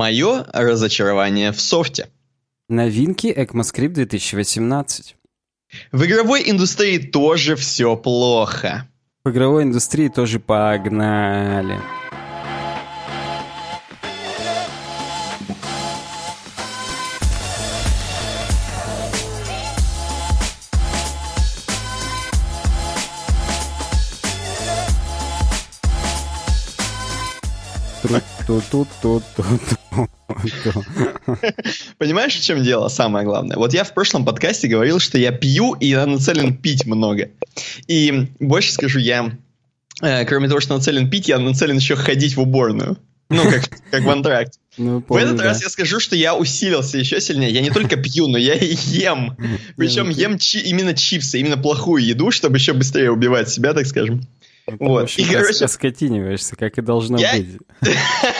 Мое разочарование в софте. Новинки ECMAScript 2018. В игровой индустрии тоже все плохо. В игровой индустрии тоже погнали. Понимаешь, в чем дело? Самое главное. Вот я в прошлом подкасте говорил, что я пью и я нацелен пить много. И больше скажу, я, э, кроме того, что нацелен пить, я нацелен еще ходить в уборную. Ну, как, как в антракте. Ну, помню, в этот да. раз я скажу, что я усилился еще сильнее. Я не только пью, но я и ем. Причем ем чи- именно чипсы, именно плохую еду, чтобы еще быстрее убивать себя, так скажем. Вот. И, короче... Оскотиниваешься, как и должно я... быть.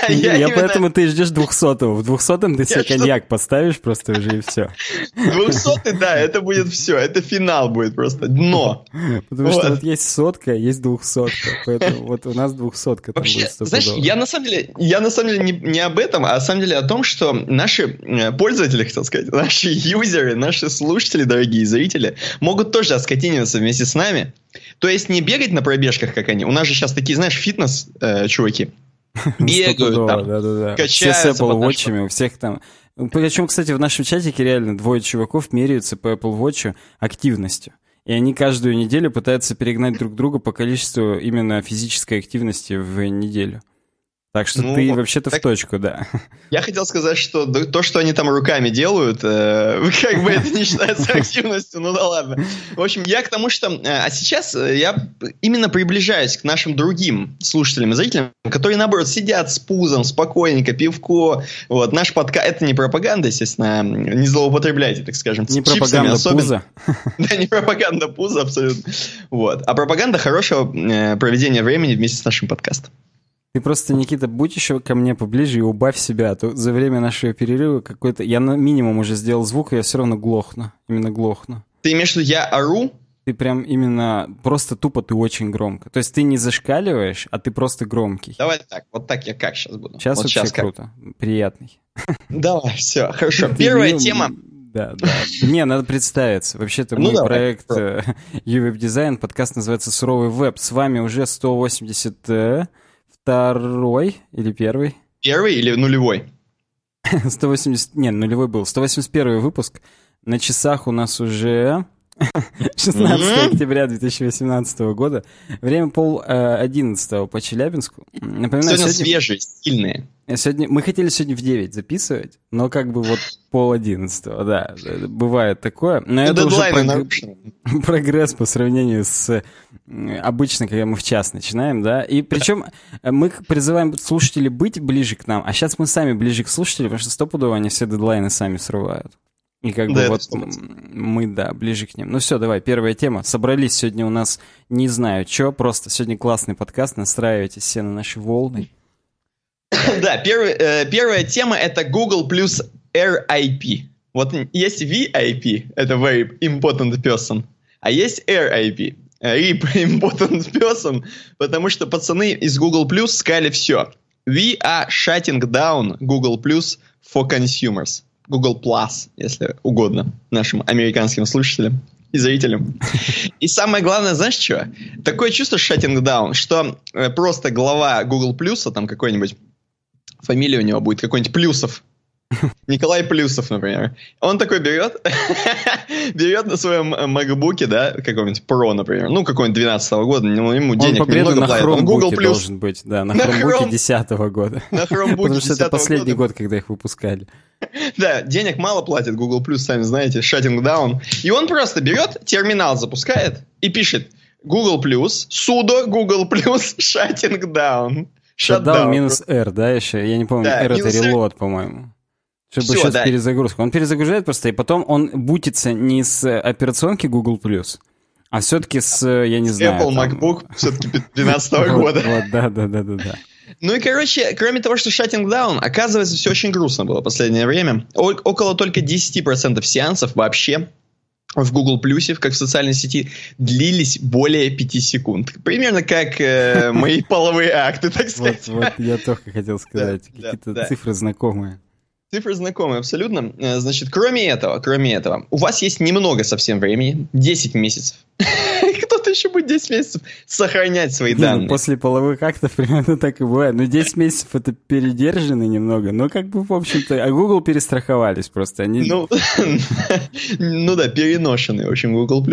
Я, я поэтому ты ждешь двухсотого. В двухсотом ты себе коньяк поставишь просто уже и все. Двухсотый, да, это будет все. Это финал будет просто. Дно. Потому что вот есть сотка, есть двухсотка. Поэтому вот у нас двухсотка. Вообще, знаешь, я на самом деле, я на самом деле не, не об этом, а на самом деле о том, что наши э, пользователи, хотел сказать, наши юзеры, наши слушатели, дорогие зрители, могут тоже оскотиниваться вместе с нами. То есть не бегать на пробежках, как они. У нас же сейчас такие, знаешь, фитнес-чуваки. Э, Бегают там, да, да, да. Все с Apple Watch, у всех там... Причем, кстати, в нашем чатике реально двое чуваков меряются по Apple Watch активностью. И они каждую неделю пытаются перегнать друг друга по количеству именно физической активности в неделю. Так что ну, ты вообще-то в точку, да. Я хотел сказать, что то, что они там руками делают, э, как бы это не считается активностью, ну да ладно. В общем, я к тому, что... Э, а сейчас э, я именно приближаюсь к нашим другим слушателям и зрителям, которые, наоборот, сидят с пузом, спокойненько, пивко. Вот, наш подкаст... Это не пропаганда, естественно, не злоупотребляйте, так скажем. Не пропаганда особенно. пуза. Да, не пропаганда пуза, абсолютно. Вот. А пропаганда хорошего э, проведения времени вместе с нашим подкастом. Ты просто, Никита, будь еще ко мне поближе и убавь себя, а то за время нашего перерыва какой-то... Я на минимум уже сделал звук, и я все равно глохну. Именно глохну. Ты имеешь в виду, я ору? Ты прям именно... Просто тупо ты очень громко. То есть ты не зашкаливаешь, а ты просто громкий. Давай так, вот так я как сейчас буду? Сейчас вот вообще сейчас круто. Как? Приятный. Давай, все, хорошо. Первая тема... Да, да. Не, надо представиться. Вообще-то ну, мой давай, проект UWeb Design, подкаст называется «Суровый веб». С вами уже 180 второй или первый? Первый или нулевой? 180... Не, нулевой был. 181 выпуск. На часах у нас уже 16 октября 2018 года. Время пол э, одиннадцатого по Челябинску. Напоминаю, сегодня, сегодня свежие, сильные. Сегодня, мы хотели сегодня в 9 записывать, но как бы вот пол одиннадцатого, да, бывает такое. Но это уже прог... прогресс по сравнению с обычно, когда мы в час начинаем, да. И причем мы призываем слушателей быть ближе к нам, а сейчас мы сами ближе к слушателям, потому что стопудово они все дедлайны сами срывают. И как да, бы вот мы, да, ближе к ним. Ну все, давай, первая тема. Собрались сегодня у нас, не знаю, что, просто сегодня классный подкаст, настраивайтесь все на наши волны. Да, первый, э, первая тема это Google плюс RIP. Вот есть VIP, это Very Important Person, а есть RIP, RIP Important Person, потому что пацаны из Google Plus сказали все. We are shutting down Google Plus for consumers. Google Plus, если угодно, нашим американским слушателям и зрителям. И самое главное, знаешь что? Такое чувство shutting down, что э, просто глава Google Plus, а там какой-нибудь, фамилия у него будет какой-нибудь Плюсов, Николай Плюсов, например. Он такой берет, берет на своем макбуке, да, какой-нибудь Pro, например, ну, какой-нибудь 12 года, ну, ему денег он немного на платит. Он Google Plus. должен быть, да, на, на Chromebook 10 года. На Chromebook Потому что это последний год, когда их выпускали. Да, денег мало платит Google Plus, сами знаете, shutting down. И он просто берет, терминал запускает и пишет Google Plus, sudo Google Plus, shutting down. Shutdown минус R, да, еще? Я не помню, да, R это reload, по-моему. Чтобы Все, сейчас да. перезагрузка. Он перезагружает просто, и потом он бутится не с операционки Google+, а все-таки с, я не знаю... Apple там... MacBook все-таки 2012 года. Вот, да, да, да, да, да. Ну и, короче, кроме того, что shutting down, оказывается, все очень грустно было в последнее время. О- около только 10% сеансов вообще в Google Плюсе, как в социальной сети, длились более 5 секунд. Примерно как э, мои половые акты, так сказать. Вот, вот я только хотел сказать. Какие-то цифры знакомые. Цифры знакомые, абсолютно. Э, значит, кроме этого, кроме этого, у вас есть немного совсем времени, 10 месяцев. Кто-то еще будет 10 месяцев сохранять свои ну, данные. после половых актов примерно так и бывает. Ну, 10 месяцев это передержано немного. Но как бы, в общем-то, а Google перестраховались просто. Они... Ну, ну да, переношенный, в общем, Google+.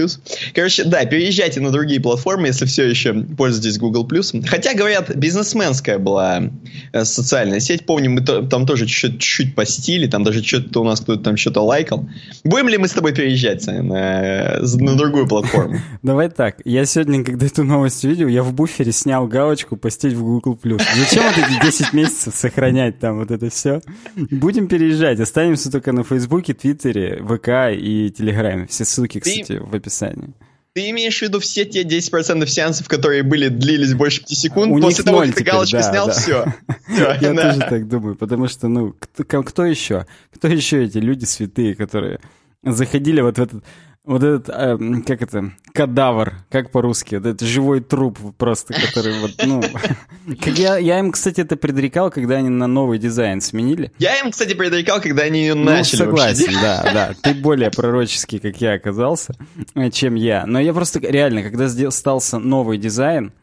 Короче, да, переезжайте на другие платформы, если все еще пользуетесь Google+. Хотя, говорят, бизнесменская была э, социальная сеть. Помню, мы там тоже чуть-чуть постили, там даже что-то у нас кто-то там что-то лайкал. Будем ли мы с тобой переезжать на, на другую платформу? Давай так. Я сегодня, когда эту новость увидел, я в буфере снял галочку «Постить в Google+.» Зачем вот эти 10 месяцев сохранять там вот это все? Будем переезжать. Останемся только на Фейсбуке, Твиттере, ВК и Телеграме. Все ссылки, кстати, в описании. Ты имеешь в виду все те 10% сеансов, которые были, длились больше 5 секунд, У после того, как ты галочку да, снял, да. все. Я тоже так думаю, потому что, ну, кто еще? Кто еще эти люди святые, которые заходили вот в этот вот этот, э, как это, кадавр, как по-русски, вот этот живой труп просто, который вот, ну... Как я, я им, кстати, это предрекал, когда они на новый дизайн сменили. Я им, кстати, предрекал, когда они ее ну, начали согласен, да, да. Ты более пророческий, как я оказался, э, чем я. Но я просто, реально, когда стался новый дизайн,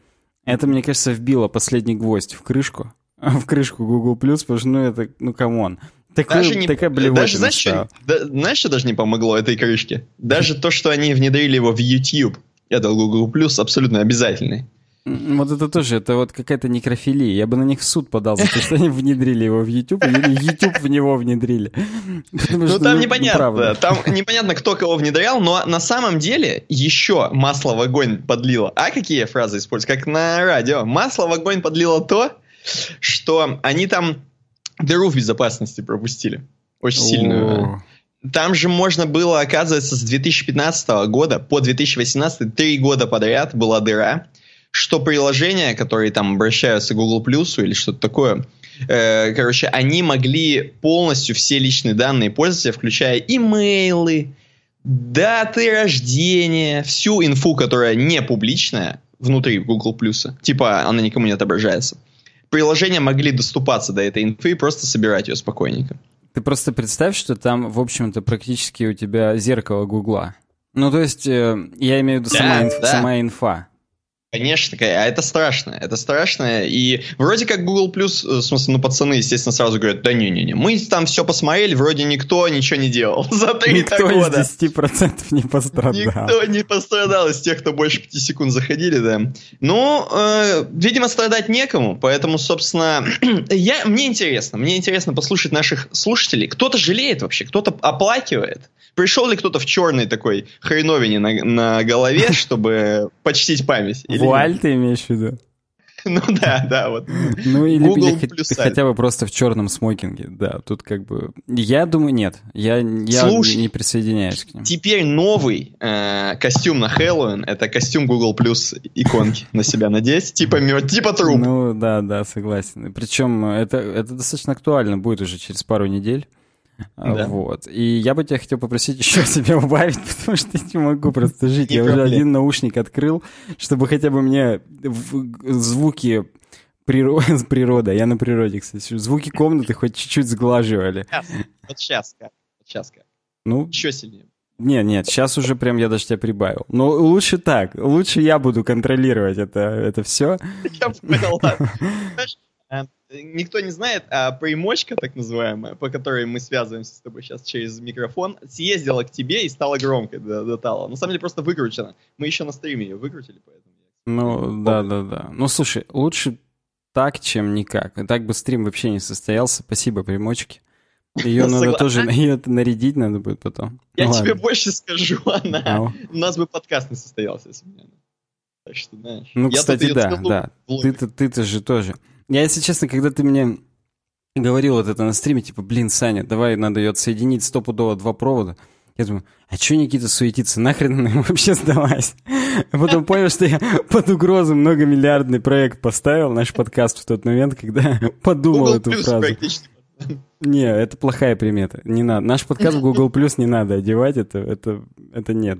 это, мне кажется, вбило последний гвоздь в крышку в крышку Google+, потому что, ну, это, ну, come on. Такой, даже не, такая даже, знаешь, что, да, знаешь, что даже не помогло этой крышке? Даже то, что они внедрили его в YouTube, это Google Plus абсолютно обязательный. Вот это тоже, это вот какая-то некрофилия. Я бы на них в суд подал за то, что они внедрили его в YouTube, или YouTube в него внедрили. ну, там ну, непонятно. Там непонятно, кто кого внедрял, но на самом деле еще масло в огонь подлило. А какие фразы используют? Как на радио. Масло в огонь подлило то, что они там дыру в безопасности пропустили. Очень сильную. Там же можно было, оказывается, с 2015 года по 2018, три года подряд была дыра, что приложения, которые там обращаются к Google Plus или что-то такое, э, короче, они могли полностью все личные данные пользователя, включая имейлы, даты рождения, всю инфу, которая не публичная, внутри Google Plus, типа она никому не отображается, приложения могли доступаться до этой инфы и просто собирать ее спокойненько. Ты просто представь, что там, в общем-то, практически у тебя зеркало Гугла. Ну, то есть, э, я имею в виду да, сама, инф, да. сама инфа. Конечно, а это страшно, это страшно. И вроде как Google Plus, э, в смысле, ну, пацаны, естественно, сразу говорят, да не-не-не, мы там все посмотрели, вроде никто ничего не делал за три никто года. Никто из 10% не пострадал. Никто не пострадал из тех, кто больше 5 секунд заходили, да. Ну, э, видимо, страдать некому, поэтому, собственно, я, мне интересно, мне интересно послушать наших слушателей. Кто-то жалеет вообще, кто-то оплакивает. Пришел ли кто-то в черной такой хреновине на, на голове, чтобы почтить память? Вуаль ты имеешь в виду? Ну да, да, вот. Ну или, Google или ты хотя бы просто в черном смокинге, да. Тут как бы... Я думаю, нет. Я, я Слушай, не присоединяюсь к ним. Теперь новый э, костюм на Хэллоуин — это костюм Google Plus иконки на себя надеть, типа, типа труп. Ну да, да, согласен. Причем это, это достаточно актуально будет уже через пару недель. Да. Вот. И я бы тебя хотел попросить еще себя убавить, потому что я не могу просто жить. Не я проблем. уже один наушник открыл, чтобы хотя бы мне звуки природы, природа, я на природе, кстати, звуки комнаты хоть чуть-чуть сглаживали. Сейчас. Вот сейчас как. Вот сейчас как. Ну, еще сильнее. Нет, нет, сейчас уже прям я даже тебя прибавил. Но лучше так, лучше я буду контролировать это, это все. Я понял, ладно. Никто не знает, а примочка, так называемая, по которой мы связываемся с тобой сейчас через микрофон, съездила к тебе и стала громкой до, до Тала. На самом деле просто выкручена. Мы еще на стриме ее выкрутили, поэтому... Ну, да-да-да. Ну, слушай, лучше так, чем никак. И так бы стрим вообще не состоялся. Спасибо примочке. Ее надо тоже, ее нарядить надо будет потом. Я тебе больше скажу, она... Ну. У нас бы подкаст не состоялся, если бы Так что, знаешь. Ну, кстати, да, да. Ты-то же тоже. Я, если честно, когда ты мне говорил вот это на стриме, типа, блин, Саня, давай надо ее отсоединить стопудово два провода. Я думаю, а что Никита суетится? Нахрен она ему вообще сдалась? А потом понял, что я под угрозу многомиллиардный проект поставил, наш подкаст в тот момент, когда подумал Google эту фразу. Не, это плохая примета. Не надо. Наш подкаст в Google Plus не надо одевать, это, это, это нет.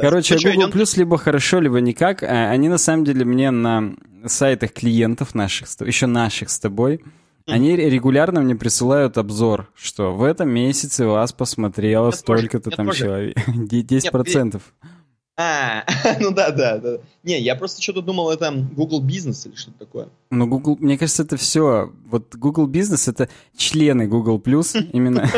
Короче, ну, Google Plus либо хорошо, либо никак. А, они на самом деле мне на сайтах клиентов наших, еще наших с тобой, они регулярно мне присылают обзор, что в этом месяце вас посмотрело столько-то там человек. 10%. А, ну да, да, да. Не, я просто что-то думал, это Google Business или что-то такое. Ну, Google, мне кажется, это все. Вот Google Business — это члены Google+, именно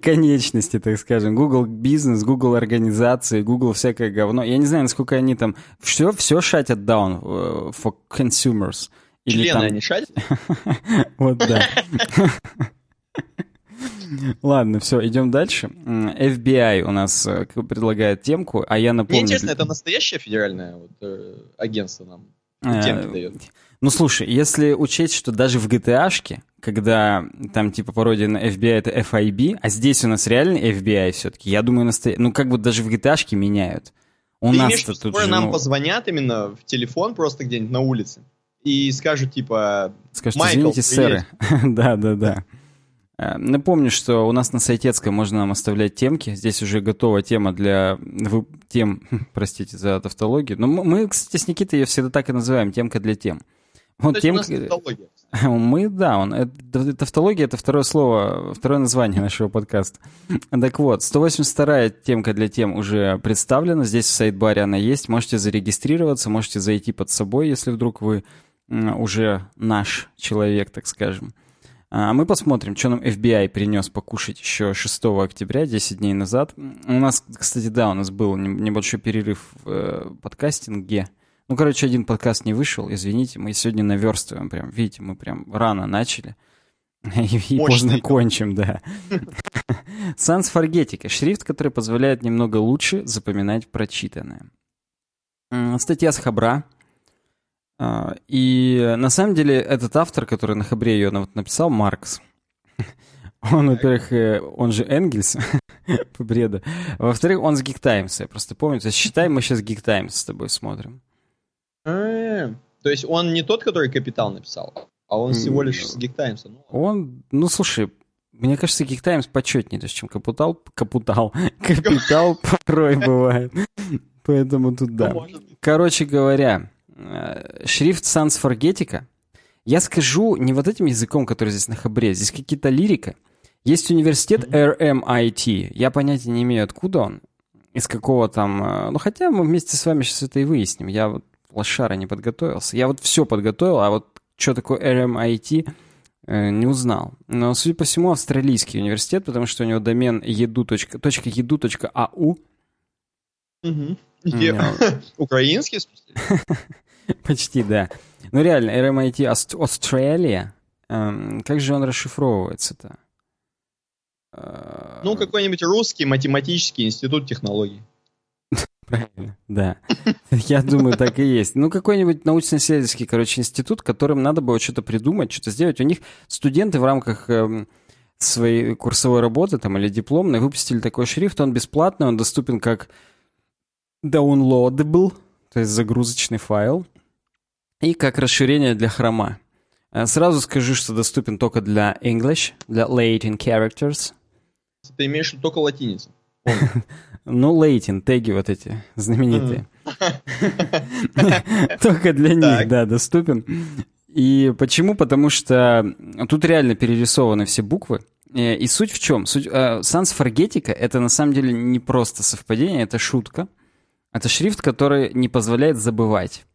конечности, так скажем. Google Business, Google организации, Google всякое говно. Я не знаю, насколько они там... Все, все шатят down uh, for consumers. Или Члены там... они шатят? Вот да. Ладно, все, идем дальше. FBI у нас э, предлагает темку, а я напомню... Мне интересно, это настоящее федеральное вот, э, агентство нам э, темки дает? Ну, слушай, если учесть, что даже в GTA-шке, когда там типа пародия на FBI это FIB, а здесь у нас реальный FBI все-таки, я думаю, настоящий... Ну, как бы даже в GTA-шке меняют. У Ты нас имеешь, тут скоро же, нам ну... позвонят именно в телефон просто где-нибудь на улице и скажут типа... Скажут, извините, сэры. да, да, да. Э, напомню, что у нас на Сайтецкой можно нам оставлять темки. Здесь уже готова тема для тем, простите за тавтологию. Но мы, кстати, с Никитой ее всегда так и называем, темка для тем. Вот темка... тавтология. Мы, да, он, это, тавтология — это второе слово, второе название нашего подкаста. Так вот, 182-я темка для тем уже представлена. Здесь в сайт-баре она есть. Можете зарегистрироваться, можете зайти под собой, если вдруг вы уже наш человек, так скажем. А мы посмотрим, что нам FBI принес покушать еще 6 октября, 10 дней назад. У нас, кстати, да, у нас был небольшой перерыв в э, подкастинге. Ну, короче, один подкаст не вышел, извините, мы сегодня наверстываем прям. Видите, мы прям рано начали. И, и поздно кончим, да. Sans Forgetica. Шрифт, который позволяет немного лучше запоминать прочитанное. Статья с Хабра. А, и на самом деле этот автор, который на Хабре ее написал, Маркс, он, во-первых, э, он же Энгельс, по бреду. Во-вторых, он с Geek Times, я просто помню. То есть считай, мы сейчас Geek Times с тобой смотрим. А, то есть он не тот, который Капитал написал, а он всего лишь с Geek Times. Ну, он, ну слушай, мне кажется, Geek Times почетнее, чем Капутал. Капутал. Капитал порой бывает. Поэтому тут да. Короче говоря, шрифт Sans Forgetica, я скажу не вот этим языком, который здесь на хабре, здесь какие-то лирика. Есть университет RMIT, я понятия не имею, откуда он, из какого там... Э, ну, хотя мы вместе с вами сейчас это и выясним. Я вот лошара не подготовился. Я вот все подготовил, а вот что такое RMIT э, не узнал. Но, судя по всему, австралийский университет, потому что у него домен edu.edu.au. Угу. Украинский, в смысле? Почти, да. Ну реально, RMIT Australia, эм, как же он расшифровывается-то? Э, ну, какой-нибудь русский математический институт технологий. Правильно, да. Я думаю, так и есть. Ну, какой-нибудь научно-исследовательский, короче, институт, которым надо было что-то придумать, что-то сделать. У них студенты в рамках эм, своей курсовой работы там или дипломной выпустили такой шрифт, он бесплатный, он доступен как downloadable, то есть загрузочный файл и как расширение для хрома. Э, сразу скажу, что доступен только для English, для Latin characters. Ты имеешь только латиницу? Ну, Latin, теги вот эти знаменитые. Только для них, да, доступен. И почему? Потому что тут реально перерисованы все буквы. Э, и суть в чем? Суть, uh, Sans Forgetica — это на самом деле не просто совпадение, это шутка. Это шрифт, который не позволяет забывать.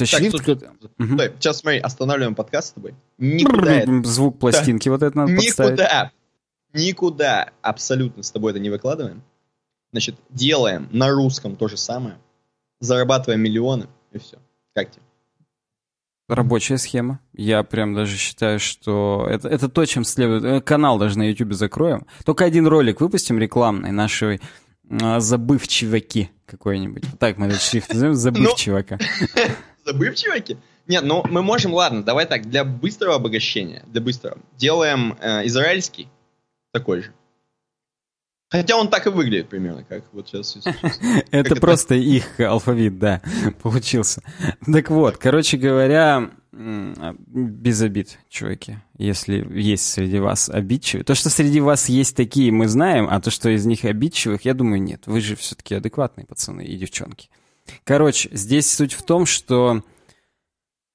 То есть так, шрифт... Стой, угу. стой, сейчас смотри, останавливаем подкаст с тобой. Никуда Звук пластинки да. вот это надо Никуда, подставить. никуда абсолютно с тобой это не выкладываем. Значит, делаем на русском то же самое, зарабатываем миллионы, и все. Как тебе? Рабочая схема. Я прям даже считаю, что это, это то, чем следует. Э, канал даже на YouTube закроем. Только один ролик выпустим рекламный нашей а, забывчиваки какой-нибудь. Так мы этот шрифт назовем, забывчивака. забывчиваки? Нет, ну мы можем, ладно, давай так, для быстрого обогащения, для быстрого, делаем э, израильский такой же. Хотя он так и выглядит примерно, как вот сейчас. Это просто их алфавит, да, получился. Так вот, короче говоря, без обид, чуваки, если есть среди вас обидчивые. То, что среди вас есть такие, мы знаем, а то, что из них обидчивых, я думаю, нет. Вы же все-таки адекватные пацаны и девчонки. Короче, здесь суть в том, что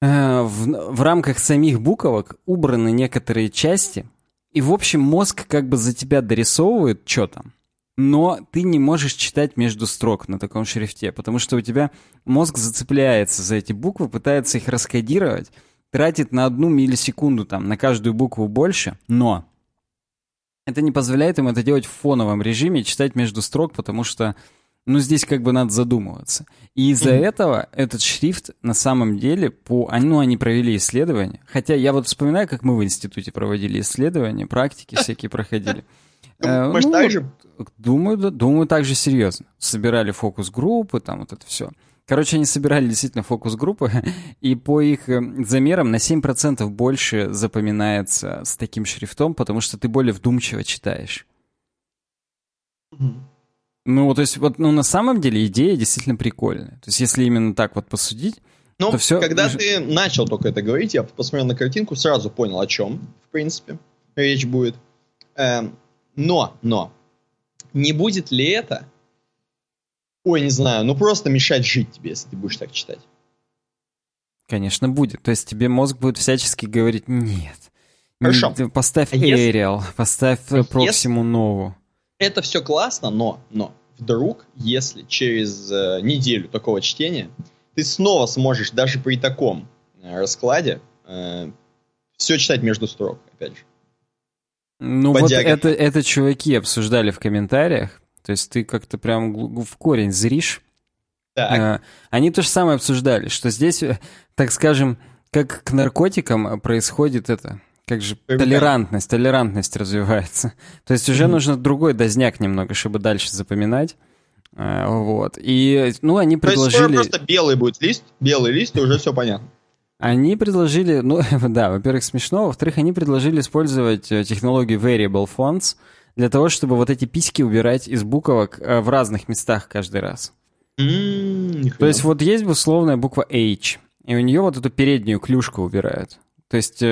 э, в, в рамках самих буквок убраны некоторые части, и, в общем, мозг как бы за тебя дорисовывает, что там, но ты не можешь читать между строк на таком шрифте, потому что у тебя мозг зацепляется за эти буквы, пытается их раскодировать, тратит на одну миллисекунду там на каждую букву больше, но это не позволяет им это делать в фоновом режиме, читать между строк, потому что ну, здесь как бы надо задумываться. И из-за mm-hmm. этого этот шрифт на самом деле, по, ну, они провели исследования. Хотя я вот вспоминаю, как мы в институте проводили исследования, практики всякие проходили. Э, Может, ну, так же? Думаю, думаю, так же серьезно. Собирали фокус-группы, там вот это все. Короче, они собирали действительно фокус-группы, и по их э, замерам на 7% больше запоминается с таким шрифтом, потому что ты более вдумчиво читаешь. Mm-hmm. Ну, то есть, вот, ну, на самом деле идея действительно прикольная. То есть, если именно так вот посудить, ну, то все... когда ты начал только это говорить, я посмотрел на картинку, сразу понял, о чем, в принципе, речь будет. Эм, но, но, не будет ли это, ой, не знаю, ну просто мешать жить тебе, если ты будешь так читать? Конечно, будет. То есть тебе мозг будет всячески говорить, нет. Хорошо. Поставь а если... поставь а Proxima Novу это все классно, но, но вдруг, если через э, неделю такого чтения ты снова сможешь даже при таком э, раскладе э, все читать между строк, опять же. Ну вот это, это чуваки обсуждали в комментариях, то есть ты как-то прям в корень зришь. Так. Э, они то же самое обсуждали, что здесь, э, так скажем, как к наркотикам происходит это как же толерантность, толерантность развивается. То есть уже mm-hmm. нужно другой дозняк немного, чтобы дальше запоминать. Э, вот. И, ну, они предложили... То есть просто белый будет лист, белый лист, и уже все понятно. Они предложили, ну, да, во-первых, смешно, во-вторых, они предложили использовать э, технологию Variable Fonts для того, чтобы вот эти письки убирать из буквок э, в разных местах каждый раз. Mm, То есть вот есть условная буква H, и у нее вот эту переднюю клюшку убирают. То есть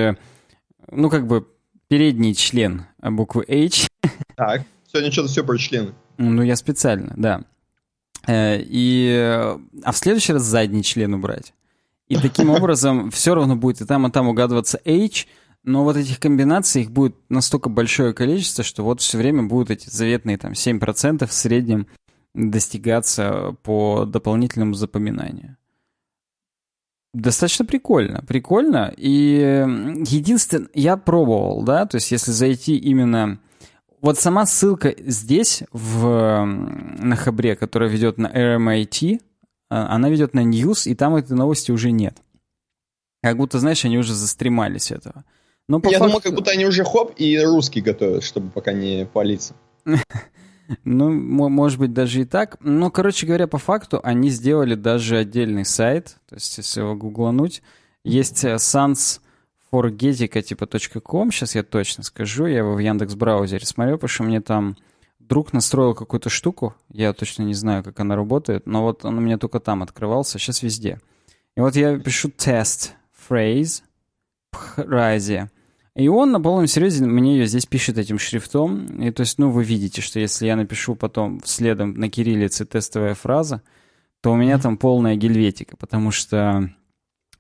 ну, как бы передний член буквы H. Так, сегодня что-то все про члены. Ну, я специально, да. Э, и, а в следующий раз задний член убрать. И таким образом все равно будет и там, и там угадываться H, но вот этих комбинаций, их будет настолько большое количество, что вот все время будут эти заветные там 7% в среднем достигаться по дополнительному запоминанию достаточно прикольно. Прикольно. И единственное, я пробовал, да, то есть если зайти именно... Вот сама ссылка здесь, в, на Хабре, которая ведет на RMIT, а, она ведет на News, и там этой новости уже нет. Как будто, знаешь, они уже застремались этого. Но по Я факту... думал, как будто они уже хоп и русский готовят, чтобы пока не палиться. Ну, может быть, даже и так. Но, короче говоря, по факту они сделали даже отдельный сайт. То есть, если его гуглануть, есть э, sansforgetica типа .com, сейчас я точно скажу, я его в Яндекс браузере смотрю, потому что мне там друг настроил какую-то штуку, я точно не знаю, как она работает, но вот он у меня только там открывался, сейчас везде. И вот я пишу тест, phrase, пхразе. И он на полном серьезе мне ее здесь пишет этим шрифтом. И то есть, ну, вы видите, что если я напишу потом следом на кириллице тестовая фраза, то у меня там полная гельветика, потому что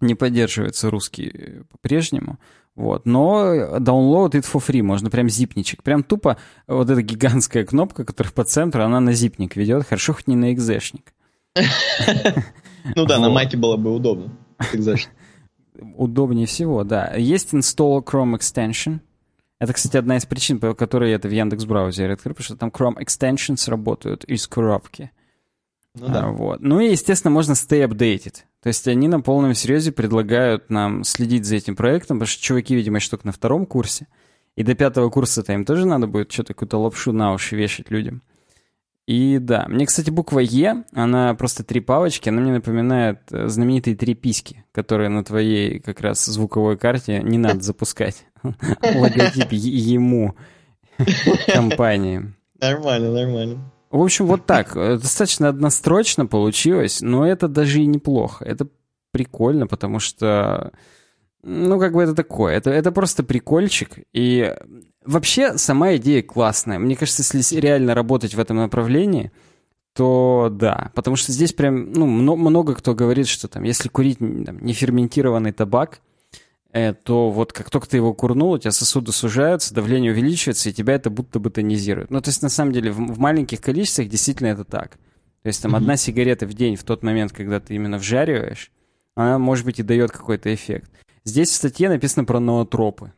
не поддерживается русский по-прежнему. Вот. Но download it for free, можно прям зипничек. Прям тупо вот эта гигантская кнопка, которая по центру, она на зипник ведет. Хорошо, хоть не на экзешник. Ну да, на маке было бы удобно. Экзешник удобнее всего, да. Есть install Chrome Extension. Это, кстати, одна из причин, по которой я это в Яндекс браузере открыл, потому что там Chrome Extensions работают из коробки. Ну, да. а, вот. ну и, естественно, можно stay updated. То есть они на полном серьезе предлагают нам следить за этим проектом, потому что чуваки, видимо, еще только на втором курсе. И до пятого курса-то им тоже надо будет что-то какую-то лапшу на уши вешать людям. И да, мне, кстати, буква Е, она просто три палочки, она мне напоминает э, знаменитые три письки, которые на твоей как раз звуковой карте не надо запускать. Логотип ему компании. Нормально, нормально. В общем, вот так. Э, достаточно однострочно получилось, но это даже и неплохо. Это прикольно, потому что, ну, как бы это такое. Это, это просто прикольчик. И вообще сама идея классная. Мне кажется, если реально работать в этом направлении, то да. Потому что здесь прям, ну, много кто говорит, что там, если курить там, неферментированный табак, Э, то вот как только ты его курнул, у тебя сосуды сужаются, давление увеличивается, и тебя это будто бы тонизирует. Ну, то есть, на самом деле, в, в маленьких количествах действительно это так. То есть, там, mm-hmm. одна сигарета в день в тот момент, когда ты именно вжариваешь, она, может быть, и дает какой-то эффект. Здесь в статье написано про ноотропы.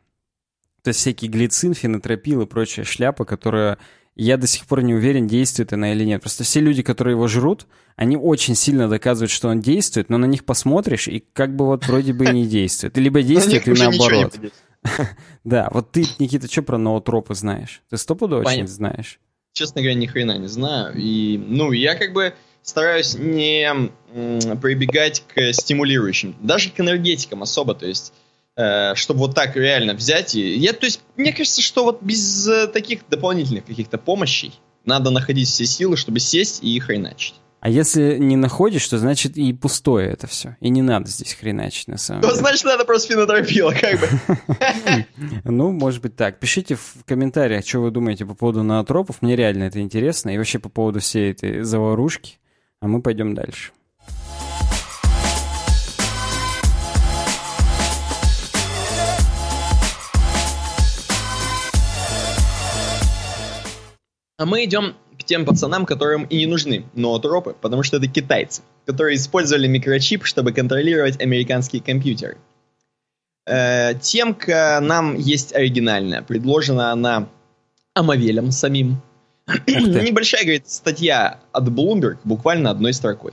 То есть, всякие глицин, фенотропил и прочая шляпа, которая я до сих пор не уверен, действует она или нет. Просто все люди, которые его жрут, они очень сильно доказывают, что он действует, но на них посмотришь, и как бы вот вроде бы и не действует. Либо действует, и наоборот. Да, вот ты, Никита, что про ноотропы знаешь? Ты стопудово очень знаешь? Честно говоря, ни хрена не знаю. И, ну, я как бы стараюсь не прибегать к стимулирующим, даже к энергетикам особо, то есть Э, чтобы вот так реально взять и... Я, то есть, мне кажется, что вот без э, таких дополнительных каких-то помощей надо находить все силы, чтобы сесть и хреначить. А если не находишь, то значит и пустое это все. И не надо здесь хреначить, на самом то, деле. значит, надо просто фенотропила, как бы. Ну, может быть так. Пишите в комментариях, что вы думаете по поводу ноотропов. Мне реально это интересно. И вообще по поводу всей этой заварушки. А мы пойдем дальше. А мы идем к тем пацанам, которым и не нужны ноотропы, потому что это китайцы, которые использовали микрочип, чтобы контролировать американские компьютеры. Э, темка нам есть оригинальная. Предложена она Амавелем самим. Небольшая, говорит, статья от Bloomberg, буквально одной строкой.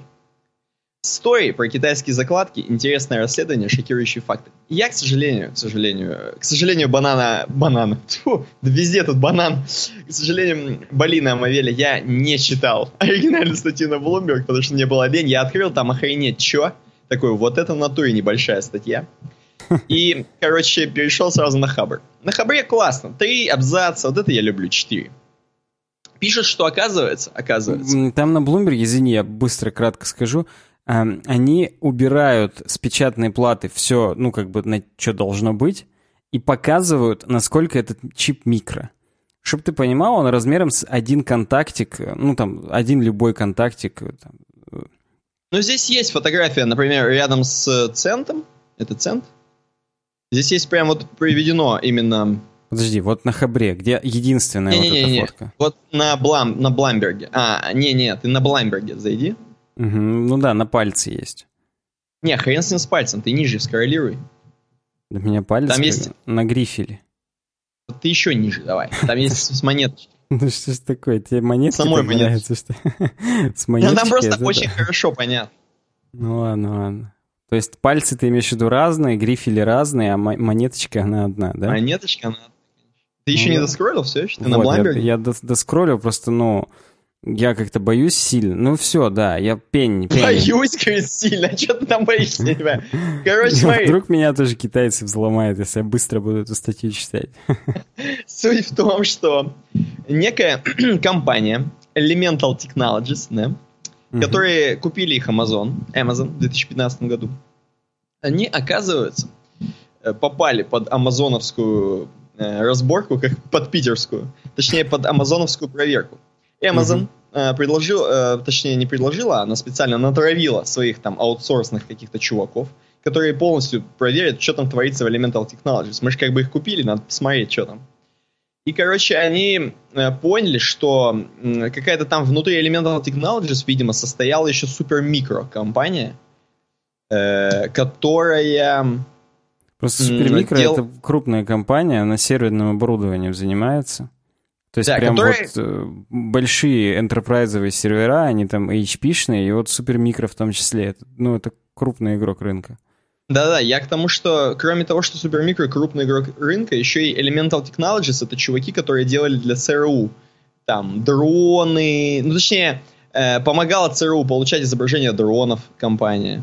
Story про китайские закладки, интересное расследование, шокирующие факты. Я, к сожалению, к сожалению, к сожалению, банана, банан, Фу, да везде тут банан. К сожалению, Балина Амавеля я не читал оригинальную статью на Bloomberg, потому что мне было лень. Я открыл там охренеть, чё? Такой, вот это в натуре небольшая статья. И, короче, перешел сразу на Хабр. На Хабре классно. Три абзаца, вот это я люблю, четыре. Пишут, что оказывается, оказывается. Там на Bloomberg, извини, я быстро, кратко скажу, Эм, они убирают с печатной платы все, ну, как бы, на что должно быть, и показывают, насколько этот чип микро. Чтобы ты понимал, он размером с один контактик, ну, там, один любой контактик. Э, там. Э. Ну, здесь есть фотография, например, рядом с центом. Это цент? Здесь есть прям вот приведено именно... Подожди, вот на Хабре, где единственная не, вот не, эта не, фотка? Вот на, Блам, на Бламберге. А, не-не, ты на Бламберге зайди. Угу, ну да, на пальце есть. Не, хрен с ним с пальцем, ты ниже скоррелируй. У меня палец Там есть... на грифеле. Ты еще ниже давай. Там есть с монеточки. Ну что ж такое, тебе монетки Самой нравится, что С монеточкой? Там просто очень хорошо понятно. Ну ладно, ладно. То есть пальцы ты имеешь в виду разные, грифели разные, а монеточка она одна, да? Монеточка она одна. Ты еще не ну доскроллил все еще? Ты на Бламберге? Я, я доскроллил, просто, ну, я как-то боюсь сильно. Ну все, да, я пень, пень. Боюсь, говорит, сильно. А что ты там боишься себя? Короче, смотри. Вдруг меня тоже китайцы взломают, если я быстро буду эту статью читать. Суть в том, что некая компания Elemental Technologies, да, угу. которые купили их Amazon, Amazon в 2015 году, они, оказывается, э, попали под амазоновскую разборку, как под питерскую, точнее, под амазоновскую проверку. Amazon uh-huh. предложил, э, точнее не предложила, она специально натравила своих там аутсорсных каких-то чуваков, которые полностью проверят, что там творится в Elemental Technologies. Мы же как бы их купили, надо посмотреть, что там. И, короче, они э, поняли, что э, какая-то там внутри Elemental Technologies, видимо, состояла еще супер-микро компания, э, которая... Просто Супермикро дел... это крупная компания, она серверным оборудованием занимается. То есть да, прям которые... вот э, большие энтерпрайзовые сервера, они там HP-шные, и вот супермикро в том числе. Это, ну, это крупный игрок рынка. Да-да, я к тому, что кроме того, что супермикро крупный игрок рынка, еще и Elemental Technologies это чуваки, которые делали для ЦРУ там дроны, ну точнее, э, помогала ЦРУ получать изображения дронов компания.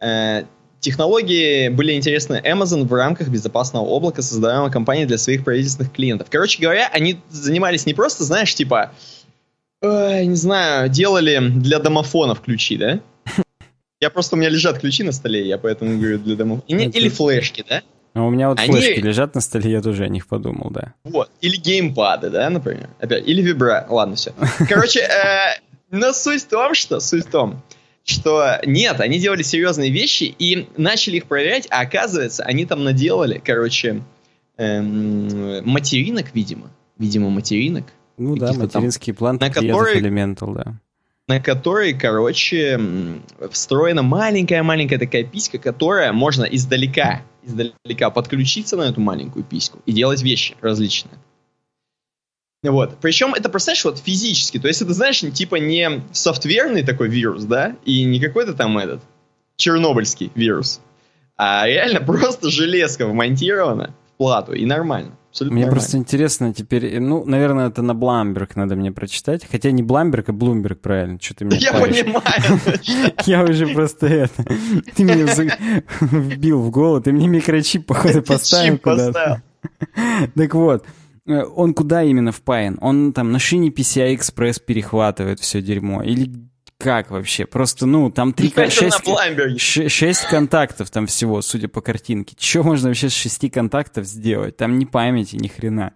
Э, технологии были интересны Amazon в рамках безопасного облака, создаваемой компанией для своих правительственных клиентов. Короче говоря, они занимались не просто, знаешь, типа, э, не знаю, делали для домофонов ключи, да? Я просто, у меня лежат ключи на столе, я поэтому говорю для домофонов. Или флешки, да? А у меня вот Они... флешки лежат на столе, я тоже о них подумал, да. Вот. Или геймпады, да, например. Опять. Или вибра. Ладно, все. Короче, э, но суть в том, что... Суть в том, что нет, они делали серьезные вещи и начали их проверять, а оказывается, они там наделали, короче, эм, материнок, видимо. Видимо, материнок. Ну да, материнский там, план на который, Elemental, да. На который, короче, встроена маленькая-маленькая такая писька, которая можно издалека, издалека подключиться на эту маленькую письку и делать вещи различные. Вот. Причем это, представляешь, вот физически. То есть это, знаешь, типа не софтверный такой вирус, да, и не какой-то там этот чернобыльский вирус, а реально просто железка вмонтирована в плату, и нормально. Абсолютно мне нормально. просто интересно теперь, ну, наверное, это на Bloomberg надо мне прочитать. Хотя не Бламберг, а Bloomberg, правильно. Что ты меня Я понимаю. Я уже просто это... Ты мне вбил в голову, ты мне микрочип, походу, поставил куда-то. Так вот, Э, он куда именно впаян? Он там на шине PCI Express перехватывает все дерьмо? Или как вообще? Просто, ну, там три... Шесть, шесть контактов там всего, судя по картинке. Что можно вообще с шести контактов сделать? Там ни памяти, ни хрена.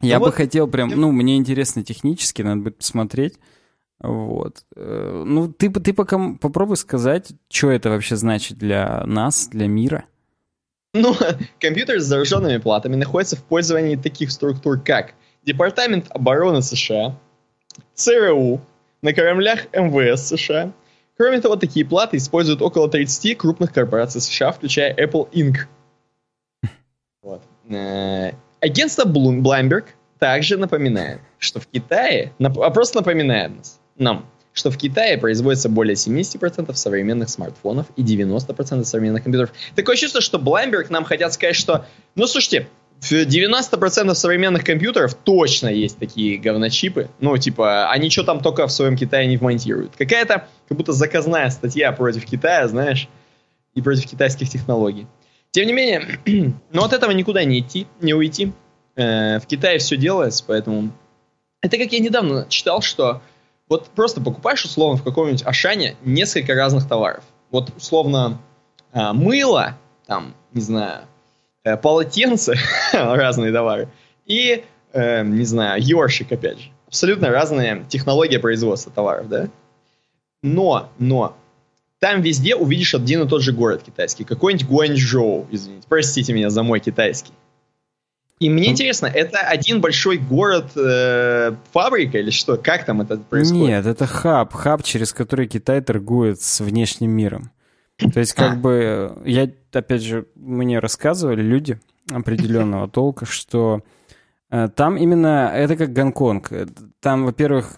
Я ну бы вот... хотел прям, ну, мне интересно технически, надо будет посмотреть. Вот. Э, ну, ты, ты пока попробуй сказать, что это вообще значит для нас, для мира. Ну, компьютер с зараженными платами находится в пользовании таких структур, как Департамент обороны США, ЦРУ, на кораблях МВС США. Кроме того, такие платы используют около 30 крупных корпораций США, включая Apple Inc. Вот. Э, агентство Bloomberg также напоминает, что в Китае, а просто напоминает нас, нам, что в Китае производится более 70% современных смартфонов и 90% современных компьютеров. Такое чувство, что Bloomberg нам хотят сказать, что, ну, слушайте, в 90% современных компьютеров точно есть такие говночипы. Ну, типа, они что там только в своем Китае не вмонтируют. Какая-то как будто заказная статья против Китая, знаешь, и против китайских технологий. Тем не менее, но от этого никуда не идти, не уйти. Э, в Китае все делается, поэтому... Это как я недавно читал, что вот просто покупаешь условно в каком-нибудь Ашане несколько разных товаров. Вот условно э, мыло, там, не знаю, э, полотенце, разные товары, и, э, не знаю, ёршик, опять же. Абсолютно разная технология производства товаров, да? Но, но, там везде увидишь один и тот же город китайский. Какой-нибудь Гуанчжоу, извините. Простите меня за мой китайский. И мне интересно, это один большой город, э, фабрика или что? Как там это происходит? Нет, это хаб, хаб, через который Китай торгует с внешним миром. То есть, как а. бы, я, опять же, мне рассказывали люди определенного толка, что э, там именно, это как Гонконг. Там, во-первых,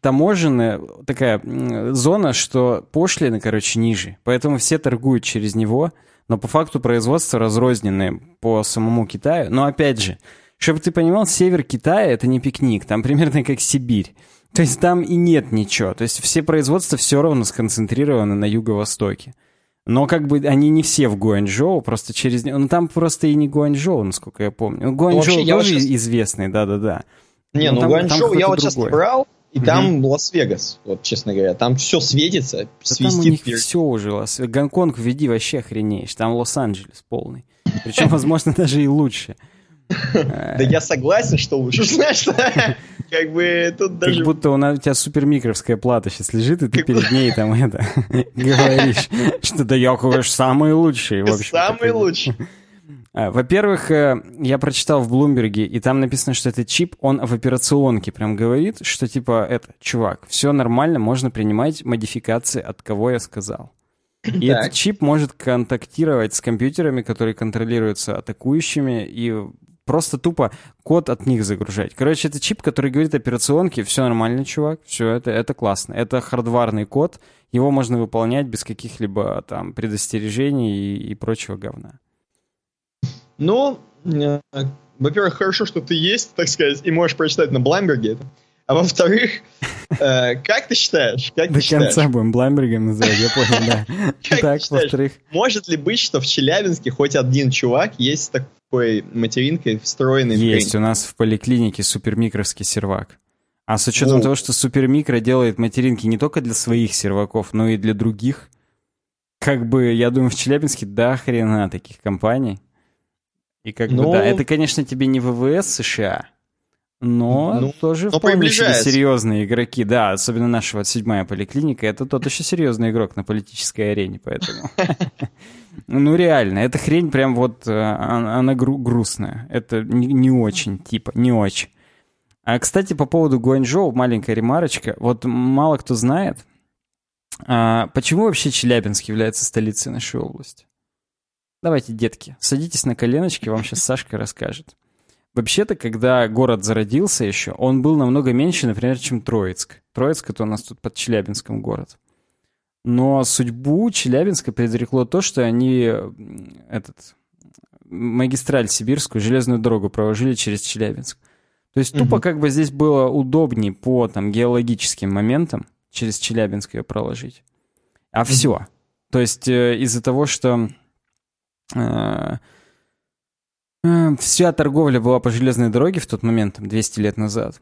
таможенная такая зона, что пошлины, короче, ниже. Поэтому все торгуют через него но по факту производство разрозненное по самому Китаю. Но опять же, чтобы ты понимал, север Китая это не пикник, там примерно как Сибирь. То есть там и нет ничего. То есть все производства все равно сконцентрированы на юго-востоке. Но как бы они не все в Гуанчжоу, просто через... Ну там просто и не Гуанчжоу, насколько я помню. Ну, Гуанчжоу ну, тоже сейчас... известный, да-да-да. Не, ну там, Гуанчжоу я вот сейчас брал, и угу. там Лас-Вегас, вот честно говоря. Там все светится, да свистит. Там у них все уже. Лас... Гонконг введи вообще охренеешь. Там Лос-Анджелес полный. Причем, возможно, даже и лучше. Да я согласен, что лучше. Знаешь, как бы тут даже... Как будто у тебя супермикровская плата сейчас лежит, и ты перед ней там это говоришь, что да я, конечно, самый лучший. Самый лучший. А, во-первых, э, я прочитал в Блумберге, и там написано, что этот чип, он в операционке прям говорит, что типа, это, чувак, все нормально, можно принимать модификации, от кого я сказал. И так. этот чип может контактировать с компьютерами, которые контролируются атакующими, и просто тупо код от них загружать. Короче, это чип, который говорит операционке, все нормально, чувак, все это, это классно. Это хардварный код, его можно выполнять без каких-либо там предостережений и, и прочего говна. Но, э, во-первых, хорошо, что ты есть, так сказать, и можешь прочитать на Бламберге это. А во-вторых, э, как ты считаешь? Как До конца будем Бламбергом называть, я понял, да. Так, во-вторых. Может ли быть, что в Челябинске хоть один чувак есть такой материнкой встроенный Есть, у нас в поликлинике супермикровский сервак. А с учетом того, что супермикро делает материнки не только для своих серваков, но и для других, как бы, я думаю, в Челябинске до хрена таких компаний. И как ну, бы, да, это, конечно, тебе не ВВС США, но ну, тоже но вполне себе серьезные игроки. Да, особенно наша вот седьмая поликлиника, это тот еще серьезный игрок на политической арене, поэтому... Ну, реально, эта хрень прям вот, э, она грустная. Это не очень, типа, не очень. А, кстати, по поводу Гуанчжоу, маленькая ремарочка. Вот мало кто знает, а, почему вообще Челябинск является столицей нашей области. Давайте, детки, садитесь на коленочки, вам сейчас Сашка расскажет. Вообще-то, когда город зародился еще, он был намного меньше, например, чем Троицк. Троицк — это у нас тут под Челябинском город. Но судьбу Челябинска предрекло то, что они этот, магистраль сибирскую, железную дорогу проложили через Челябинск. То есть тупо угу. как бы здесь было удобнее по там геологическим моментам через Челябинск ее проложить. А угу. все. То есть э, из-за того, что вся торговля была по железной дороге в тот момент, там, 200 лет назад.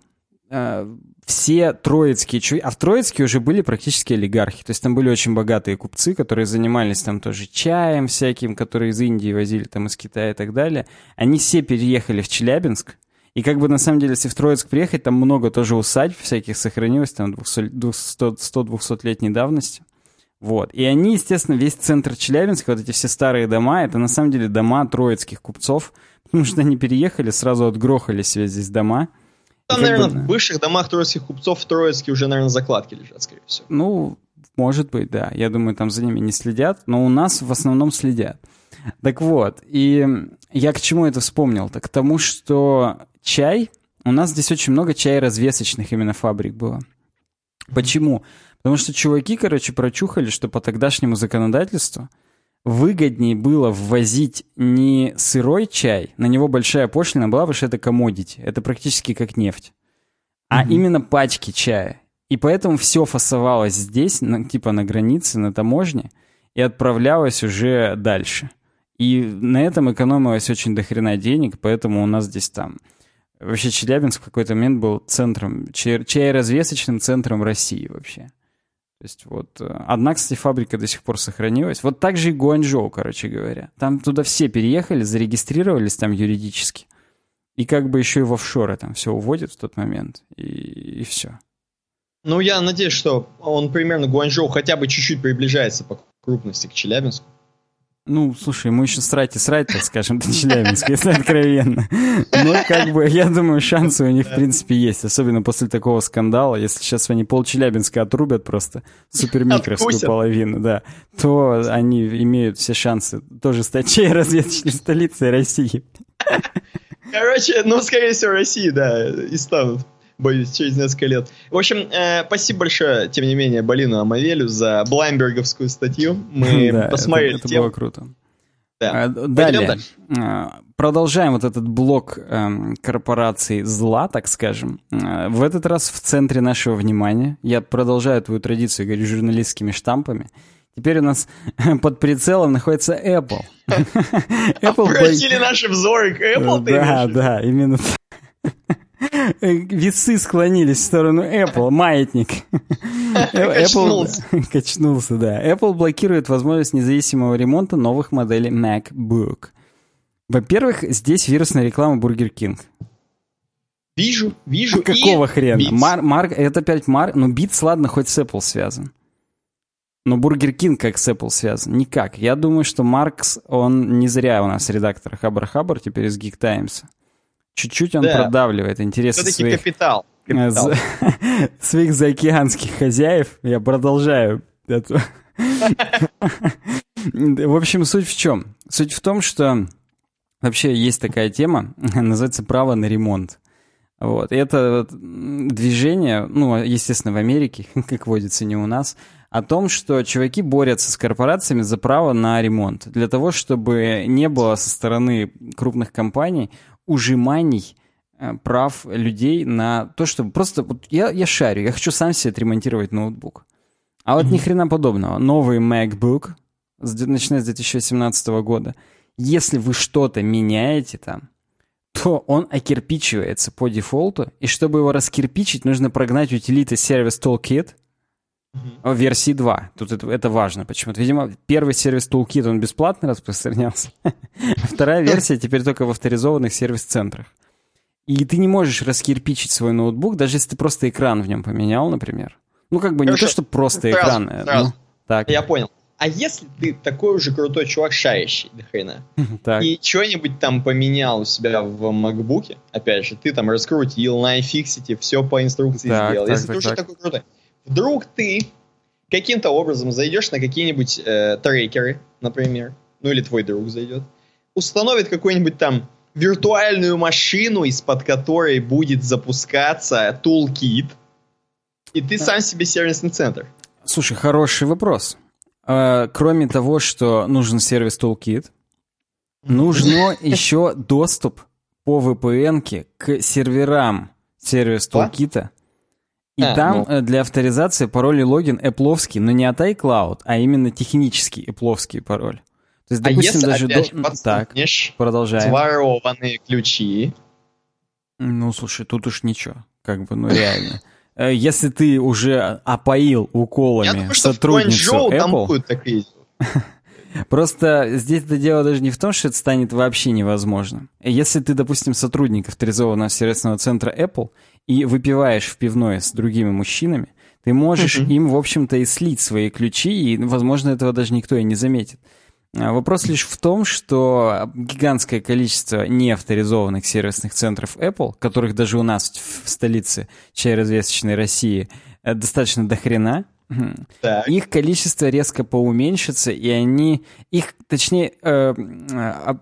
Э, все троицкие а в Троицке уже были практически олигархи, то есть там были очень богатые купцы, которые занимались там тоже чаем всяким, которые из Индии возили, там из Китая и так далее. Они все переехали в Челябинск, и как бы на самом деле, если в Троицк приехать, там много тоже усадьб всяких сохранилось, там 100-200-летней давности. Вот. И они, естественно, весь центр Челябинска, вот эти все старые дома, это на самом деле дома троицких купцов, потому что они переехали, сразу отгрохали себе здесь дома. Там, наверное, бы... в бывших домах троицких купцов в Троицке уже, наверное, закладки лежат, скорее всего. Ну, может быть, да. Я думаю, там за ними не следят, но у нас в основном следят. Так вот, и я к чему это вспомнил? Так к тому, что чай, у нас здесь очень много чая развесочных именно фабрик было. Почему? Потому что чуваки, короче, прочухали, что по тогдашнему законодательству выгоднее было ввозить не сырой чай, на него большая пошлина была, потому что это комодити, это практически как нефть, а mm-hmm. именно пачки чая. И поэтому все фасовалось здесь, на, типа на границе, на таможне, и отправлялось уже дальше. И на этом экономилось очень дохрена денег, поэтому у нас здесь там... Вообще Челябинск в какой-то момент был центром, чай-развесочным центром России вообще. То есть вот э, одна, кстати, фабрика до сих пор сохранилась. Вот так же и Гуанчжоу, короче говоря. Там туда все переехали, зарегистрировались там юридически. И как бы еще и в офшоры там все уводят в тот момент. И, и все. Ну, я надеюсь, что он примерно Гуанчжоу хотя бы чуть-чуть приближается по крупности к Челябинску. Ну, слушай, ему еще срать и срать, так скажем, до Челябинска, если откровенно. Но, как бы, я думаю, шансы у них, в принципе, есть. Особенно после такого скандала. Если сейчас они пол Челябинска отрубят просто, супермикровскую половину, да, то они имеют все шансы тоже стать чей разведочной столицей России. Короче, ну, скорее всего, России, да, и станут боюсь, через несколько лет. В общем, э, спасибо большое, тем не менее, Балину Амавелю за Блаймберговскую статью. Мы да, посмотрели это, это было круто. Да. А, далее. А, продолжаем вот этот блок э, корпораций зла, так скажем. А, в этот раз в центре нашего внимания. Я продолжаю твою традицию, говорю, журналистскими штампами. Теперь у нас под прицелом находится Apple. Apple Обратили наши взоры к Apple, Да, да, именно Весы склонились в сторону Apple, маятник. Качнулся. Качнулся, да. Apple блокирует возможность независимого ремонта новых моделей MacBook. Во-первых, здесь вирусная реклама Burger King. Вижу, вижу. Какого хрена? Мар, Марк, это опять Марк, ну Beats, ладно, хоть с Apple связан. Но Burger King как с Apple связан? Никак. Я думаю, что Маркс, он не зря у нас редактор Хабар Хабар, теперь из Geek Times. Чуть-чуть он да. продавливает интересы Все-таки своих... капитал. капитал. своих заокеанских хозяев. Я продолжаю это. В общем, суть в чем? Суть в том, что вообще есть такая тема, называется право на ремонт. Вот. И это движение, ну, естественно, в Америке, как водится, не у нас, о том, что чуваки борются с корпорациями за право на ремонт. Для того, чтобы не было со стороны крупных компаний ужиманий э, прав людей на то, чтобы просто... Вот я, я шарю, я хочу сам себе отремонтировать ноутбук. А вот mm-hmm. ни хрена подобного. Новый MacBook, начиная с 2017 года, если вы что-то меняете там, то он окирпичивается по дефолту, и чтобы его раскирпичить, нужно прогнать утилиты Service Toolkit mm-hmm. версии 2. Тут это, это важно почему-то. Видимо, первый сервис Toolkit, он бесплатно распространялся. Вторая версия теперь только в авторизованных сервис-центрах. И ты не можешь раскирпичить свой ноутбук, даже если ты просто экран в нем поменял, например. Ну, как бы Хорошо. не то, что просто сразу, экран. Э, сразу. Ну, так. Я понял. А если ты такой уже крутой чувак, шарящий до хрена, так. и что-нибудь там поменял у себя в MacBook, опять же, ты там раскрутил на iFixit, все по инструкции так, сделал. Так, если так, ты уже так. такой крутой, вдруг ты каким-то образом зайдешь на какие-нибудь э, трекеры, например, ну или твой друг зайдет, установит какой-нибудь там виртуальную машину, из-под которой будет запускаться toolkit, и ты сам себе сервисный центр. Слушай, хороший вопрос. А, кроме того, что нужен сервис Toolkit, нужно еще доступ по VPN к серверам сервис Toolkit. И а, там ну. Э, для авторизации пароль и логин эпловский, но не от iCloud, а именно технический эпловский пароль. То есть, допустим, а если даже опять до... так, продолжаем. Сворованные ключи. Ну, слушай, тут уж ничего. Как бы, ну реально. Э, если ты уже опоил уколами Я думаю, что сотрудницу в Apple... Там Просто здесь это дело даже не в том, что это станет вообще невозможным. Если ты, допустим, сотрудник авторизованного сервисного центра Apple и выпиваешь в пивной с другими мужчинами, ты можешь им, в общем-то, и слить свои ключи, и, возможно, этого даже никто и не заметит. А вопрос лишь в том, что гигантское количество неавторизованных сервисных центров Apple, которых даже у нас в столице чай развесочной России э, достаточно дохрена, так. их количество резко поуменьшится, и они, их, точнее, э, э,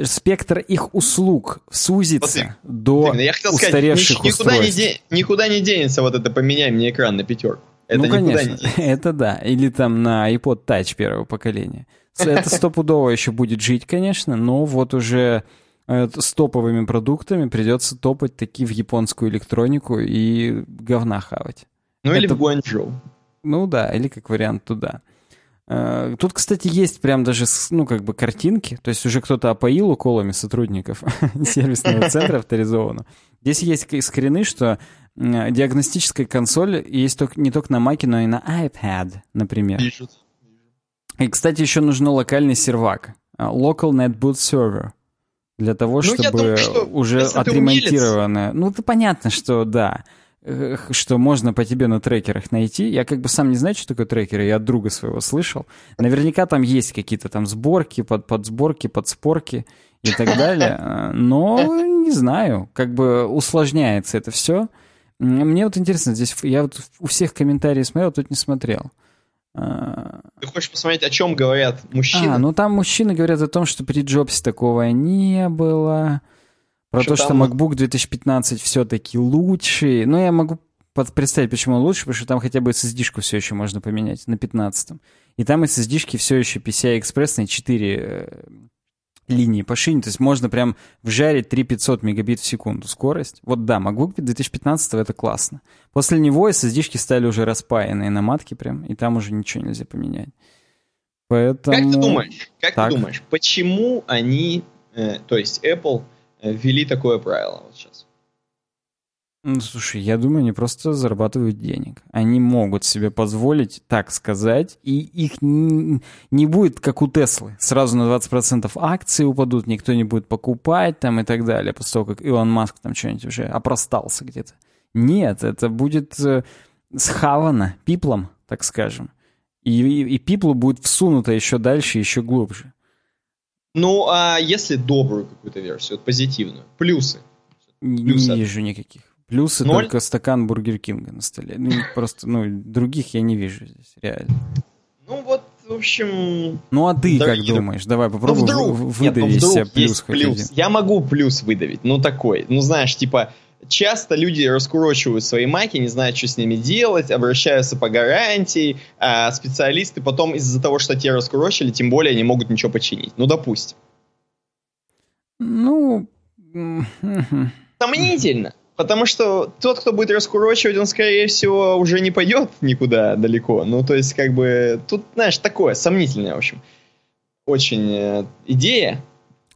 спектр их услуг сузится вот, до я хотел устаревших сказать, никуда устройств. Не де, никуда не денется вот это «поменяй мне экран на пятерку». Это ну, конечно, не это да. Или там на iPod Touch первого поколения. Это стопудово еще будет жить, конечно, но вот уже э, с топовыми продуктами придется топать таки в японскую электронику и говна хавать. Ну это... или в Гуанчжоу. Ну да, или как вариант туда. Э, тут, кстати, есть прям даже, ну, как бы картинки, то есть уже кто-то опоил уколами сотрудников сервисного центра авторизованного. Здесь есть скрины, что диагностическая консоль есть только, не только на Mac, но и на iPad, например. Пишут. И, кстати, еще нужен локальный сервак. А, Local NetBoot Server. Для того, ну, чтобы думаю, что уже отремонтированное... Ну, это понятно, что да что можно по тебе на трекерах найти. Я как бы сам не знаю, что такое трекеры, я от друга своего слышал. Наверняка там есть какие-то там сборки, под, подсборки, подспорки и так далее. Но не знаю, как бы усложняется это все. Мне вот интересно, здесь я вот у всех комментариев смотрел, тут не смотрел. А, Ты хочешь посмотреть, о чем говорят мужчины? А, ну там мужчины говорят о том, что при Джобсе такого не было. Про что то, что MacBook 2015 все-таки лучший. Но я могу представить, почему он лучше, потому что там хотя бы SSD-шку все еще можно поменять на 15 И там SSD-шки все еще PCI Express 4 линии по шине, то есть можно прям вжарить 3500 мегабит в секунду скорость. Вот да, MacBook 2015 это классно. После него SSD-шки стали уже распаянные на матке прям, и там уже ничего нельзя поменять. Поэтому... Как ты думаешь, как так. ты думаешь, почему они, э, то есть Apple, э, ввели такое правило вот сейчас? Ну, слушай, я думаю, они просто зарабатывают денег. Они могут себе позволить так сказать, и их не, не будет, как у Теслы. Сразу на 20% акции упадут, никто не будет покупать там и так далее, после того, как Илон Маск там что-нибудь уже опростался где-то. Нет, это будет э, схавано пиплом, так скажем. И, и, и пиплу будет всунуто еще дальше, еще глубже. Ну, а если добрую какую-то версию, вот позитивную, плюсы? плюсы не вижу никаких. Плюсы Ноль? только стакан Бургер Кинга на столе. Ну, просто, ну, других я не вижу здесь, реально. Ну, вот, в общем... Ну, а ты как думаешь? Давай попробуй ну, вдруг, выдавить нет, ну, вдруг плюс плюс. Я могу плюс выдавить, ну, такой. Ну, знаешь, типа, часто люди раскурочивают свои маки, не знают, что с ними делать, обращаются по гарантии, а специалисты потом из-за того, что те раскурочили, тем более не могут ничего починить. Ну, допустим. Ну, Сомнительно. Потому что тот, кто будет раскурочивать, он, скорее всего, уже не пойдет никуда далеко. Ну, то есть, как бы, тут, знаешь, такое, сомнительное, в общем. Очень э, идея.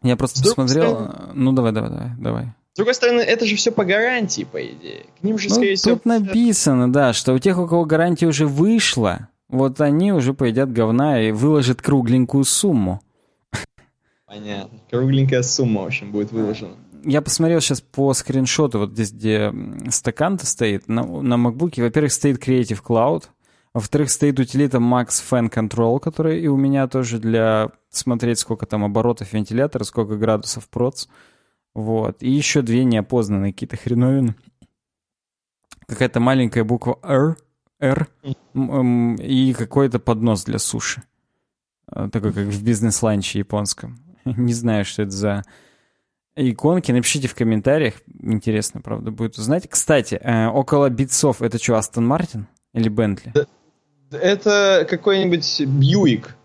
Я просто посмотрел... Стороны... Ну, давай, давай, давай, давай. С другой стороны, это же все по гарантии, по идее. К ним же, ну, скорее всего... Тут написано, да, что у тех, у кого гарантия уже вышла, вот они уже поедят говна и выложат кругленькую сумму. Понятно. Кругленькая сумма, в общем, будет выложена. Я посмотрел сейчас по скриншоту, вот здесь, где стакан-то стоит, на, на MacBook, во-первых, стоит Creative Cloud, во-вторых, стоит утилита Max Fan Control, которая и у меня тоже для смотреть, сколько там оборотов вентилятора, сколько градусов проц. Вот. И еще две неопознанные какие-то хреновины. Какая-то маленькая буква R, R и какой-то поднос для суши. А, такой, как в бизнес-ланче японском. Не знаю, что это за иконки. Напишите в комментариях. Интересно, правда, будет узнать. Кстати, э, около битцов это что, Астон Мартин или Бентли? Это какой-нибудь Бьюик.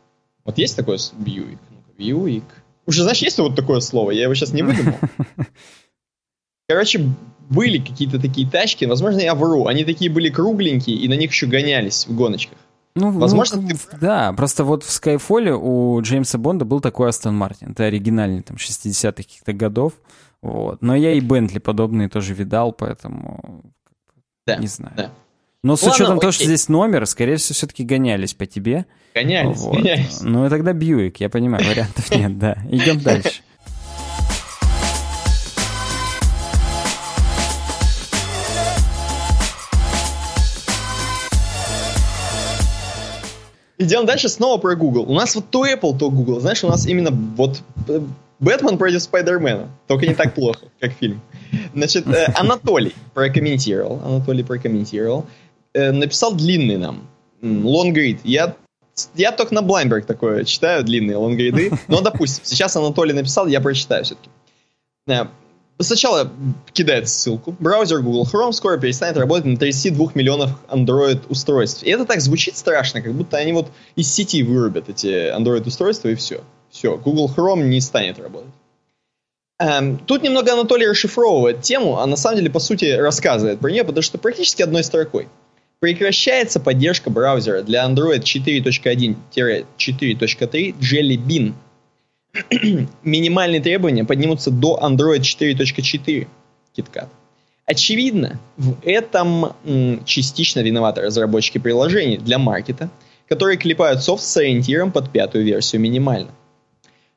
Вот есть такое Бьюик? Бьюик. Уже, знаешь, есть вот такое слово? Я его сейчас не выдумал. Короче, были какие-то такие тачки, возможно, я вру. Они такие были кругленькие, и на них еще гонялись в гоночках. Ну, Возможно, ну, ты... да, просто вот в Skyfall у Джеймса Бонда был такой Астон Мартин. Это оригинальный, там, 60-х каких-то годов. Вот. Но я и Бентли подобные тоже видал, поэтому да, не знаю. Да. Но с Ладно, учетом того, что здесь номер, скорее всего, все-таки гонялись по тебе. Гонялись, вот. гонялись. Ну и тогда Бьюик, я понимаю, вариантов нет, да. Идем дальше. Идем дальше снова про Google. У нас вот то Apple, то Google. Знаешь, у нас именно вот э, Бэтмен против Спайдермена. Только не так плохо, как фильм. Значит, э, Анатолий прокомментировал. Анатолий прокомментировал. Э, написал длинный нам. Лонгрид. Я я только на Блайнберг такое читаю, длинные лонгриды. Но, допустим, сейчас Анатолий написал, я прочитаю все-таки. Сначала кидает ссылку. Браузер Google Chrome скоро перестанет работать на 32 миллионах Android устройств. И это так звучит страшно, как будто они вот из сети вырубят эти Android устройства и все. Все, Google Chrome не станет работать. Эм, тут немного Анатолий расшифровывает тему, а на самом деле, по сути, рассказывает про нее, потому что практически одной строкой. Прекращается поддержка браузера для Android 4.1-4.3 Jelly Bean – минимальные требования поднимутся до Android 4.4 KitKat. Очевидно, в этом м, частично виноваты разработчики приложений для маркета, которые клепают софт с ориентиром под пятую версию минимально.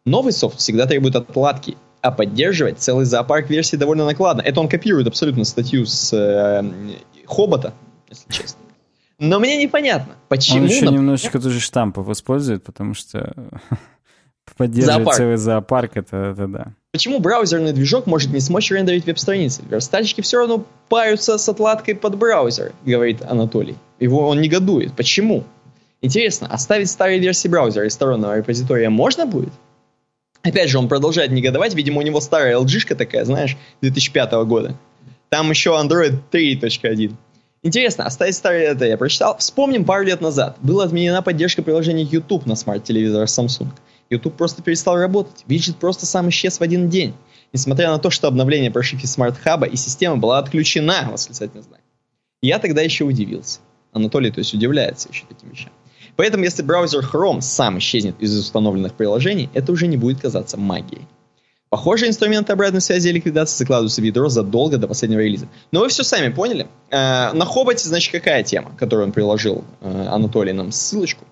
Новый софт всегда требует отладки, а поддерживать целый зоопарк версий довольно накладно. Это он копирует абсолютно статью с э, Хобота, если честно. Но мне непонятно, почему... Он еще например... немножечко тоже штампов использует, потому что Поддерживать зоопарк. целый зоопарк, это, это да. Почему браузерный движок может не смочь рендерить веб-страницы? Верстальщики все равно парятся с отладкой под браузер, говорит Анатолий. Его он негодует. Почему? Интересно, оставить старые версии браузера из стороннего репозитория можно будет? Опять же, он продолжает негодовать. Видимо, у него старая LG такая, знаешь, 2005 года. Там еще Android 3.1. Интересно, оставить старые это я прочитал. Вспомним пару лет назад. Была отменена поддержка приложения YouTube на смарт-телевизорах Samsung. YouTube просто перестал работать. Виджет просто сам исчез в один день. Несмотря на то, что обновление прошивки Hub и система была отключена, восклицательный знак. Я тогда еще удивился. Анатолий, то есть, удивляется еще таким вещам. Поэтому, если браузер Chrome сам исчезнет из установленных приложений, это уже не будет казаться магией. Похожие инструменты обратной связи и ликвидации закладываются в ядро задолго до последнего релиза. Но вы все сами поняли. Э, на Хоботе, значит, какая тема, которую он приложил э, Анатолий нам ссылочку.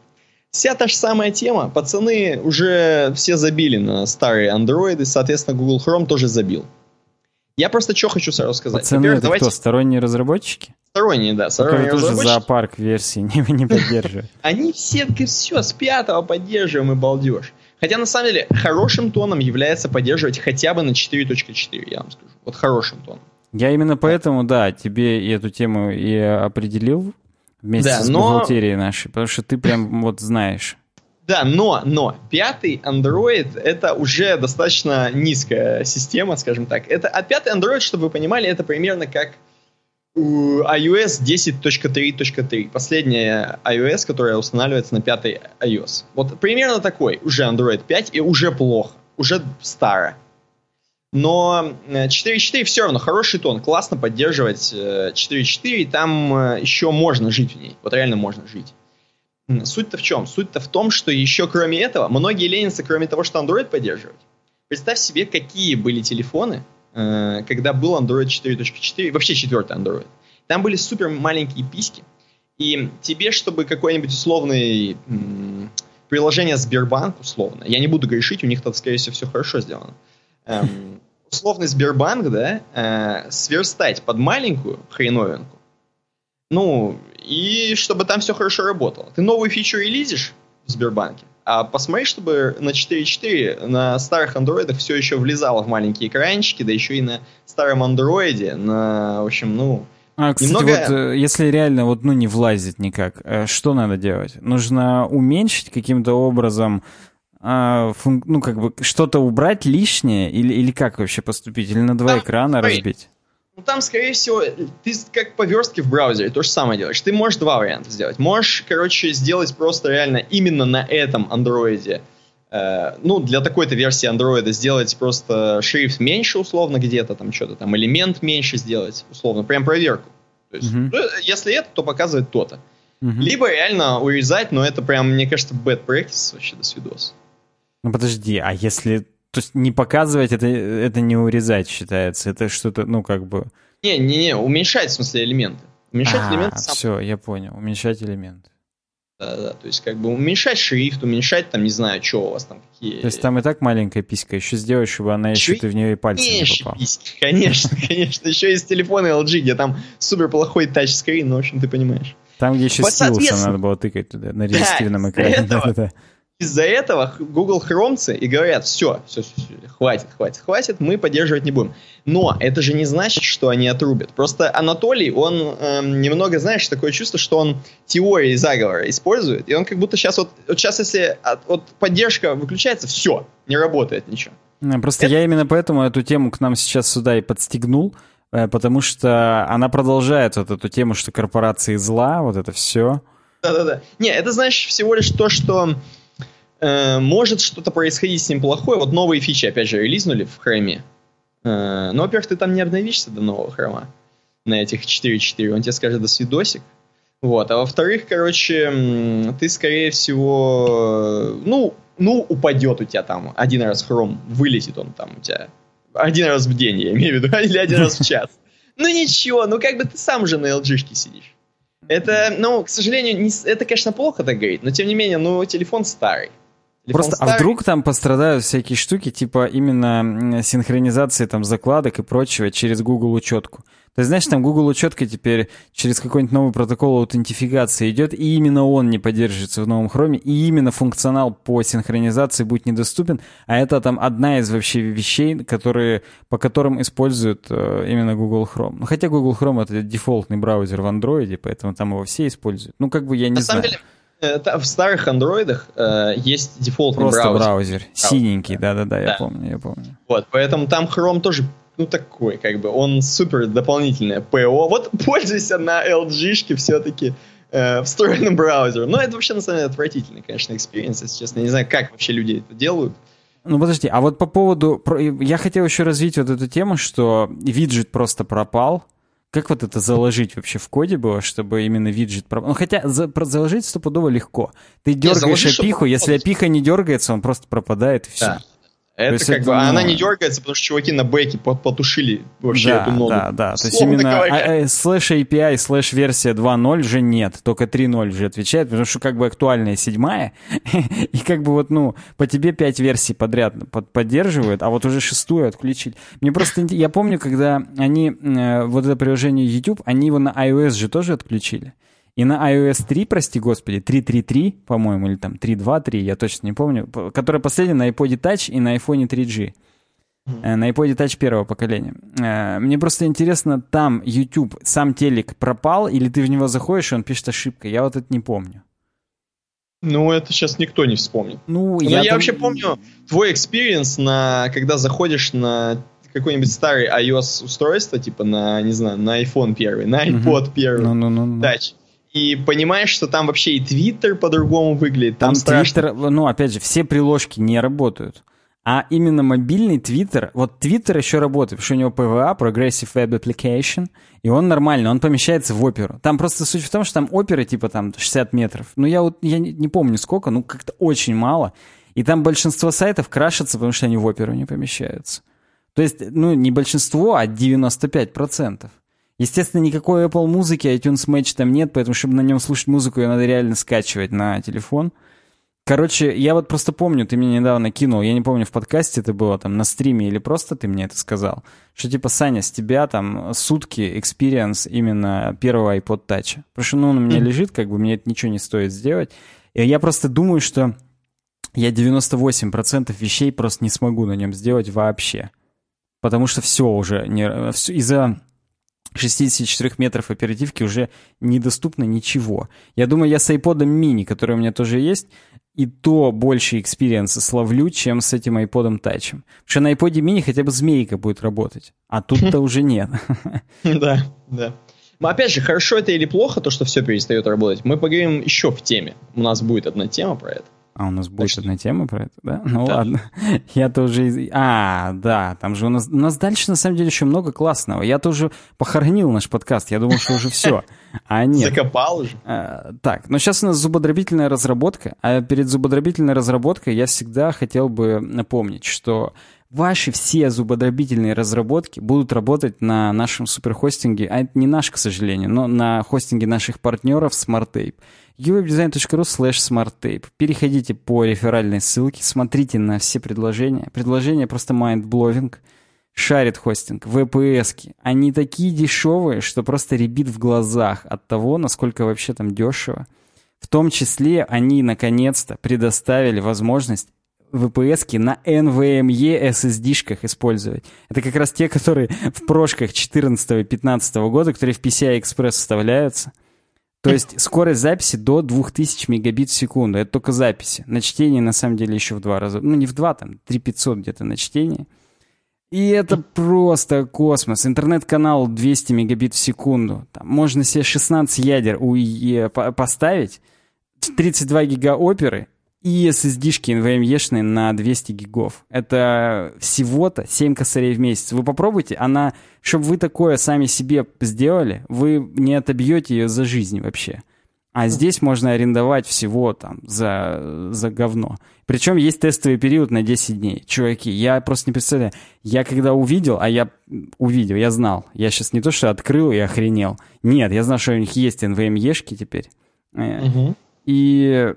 Вся та же самая тема. Пацаны уже все забили на старые андроиды, соответственно, Google Chrome тоже забил. Я просто что хочу сразу сказать. Пацаны, это давайте... кто, сторонние разработчики? Сторонние, да. Сторонние Которые тоже зоопарк версии не, не поддерживают. Они все все с пятого поддерживаем и балдеж. Хотя, на самом деле, хорошим тоном является поддерживать хотя бы на 4.4, я вам скажу. Вот хорошим тоном. Я именно поэтому, да, тебе эту тему и определил Вместе да, с но... бухгалтерией нашей, потому что ты прям вот знаешь. Да, но, но пятый Android это уже достаточно низкая система, скажем так. Это, а пятый Android, чтобы вы понимали, это примерно как iOS 10.3.3. Последняя iOS, которая устанавливается на пятый iOS. Вот примерно такой уже Android 5 и уже плохо, уже старо. Но 4.4 все равно хороший тон, классно поддерживать 4.4, и там еще можно жить в ней, вот реально можно жить. Суть-то в чем? Суть-то в том, что еще кроме этого, многие ленинцы, кроме того, что Android поддерживать, представь себе, какие были телефоны, когда был Android 4.4, вообще четвертый Android. Там были супер маленькие письки, и тебе, чтобы какой-нибудь условный м- приложение Сбербанк, условно, я не буду грешить, у них тут, скорее всего, все хорошо сделано, эм, условный Сбербанк, да, э, сверстать под маленькую хреновинку, ну, и чтобы там все хорошо работало. Ты новую фичу релизишь в Сбербанке, а посмотри, чтобы на 4.4 на старых андроидах все еще влезало в маленькие экранчики, да еще и на старом андроиде, на, в общем, ну, а, кстати, Немного... вот э, если реально вот, ну, не влазит никак, э, что надо делать? Нужно уменьшить каким-то образом, а, фун... ну, как бы, что-то убрать лишнее, или, или как вообще поступить? Или на два там, экрана смотри, разбить? Ну, там, скорее всего, ты как по верстке в браузере то же самое делаешь. Ты можешь два варианта сделать. Можешь, короче, сделать просто реально именно на этом андроиде Э, ну, для такой-то версии андроида сделать просто шрифт меньше условно где-то, там что-то там, элемент меньше сделать условно, прям проверку. То есть, uh-huh. ну, если это, то показывает то-то. Uh-huh. Либо реально урезать, но это прям, мне кажется, bad practice вообще до свидос. Ну подожди, а если... То есть не показывать, это, это не урезать считается, это что-то, ну как бы... Не-не-не, уменьшать в смысле элементы. Уменьшать а, элементы сам. все, я понял, уменьшать элементы. Да, да, то есть как бы уменьшать шрифт, уменьшать там, не знаю, что у вас там какие... То есть там и так маленькая писька, еще сделать, чтобы она еще, ты в нее и пальцем не попал. Письки, конечно, конечно. Еще есть телефоны LG, где там супер плохой тачскрин, ну, в общем, ты понимаешь. Там, где еще стилусом надо было тыкать туда, на резистивном экране. Да, да, да. Из-за этого Google Хромцы и говорят, все, все, все, все, хватит, хватит, хватит, мы поддерживать не будем. Но это же не значит, что они отрубят. Просто Анатолий, он эм, немного, знаешь, такое чувство, что он теории заговора использует, и он как будто сейчас вот, вот сейчас, если от, вот поддержка выключается, все, не работает ничего. Просто это... я именно поэтому эту тему к нам сейчас сюда и подстегнул, э, потому что она продолжает вот эту тему, что корпорации зла, вот это все. Да-да-да. Не, это, знаешь, всего лишь то, что э, может что-то происходить с ним плохое. Вот новые фичи, опять же, релизнули в храме. Э, ну, во-первых, ты там не обновишься до нового хрома на этих 4.4. Он тебе скажет до свидосик. Вот. А во-вторых, короче, ты, скорее всего, ну, ну, упадет у тебя там один раз хром, вылетит он там у тебя один раз в день, я имею в виду, или один раз в час. Ну ничего, ну как бы ты сам же на LG сидишь. Это, ну, к сожалению, не, это, конечно, плохо так говорить, но тем не менее, ну, телефон старый. Просто, а вдруг там пострадают всякие штуки, типа именно синхронизации там закладок и прочего через Google учетку. То есть, знаешь, там Google учетка теперь через какой-нибудь новый протокол аутентификации идет, и именно он не поддерживается в новом хроме, и именно функционал по синхронизации будет недоступен, а это там одна из вообще вещей, которые, по которым используют э, именно Google Chrome. Ну, хотя Google Chrome это дефолтный браузер в Android, поэтому там его все используют. Ну, как бы я не На знаю. Самом деле, Э, в старых андроидах э, есть дефолтный Просто браузер. браузер. Синенький, да-да-да, я помню, я помню. Вот, поэтому там Chrome тоже ну, такой, как бы, он супер дополнительное ПО. Вот пользуйся на LG-шке все-таки э, встроенным браузером. Но это вообще, на самом деле, отвратительный, конечно, experience, если честно. Я не знаю, как вообще люди это делают. Ну, подожди, а вот по поводу... Я хотел еще развить вот эту тему, что виджет просто пропал, как вот это заложить вообще в коде было, чтобы именно виджет... Ну, хотя за, заложить стопудово легко. Ты дергаешь Нет, апиху, если апиха не дергается, он просто пропадает, и все. Да. Это как это, бы, ну... она не дергается, потому что чуваки на бэке потушили вообще да, эту ногу. Да, да, то есть именно а, а, слэш API, слэш версия 2.0 же нет, только 3.0 же отвечает, потому что как бы актуальная седьмая, и как бы вот, ну, по тебе 5 версий подряд под, поддерживают, а вот уже шестую отключили. Мне просто, я помню, когда они, э, вот это приложение YouTube, они его на iOS же тоже отключили. И на iOS 3, прости господи, 3.3.3, по-моему, или там 3.2.3, я точно не помню, которая последняя на iPod Touch и на iPhone 3G. Mm-hmm. На iPod Touch первого поколения. Э, мне просто интересно, там YouTube, сам телек пропал, или ты в него заходишь, и он пишет ошибка? Я вот это не помню. Ну, это сейчас никто не вспомнит. Ну, я, я там... вообще помню твой experience, на, когда заходишь на какое-нибудь старый iOS устройство, типа на, не знаю, на iPhone первый, на iPod uh-huh. первый, ну, ну, ну, ну. Touch и понимаешь, что там вообще и Твиттер по-другому выглядит. Там, там Твиттер, ну, опять же, все приложки не работают. А именно мобильный Twitter, вот Twitter еще работает, потому что у него PWA, Progressive Web Application, и он нормальный, он помещается в оперу. Там просто суть в том, что там оперы типа там 60 метров. Ну я вот, я не, не помню сколько, ну как-то очень мало. И там большинство сайтов крашатся, потому что они в оперу не помещаются. То есть, ну, не большинство, а 95%. Естественно, никакой Apple музыки, iTunes Match там нет, поэтому, чтобы на нем слушать музыку, ее надо реально скачивать на телефон. Короче, я вот просто помню, ты мне недавно кинул, я не помню, в подкасте это было, там, на стриме или просто ты мне это сказал, что типа, Саня, с тебя там сутки experience именно первого iPod Touch. Потому что, ну, он у меня лежит, как бы мне это ничего не стоит сделать. И я просто думаю, что я 98% вещей просто не смогу на нем сделать вообще. Потому что все уже, не, из-за 64 метров оперативки уже недоступно ничего. Я думаю, я с iPod mini, который у меня тоже есть, и то больше experience а словлю, чем с этим iPod Touch. Потому что на iPod mini хотя бы змейка будет работать, а тут-то уже нет. Да, да. Но опять же, хорошо это или плохо, то, что все перестает работать, мы поговорим еще в теме. У нас будет одна тема про это. А у нас будет Точно. одна тема про это, да? Ну да. ладно. Я тоже... Из... А, да, там же у нас... У нас дальше, на самом деле, еще много классного. Я тоже похоронил наш подкаст. Я думал, что уже все. А нет. Закопал уже. А, так, но сейчас у нас зубодробительная разработка. А перед зубодробительной разработкой я всегда хотел бы напомнить, что ваши все зубодробительные разработки будут работать на нашем суперхостинге. А это не наш, к сожалению, но на хостинге наших партнеров SmartTape uwebdesign.ru slash smarttape. Переходите по реферальной ссылке, смотрите на все предложения. Предложения просто mindblowing. Шарит хостинг, VPS-ки. Они такие дешевые, что просто ребит в глазах от того, насколько вообще там дешево. В том числе они наконец-то предоставили возможность VPS-ки на NVMe SSD-шках использовать. Это как раз те, которые в прошках 14-15 года, которые в PCI Express вставляются. То есть скорость записи до 2000 мегабит в секунду. Это только записи. На чтение, на самом деле, еще в два раза. Ну, не в два, там, 3500 где-то на чтение. И это просто космос. Интернет-канал 200 мегабит в секунду. Там можно себе 16 ядер у поставить, 32 гига оперы и SSD-шки NVMe-шные на 200 гигов. Это всего-то 7 косарей в месяц. Вы попробуйте, она, чтобы вы такое сами себе сделали, вы не отобьете ее за жизнь вообще. А здесь можно арендовать всего там за, за говно. Причем есть тестовый период на 10 дней. Чуваки, я просто не представляю. Я когда увидел, а я увидел, я знал. Я сейчас не то, что открыл и охренел. Нет, я знал, что у них есть NVMe-шки теперь. Угу. И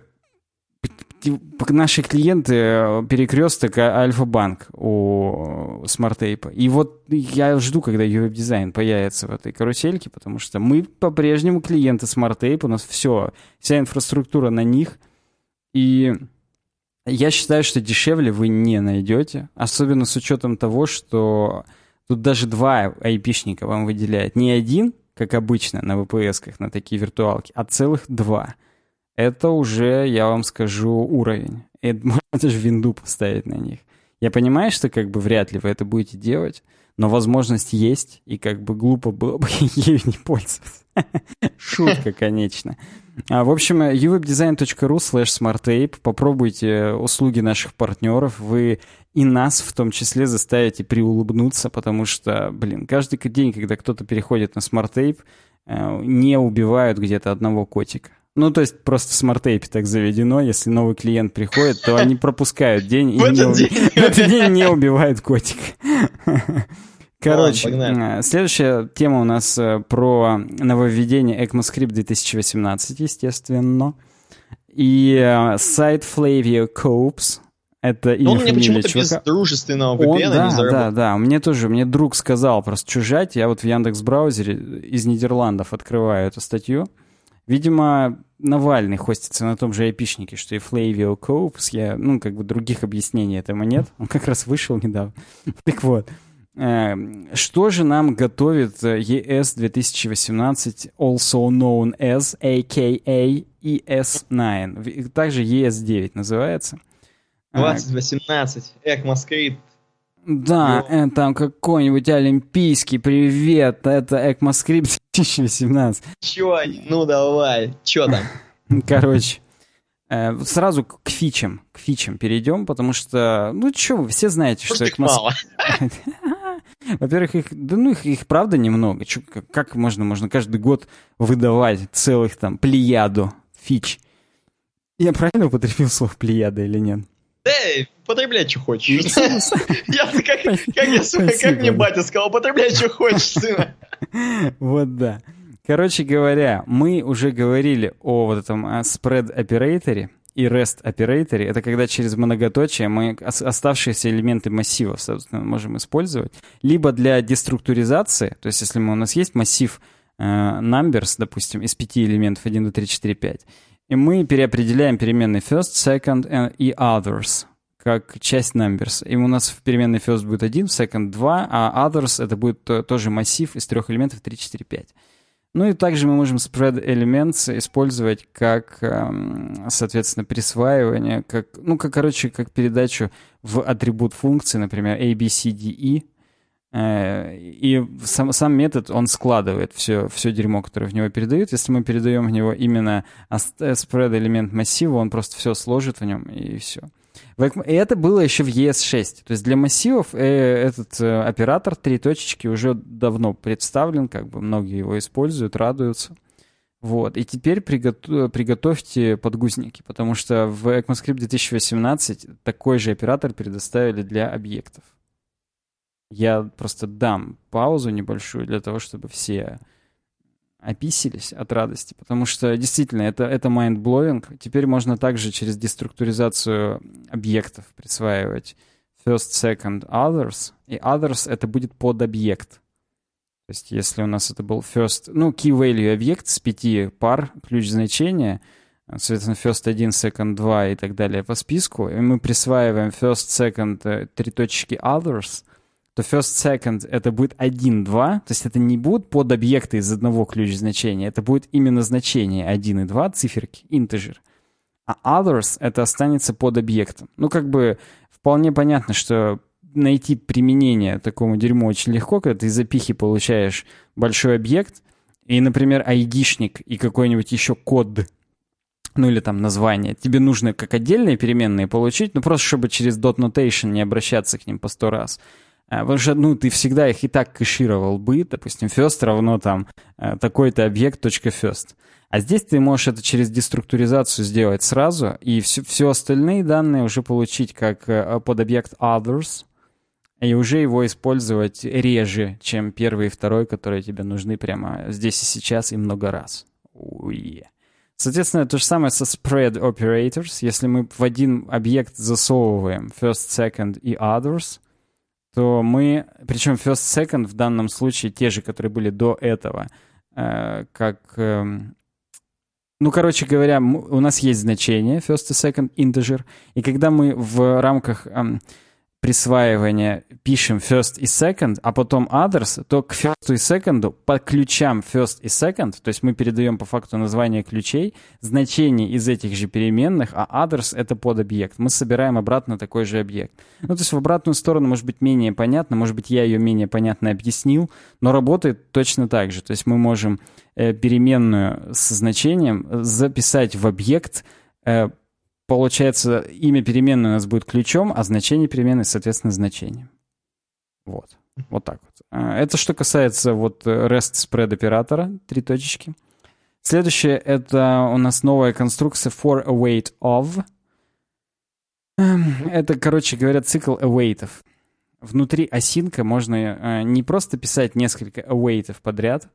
наши клиенты э, перекресток а, Альфа-банк у SmartApe а. И вот я жду, когда веб-дизайн появится в этой карусельке, потому что мы по-прежнему клиенты SmartApe а, у нас все, вся инфраструктура на них. И я считаю, что дешевле вы не найдете, особенно с учетом того, что тут даже два айпишника вам выделяет. Не один, как обычно на VPS-ках, на такие виртуалки, а целых два — это уже, я вам скажу, уровень. Это можно даже винду поставить на них. Я понимаю, что как бы вряд ли вы это будете делать, но возможность есть, и как бы глупо было бы ею не пользоваться. Шутка, конечно. А, в общем, uwebdesign.ru slash smarttape. Попробуйте услуги наших партнеров. Вы и нас в том числе заставите приулыбнуться, потому что, блин, каждый день, когда кто-то переходит на SmartApe, э, не убивают где-то одного котика. Ну, то есть просто в SmartApe так заведено, если новый клиент приходит, то они пропускают день и в этот день. не убивают котика. Короче, э, следующая тема у нас э, про нововведение ECMAScript 2018, естественно. И э, сайт Flavio Copes, это имя Он мне почему-то без дружественного VPN Он, да, не да, да, мне тоже, мне друг сказал просто чужать, я вот в Яндекс браузере из Нидерландов открываю эту статью, Видимо, Навальный хостится на том же айпишнике, что и Flavio Copes. Я, ну, как бы других объяснений этому нет. Он как раз вышел недавно. Так вот. Эм, что же нам готовит ES 2018, also known as, aka ES9? Также ES9 называется. 2018, ECMAScript да, это там какой-нибудь олимпийский привет, это ECMAScript 2018. Чё? Ну давай, чё там? Короче, Э, сразу к фичам, к фичам перейдем, потому что, ну что, вы все знаете, Может, что их мало. Во-первых, их, да ну их, их правда немного. Чё, как, как можно, можно каждый год выдавать целых там плеяду фич. Я правильно употребил слово плеяда или нет? Эй, употребляй, что хочешь. Я как мне батя сказал, употребляй, что хочешь, сына. Вот да. Короче говоря, мы уже говорили о вот этом spread операторе и REST операторе. Это когда через многоточие мы оставшиеся элементы массива, собственно, можем использовать. Либо для деструктуризации, то есть если мы, у нас есть массив э, numbers, допустим, из пяти элементов 1, 2, 3, 4, 5, и мы переопределяем переменные first, second и others как часть numbers. И у нас в переменной first будет 1, second 2, а others это будет тоже массив из трех элементов 3, 4, 5. Ну и также мы можем spread elements использовать как, эм, соответственно, присваивание, как, ну, как, короче, как передачу в атрибут функции, например, a, b, c, d, e. Э, и сам, сам метод, он складывает все, все дерьмо, которое в него передают. Если мы передаем в него именно spread элемент массива, он просто все сложит в нем, и все. И это было еще в ES6. То есть для массивов э, этот э, оператор три точечки уже давно представлен, как бы многие его используют, радуются. Вот. И теперь приготов, приготовьте подгузники, потому что в ECMAScript 2018 такой же оператор предоставили для объектов. Я просто дам паузу небольшую для того, чтобы все описились от радости, потому что действительно это, это mind-blowing. Теперь можно также через деструктуризацию объектов присваивать first, second, others, и others это будет под объект. То есть если у нас это был first, ну, key value объект с пяти пар ключ значения, соответственно, first 1, second 2 и так далее по списку, и мы присваиваем first, second, э, три точки others — то first second это будет 1, 2, то есть это не будут под объекты из одного ключ значения, это будет именно значение 1 и 2, циферки, integer. А others это останется под объектом. Ну, как бы вполне понятно, что найти применение такому дерьму очень легко, когда ты из запихи получаешь большой объект, и, например, айдишник и какой-нибудь еще код, ну или там название, тебе нужно как отдельные переменные получить, ну просто чтобы через dot notation не обращаться к ним по сто раз. А, потому что, ну, ты всегда их и так кэшировал бы, допустим, first равно там э, такой-то объект .first. А здесь ты можешь это через деструктуризацию сделать сразу, и все, все остальные данные уже получить как э, под объект others, и уже его использовать реже, чем первый и второй, которые тебе нужны прямо здесь и сейчас и много раз. Уе. Соответственно, то же самое со spread operators. Если мы в один объект засовываем first, second и others, то мы, причем first, second в данном случае те же, которые были до этого, э, как, э, ну, короче говоря, у нас есть значение first и second integer, и когда мы в рамках э, присваивания пишем first и second, а потом others, то к first и second по ключам first и second, то есть мы передаем по факту название ключей, значение из этих же переменных, а others — это подобъект. Мы собираем обратно такой же объект. Ну, то есть в обратную сторону может быть менее понятно, может быть, я ее менее понятно объяснил, но работает точно так же. То есть мы можем э, переменную со значением записать в объект э, получается, имя переменной у нас будет ключом, а значение переменной, соответственно, значением. Вот. Вот так вот. А, это что касается вот REST spread оператора, три точечки. Следующее — это у нас новая конструкция for await of. Эм, это, короче говоря, цикл awaitов. Внутри осинка можно э, не просто писать несколько awaitов подряд.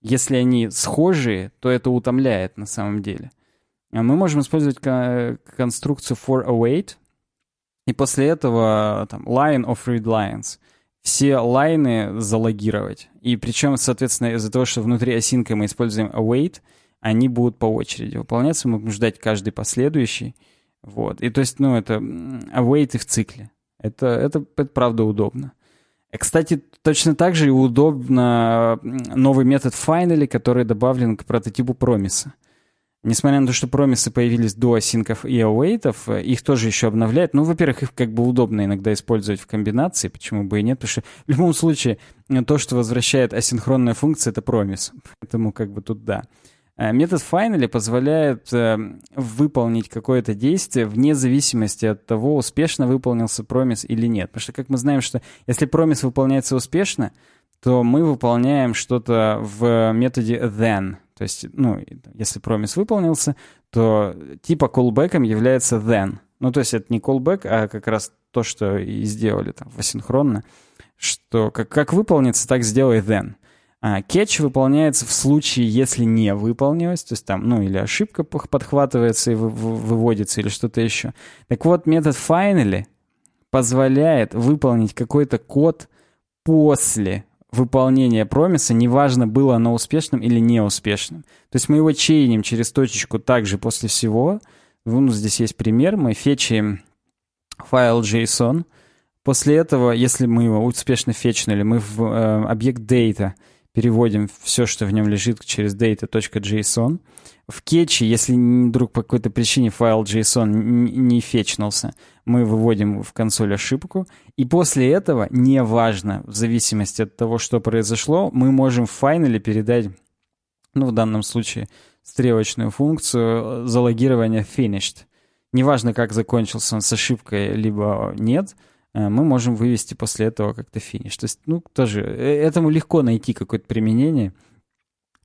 Если они схожие, то это утомляет на самом деле. А мы можем использовать конструкцию for await, и после этого там, line of read lines. Все лайны залогировать. И причем, соответственно, из-за того, что внутри осинка мы используем await, они будут по очереди выполняться, мы будем ждать каждый последующий. Вот. И то есть, ну, это await в цикле. Это, это, это правда удобно. И, кстати, точно так же и удобно новый метод finally, который добавлен к прототипу промиса. Несмотря на то, что промисы появились до осинков и await, их тоже еще обновляют. Ну, во-первых, их как бы удобно иногда использовать в комбинации, почему бы и нет, потому что в любом случае то, что возвращает асинхронная функция, это промис. Поэтому как бы тут да. Э, метод finally позволяет э, выполнить какое-то действие вне зависимости от того, успешно выполнился промис или нет. Потому что, как мы знаем, что если промис выполняется успешно, то мы выполняем что-то в методе then. То есть, ну, если промис выполнился, то типа callback является then. Ну, то есть это не callback, а как раз то, что и сделали там асинхронно, что как, как выполнится, так сделай then. А, кетч выполняется в случае, если не выполнилось, то есть там, ну, или ошибка подхватывается и вы, выводится, или что-то еще. Так вот, метод finally позволяет выполнить какой-то код после выполнения промиса, неважно, было оно успешным или неуспешным. То есть мы его чейним через точечку также после всего. Ну, здесь есть пример. Мы фетчим файл JSON. После этого, если мы его успешно фетчнули, мы в э, объект data переводим все, что в нем лежит через data.json. В кетче, если вдруг по какой-то причине файл JSON не фетчнулся, мы выводим в консоль ошибку. И после этого, неважно, в зависимости от того, что произошло, мы можем в файнале передать, ну, в данном случае, стрелочную функцию э, залогирования finished. Неважно, как закончился он с ошибкой, либо нет, мы можем вывести после этого как-то финиш. То есть, ну, тоже э, этому легко найти какое-то применение —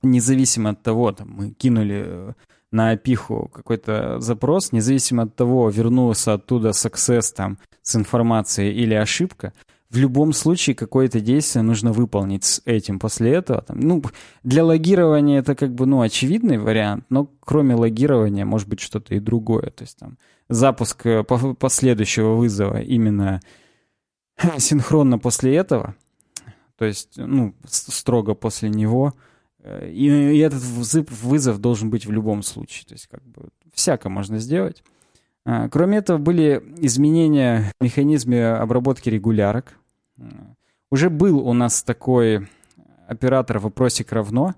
независимо от того, там, мы кинули э, на опиху какой-то запрос, независимо от того, вернулся оттуда success там с информацией или ошибка, в любом случае какое-то действие нужно выполнить с этим после этого. Там, ну, для логирования это как бы, ну, очевидный вариант, но кроме логирования может быть что-то и другое. То есть там запуск э, последующего вызова именно синхронно после этого, то есть, ну, строго после него — Э, и, и этот вызов должен быть в любом случае. То есть как бы всяко можно сделать. А, кроме этого, были изменения в механизме обработки регулярок. Уже был у нас такой оператор вопросик равно,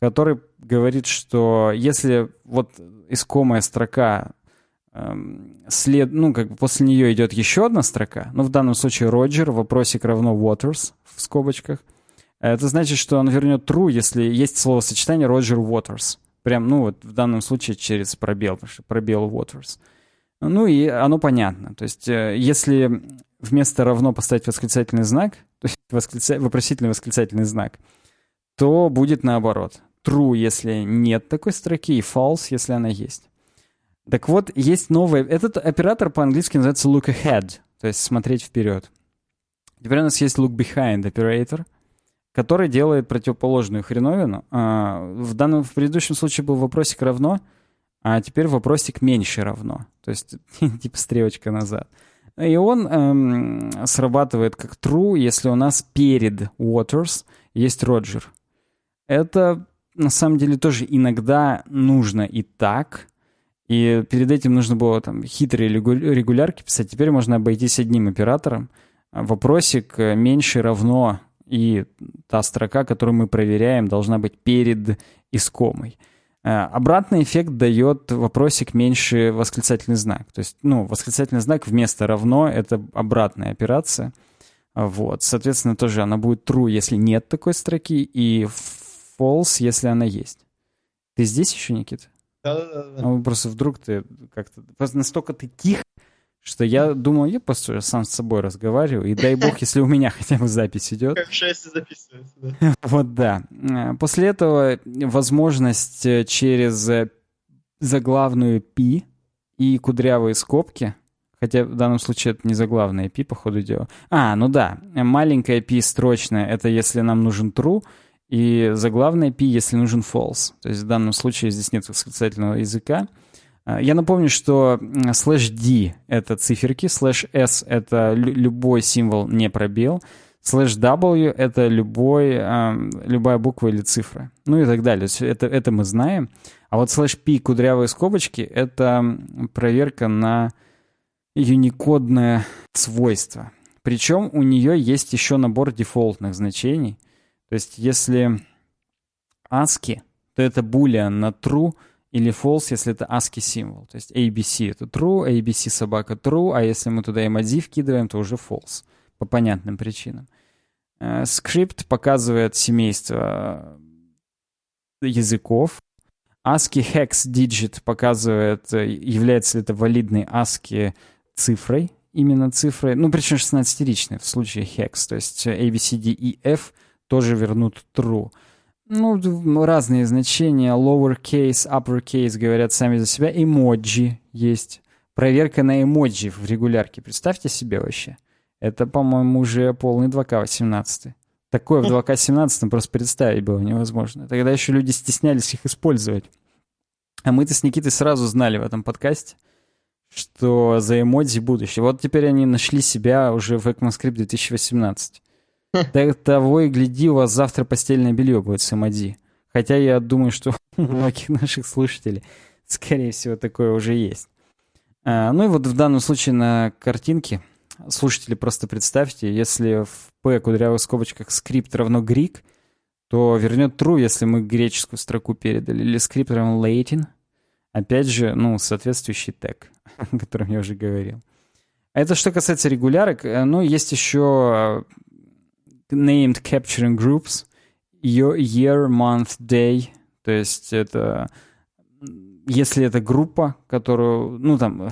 который говорит, что если вот искомая строка след, ну, как бы после нее идет еще одна строка, ну, в данном случае Роджер, вопросик равно Waters в скобочках, это значит, что он вернет true, если есть словосочетание Roger Waters. Прям, ну вот в данном случае через пробел, потому что пробел Waters. Ну и оно понятно. То есть э, если вместо равно поставить восклицательный знак, то есть восклица... вопросительный восклицательный знак, то будет наоборот. True, если нет такой строки, и false, если она есть. Так вот, есть новый... Этот оператор по-английски называется look ahead, то есть смотреть вперед. Теперь у нас есть look behind operator — который делает противоположную хреновину. А, в данном, в предыдущем случае был вопросик равно, а теперь вопросик меньше равно. То есть, типа стрелочка назад. И он эм, срабатывает как true, если у нас перед Waters есть Роджер. Это на самом деле тоже иногда нужно и так. И перед этим нужно было там хитрые регулярки писать. Теперь можно обойтись одним оператором. Вопросик э, меньше равно и та строка, которую мы проверяем, должна быть перед искомой. Э, обратный эффект дает вопросик меньше восклицательный знак. То есть, ну, восклицательный знак вместо равно — это обратная операция. Вот, соответственно, тоже она будет true, если нет такой строки, и false, если она есть. Ты здесь еще, Никита? Да-да-да. Ну, просто вдруг ты как-то... Просто настолько ты тих, что я думал, я просто сам с собой разговариваю, и дай бог, если у меня хотя бы запись идет. Как в 6 записывается, да. Вот да. После этого возможность э, через э, заглавную P и кудрявые скобки, хотя в данном случае это не заглавная P, по ходу дела. А, ну да, маленькая P строчная, это если нам нужен true, и заглавная P, если нужен false. То есть в данном случае здесь нет восклицательного знака. А, я напомню, что слэш D — это циферки, слэш S — это любой символ, не пробел, слэш W — это любой, любая буква или цифра, ну и так далее. Это, это мы знаем. А вот слэш P кудрявые скобочки — это проверка на юникодное свойство. Причем у нее есть еще набор дефолтных значений. То есть если ASCII, то это boolean на true — или false, если это ASCII символ. То есть ABC это true, ABC собака true, а если мы туда emoji вкидываем, то уже false. По понятным причинам. Скрипт показывает семейство языков. ASCII Hex Digit показывает, э, является ли это валидной ASCII цифрой, именно цифрой, ну, причем 16-ричной в случае Hex, то есть A, B, C, D, E, F тоже вернут true. Ну, разные значения, lowercase, uppercase говорят сами за себя, эмоджи есть. Проверка на эмоджи в регулярке, представьте себе вообще. Это, по-моему, уже полный 2К18. Такое в 2К17 просто представить было невозможно. Тогда еще люди стеснялись их использовать. А мы-то с Никитой сразу знали в этом подкасте, что за эмодзи будущее. Вот теперь они нашли себя уже в ECMAScript 2018. Так того и гляди, у вас завтра постельное белье будет с эмодзи. Хотя я думаю, что у многих наших слушателей, скорее всего, такое уже есть. А, ну и вот в данном случае на картинке слушатели, просто представьте, если в P кудрявых скобочках скрипт равно Greek, то вернет true, если мы греческую строку передали, или скрипт равно Latin. Опять же, ну, соответствующий тег, о котором я уже говорил. Это что касается регулярок. Э, ну, есть еще э, named capturing groups, year, month, day. То есть это если это группа, которую, ну там,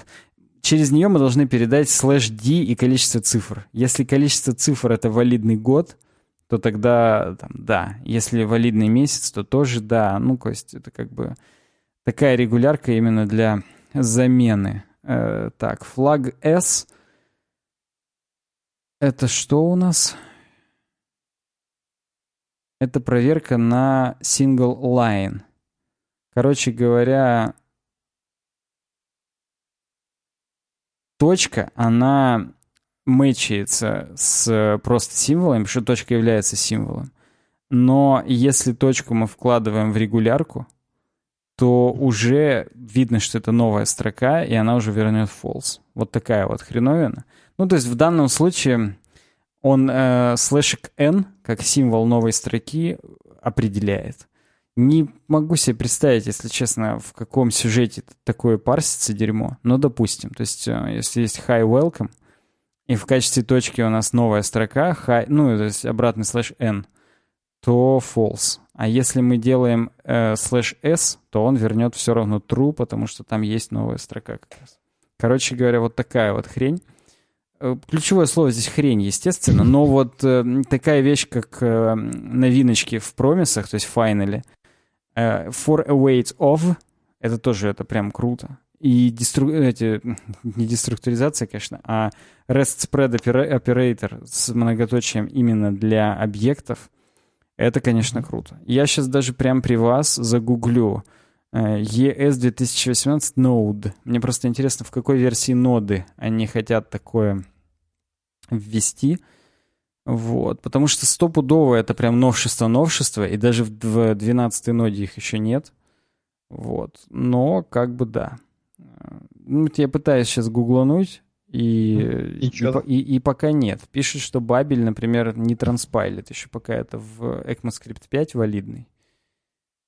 через нее мы должны передать слэш d и количество цифр. Если количество цифр это валидный год, то тогда там, да. Если валидный месяц, то тоже да. Ну, то есть это как бы такая регулярка именно для замены. Э, так, флаг S. Это что у нас? Это проверка на single line. Короче говоря, точка, она мэчится с просто символом, что точка является символом. Но если точку мы вкладываем в регулярку, то уже видно, что это новая строка, и она уже вернет false. Вот такая вот хреновина. Ну, то есть в данном случае он э, слэшик n, как символ новой строки, определяет. Не могу себе представить, если честно, в каком сюжете такое парсится дерьмо. Но допустим. То есть, э, если есть hi welcome, и в качестве точки у нас новая строка, hi, ну, то есть обратный слэш n, то false. А если мы делаем э, слэш s, то он вернет все равно true, потому что там есть новая строка как раз. Короче говоря, вот такая вот хрень. Э, ключевое слово здесь хрень, естественно, но вот э, такая вещь, как э, новиночки в промисах, то есть в finally, Uh, for a weight of, это тоже, это прям круто. И дестру... эти, не деструктуризация, конечно, а REST Spread Operator с многоточием именно для объектов, это, конечно, круто. Я сейчас даже прям при вас загуглю uh, ES 2018 Node. Мне просто интересно, в какой версии ноды они хотят такое ввести. Вот, потому что стопудово это прям новшество-новшество, и даже в 12-й ноде их еще нет. Вот, но как бы да. Ну, я пытаюсь сейчас гуглануть, и, и, и, и, и пока нет. Пишет, что Бабель, например, не транспайлит еще пока это в ECMAScript 5 валидный.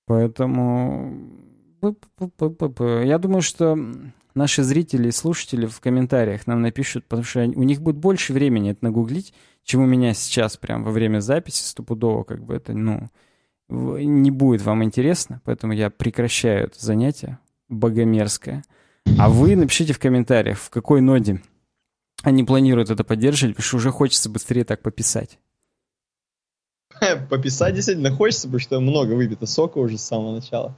Поэтому я думаю, что наши зрители и слушатели в комментариях нам напишут, потому что у них будет больше времени это нагуглить, чем у меня сейчас прям во время записи стопудово, как бы это, ну, не будет вам интересно, поэтому я прекращаю это занятие богомерзкое. А вы напишите в комментариях, в какой ноде они планируют это поддерживать, потому что уже хочется быстрее так пописать. Пописать действительно хочется, потому что много выпито сока уже с самого начала.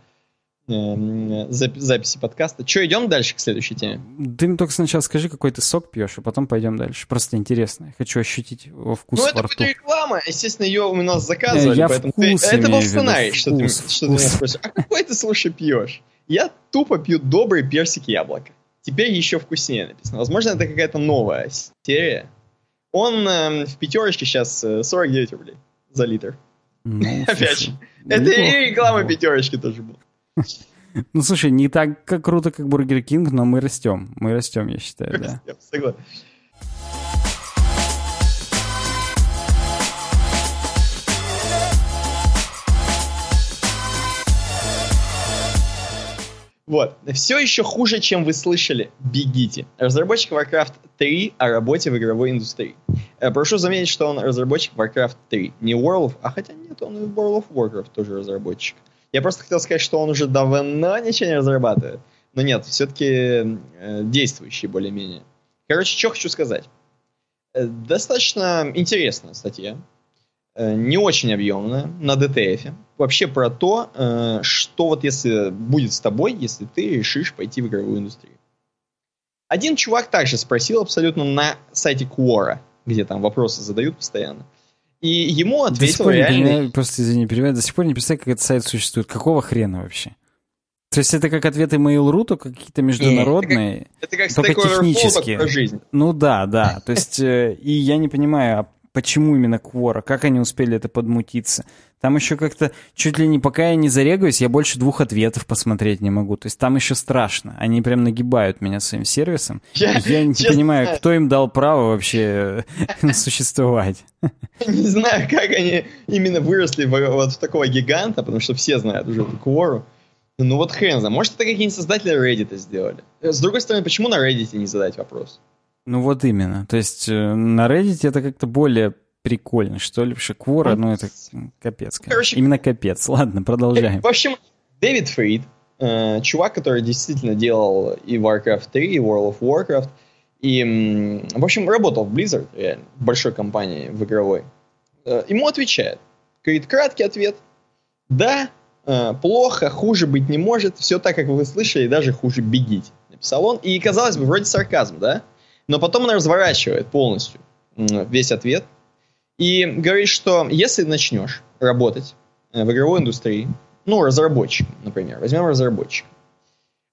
Эм, записи подкаста. Че, идем дальше к следующей теме? Ты мне только сначала скажи, какой ты сок пьешь, а потом пойдем дальше. Просто интересно. Я хочу ощутить его вкус Ну, это будет реклама. Естественно, ее у нас заказывали. Я поэтому вкус ты... Это был сценарий, что, вкус, ты, что вкус. ты меня спросишь. А какой ты, слушай, пьешь? Я тупо пью добрый персик яблоко. Теперь еще вкуснее написано. Возможно, это какая-то новая серия. Он э, в пятерочке сейчас 49 э, рублей за литр. Ну, Опять же. Это и реклама пятерочки тоже была. Ну, слушай, не так как круто, как Бургер Кинг, но мы растем. Мы растем, я считаю, да. Вот. Все еще хуже, чем вы слышали. Бегите. Разработчик Warcraft 3 о работе в игровой индустрии. Э, прошу заметить, что он разработчик Warcraft 3. Не World of... А хотя нет, он и World of Warcraft тоже разработчик. Я просто хотел сказать, что он уже давно ничего не разрабатывает. Но нет, все-таки э, действующий более-менее. Короче, что хочу сказать. Э, достаточно интересная статья. Э, не очень объемная, на DTF. Вообще про то, что вот если будет с тобой, если ты решишь пойти в игровую индустрию. Один чувак также спросил абсолютно на сайте Quora, где там вопросы задают постоянно. И ему ответил реально... Не, просто, извини, перевод, до сих пор не представляю, как этот сайт существует. Какого хрена вообще? То есть это как ответы Mail.ru, только какие-то международные, это как, это как только технические. жизнь. Ну да, да. То есть, э, и я не понимаю, а почему именно Quora, как они успели это подмутиться. Там еще как-то, чуть ли не пока я не зарегаюсь, я больше двух ответов посмотреть не могу. То есть там еще страшно. Они прям нагибают меня своим сервисом. Я, я не понимаю, знаю. кто им дал право вообще э, существовать. Не знаю, как они именно выросли вот в такого гиганта, потому что все знают уже Quora. Ну вот хрен знает. Может, это какие-нибудь создатели Reddit сделали. С другой стороны, почему на Reddit не задать вопрос? Ну вот именно. То есть э, на Reddit это как-то более прикольно, что ли, что Quora, ну это капец. Короче, Именно капец. Ладно, продолжаем. В общем, Дэвид Фрид, э, чувак, который действительно делал и Warcraft 3, и World of Warcraft, и, в общем, работал в Blizzard, реально, в большой компании, в игровой. Э, ему отвечает. Говорит, краткий ответ. Да, э, плохо, хуже быть не может, все так, как вы слышали, даже хуже бегите. Написал он. И, казалось бы, вроде сарказм, да? Но потом она разворачивает полностью весь ответ и говорит, что если начнешь работать э, в игровой индустрии, ну, разработчик, например, возьмем разработчик.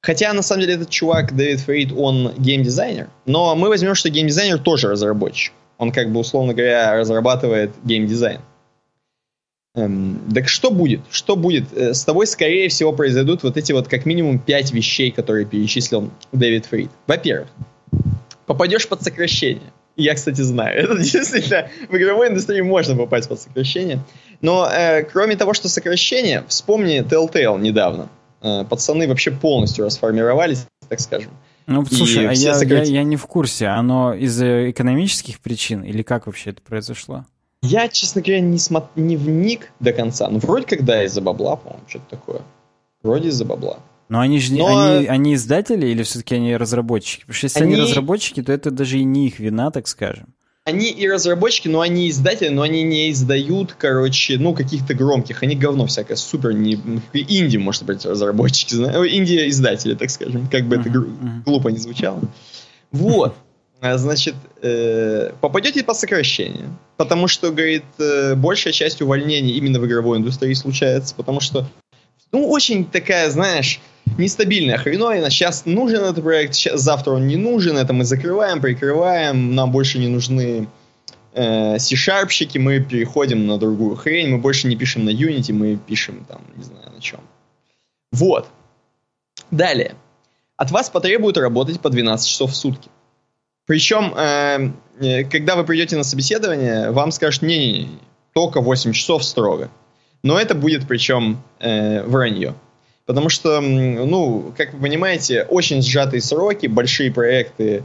Хотя, на самом деле, этот чувак, Дэвид Фрид, он геймдизайнер, но мы возьмем, что геймдизайнер тоже разработчик. Он, как бы, условно говоря, разрабатывает геймдизайн. Эм, так что будет? Что будет? Э, с тобой, скорее всего, произойдут вот эти вот как минимум пять вещей, которые перечислил Дэвид Фрид. Во-первых, попадешь под сокращение. Я, кстати, знаю. Это действительно в игровой индустрии можно попасть под сокращение. Но э, кроме того, что сокращение, вспомни Telltale недавно. Э, пацаны вообще полностью расформировались, так скажем. Ну, слушай, а я, я, я не в курсе. Оно из-за экономических причин или как вообще это произошло? Я, честно говоря, не, смо... не вник до конца. Ну, вроде как, да, из-за бабла, по-моему, что-то такое. Вроде из-за бабла. Но они же Но... они, они издатели или все-таки они разработчики? Потому что если они... они разработчики, то это даже и не их вина, так скажем. Они и разработчики, но они издатели, но они не издают, короче, ну, каких-то громких. Они говно всякое, супер не... Инди, может быть, разработчики. Инди издатели, так скажем. Как бы uh-huh, это uh-huh. глупо не звучало. Вот. А, значит, э, попадете под сокращение. Потому что, говорит, э, большая часть увольнений именно в игровой индустрии случается. Потому что, ну, очень такая, знаешь нестабильная хреновина. Сейчас нужен этот проект, сейчас, завтра он не нужен. Это мы закрываем, прикрываем. Нам больше не нужны э, C-шарпщики. Мы переходим на другую хрень. Мы больше не пишем на Unity, мы пишем там, не знаю, на чем. Вот. Далее. От вас потребуют работать по 12 часов в сутки. Причем, э, э, когда вы придете на собеседование, вам скажут, не-не-не, только 8 часов строго. Но это будет причем э, вранье. Потому что, ну, как вы понимаете, очень сжатые сроки, большие проекты,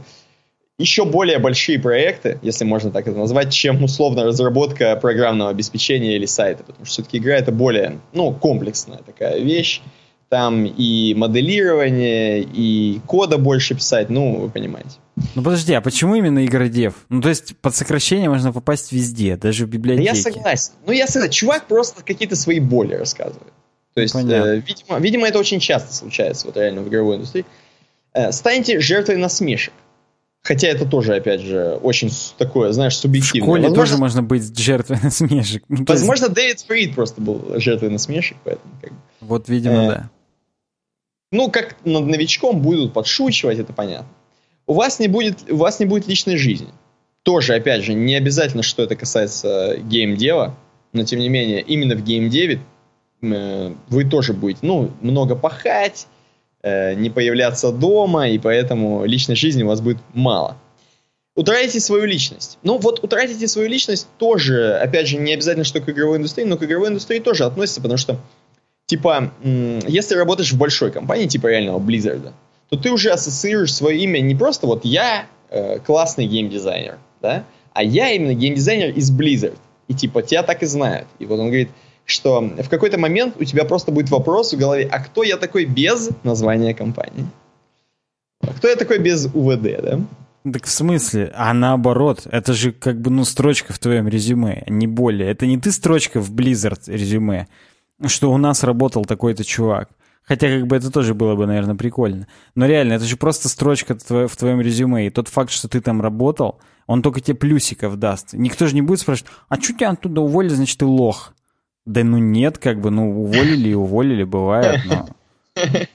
еще более большие проекты, если можно так это назвать, чем условно разработка программного обеспечения или сайта. Потому что все-таки игра это более, ну, комплексная такая вещь. Там и моделирование, и кода больше писать, ну, вы понимаете. Ну подожди, а почему именно игродев? Ну то есть под сокращение можно попасть везде, даже в библиотеке. Я согласен. Ну я согласен. Чувак просто какие-то свои боли рассказывает. То есть, э, видимо, видимо, это очень часто случается вот реально в игровой индустрии. Э, станьте жертвой насмешек. Хотя это тоже, опять же, очень такое, знаешь, субъективное. В школе возможно, тоже можно быть жертвой насмешек. Ну, возможно. Дэвид Фрид просто был жертвой насмешек, поэтому как Вот, видимо, э, да. Ну, как над новичком будут подшучивать, это понятно. У вас не будет, у вас не будет личной жизни. Тоже, опять же, не обязательно, что это касается геймдева, но тем не менее, именно в геймдеве Э, вы тоже будете, ну, много пахать, э, не появляться дома, и поэтому личной жизни у вас будет мало. Утратите свою личность. Ну, вот утратите свою личность тоже, опять же, не обязательно, что к игровой индустрии, но к игровой индустрии тоже относится, потому что, типа, если работаешь в большой компании, типа реального Blizzard, то ты уже ассоциируешь свое имя не просто вот я э, классный геймдизайнер, да, а я именно геймдизайнер из Blizzard. И типа тебя так и знают. И вот он говорит, что в какой-то момент у тебя просто будет вопрос в голове, а кто я такой без названия компании? А кто я такой без УВД, да? Так в смысле? А наоборот, это же как бы, ну, строчка в твоем резюме, не более. Это не ты строчка в Blizzard резюме, что у нас работал такой-то чувак. Хотя как бы это тоже было бы, наверное, прикольно. Но реально, это же просто строчка в твоем резюме. И тот факт, что ты там работал, он только тебе плюсиков даст. Никто же не будет спрашивать, а что тебя оттуда уволили, значит, ты лох. Да ну нет, как бы, ну уволили и уволили, бывает, но...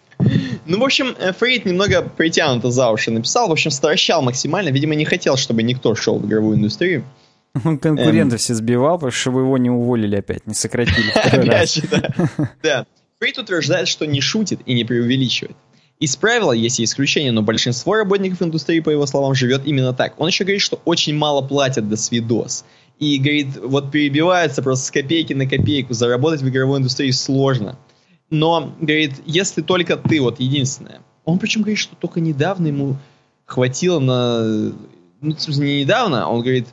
Ну, в общем, э, Фрейд немного притянуто за уши написал, в общем, стращал максимально, видимо, не хотел, чтобы никто шел в игровую индустрию. Он конкурентов эм... все сбивал, чтобы его не уволили опять, не сократили. Да. Фрейд утверждает, что не шутит и не преувеличивает. Из правила есть и исключения, но большинство работников индустрии, по его словам, живет именно так. Он еще говорит, что очень мало платят до свидос. И говорит, вот перебивается просто с копейки на копейку. Заработать в игровой индустрии сложно. Но, говорит, если только ты, вот единственное. Он причем говорит, что только недавно ему хватило на... Ну, не недавно, он говорит,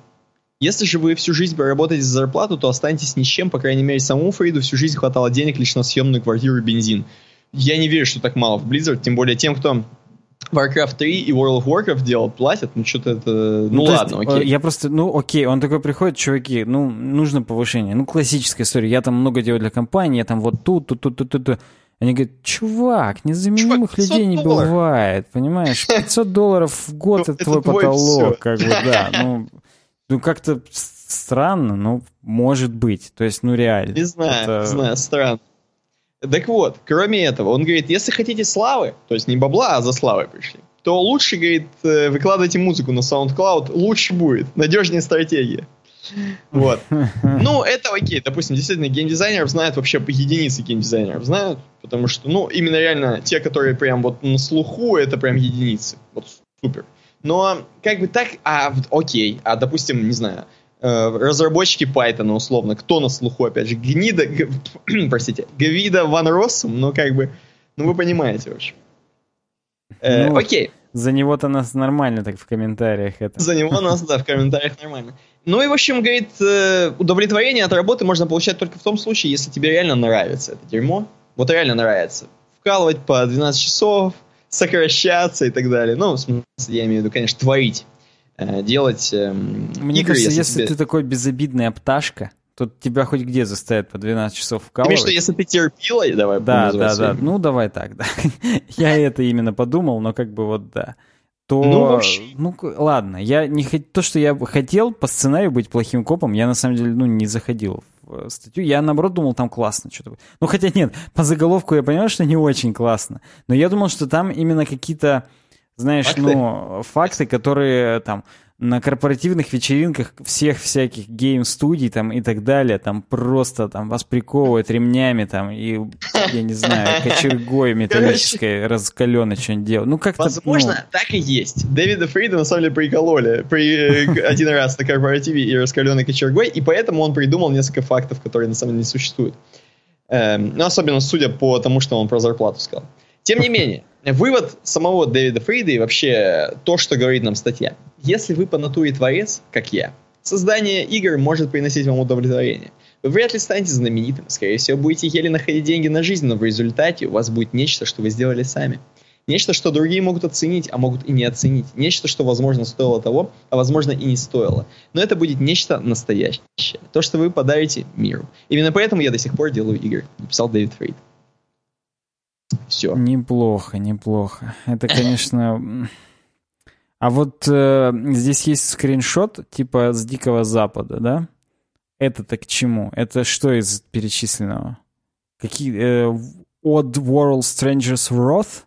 если же вы всю жизнь проработаете за зарплату, то останетесь ни с чем, по крайней мере, самому Фрейду всю жизнь хватало денег лишь на съемную квартиру и бензин. Я не верю, что так мало в Blizzard, тем более тем, кто Warcraft 3 и World of Warcraft делал, платят, ну что-то это... Ну, ну ладно, есть, окей. Я просто, ну окей, он такой приходит, чуваки, ну нужно повышение. Ну классическая история, я там много делаю для компании, я там вот тут, тут, тут, тут, тут. Они говорят, чувак, незаменимых чувак, людей не долларов. бывает, понимаешь? 500 долларов в год ну, это твой потолок, как бы, да. Ну, ну как-то странно, но может быть. То есть, ну реально. Не знаю, не знаю, странно. Так вот, кроме этого, он говорит, если хотите славы, то есть не бабла, а за славой пришли, то лучше, говорит, э, выкладывайте музыку на SoundCloud, лучше будет, надежнее стратегия. Вот. Ну, это окей. Допустим, действительно, геймдизайнеров знают вообще по единице геймдизайнеров знают, потому что, ну, именно реально те, которые прям вот на слуху, это прям единицы. Вот супер. Но как бы так, а окей, а допустим, не знаю, разработчики Python, условно, кто на слуху, опять же, Гнида, г, простите, Гвида Ван Россум, ну, как бы, ну, вы понимаете, в общем. Э, ну, окей. За него-то нас нормально так в комментариях это. За него нас, да, в комментариях нормально. Ну и, в общем, говорит, э, удовлетворение от работы можно получать только в том случае, если тебе реально нравится это дерьмо. Вот реально нравится. Вкалывать по 12 часов, сокращаться и так далее. Ну, в смысле, я имею в виду, конечно, творить. Э, делать э, Мне игры, кажется, если, тебе... ты такой безобидная пташка, то тебя хоть где заставят по 12 часов вкалывать. Ты что, если ты терпила, давай Да, да, да, ну давай так, да. я это именно подумал, но как бы вот да. То, ну, вообще... ну ладно, я не хот... то, что я хотел по сценарию быть плохим копом, я на самом деле, ну, не заходил в статью. Я, наоборот, думал, там классно что-то. Ну, хотя нет, по заголовку я понял, что не очень классно. Но я думал, что там именно какие-то знаешь, факты? ну, факты, которые там на корпоративных вечеринках всех всяких гейм-студий там и так далее, там просто там вас приковывают ремнями там и, я не знаю, кочергой металлической раскаленной что-нибудь делают. Ну, как-то... Возможно, ну... так и есть. Дэвида Фрида на самом деле прикололи при, э, один раз на корпоративе и раскаленной кочергой, и поэтому он придумал несколько фактов, которые на самом деле не существуют. Эм, ну, особенно судя по тому, что он про зарплату сказал. Тем не менее, вывод самого Дэвида Фрида и вообще то, что говорит нам статья. Если вы по натуре творец, как я, создание игр может приносить вам удовлетворение. Вы вряд ли станете знаменитым, скорее всего, будете еле находить деньги на жизнь, но в результате у вас будет нечто, что вы сделали сами. Нечто, что другие могут оценить, а могут и не оценить. Нечто, что, возможно, стоило того, а, возможно, и не стоило. Но это будет нечто настоящее. То, что вы подарите миру. Именно поэтому я до сих пор делаю игры, написал Дэвид Фрейд. Все. Неплохо, неплохо. Это, конечно... А вот э, здесь есть скриншот, типа с Дикого Запада, да? Это-то к чему? Это что из перечисленного? Какие... Э, Odd World Strangers Wrath?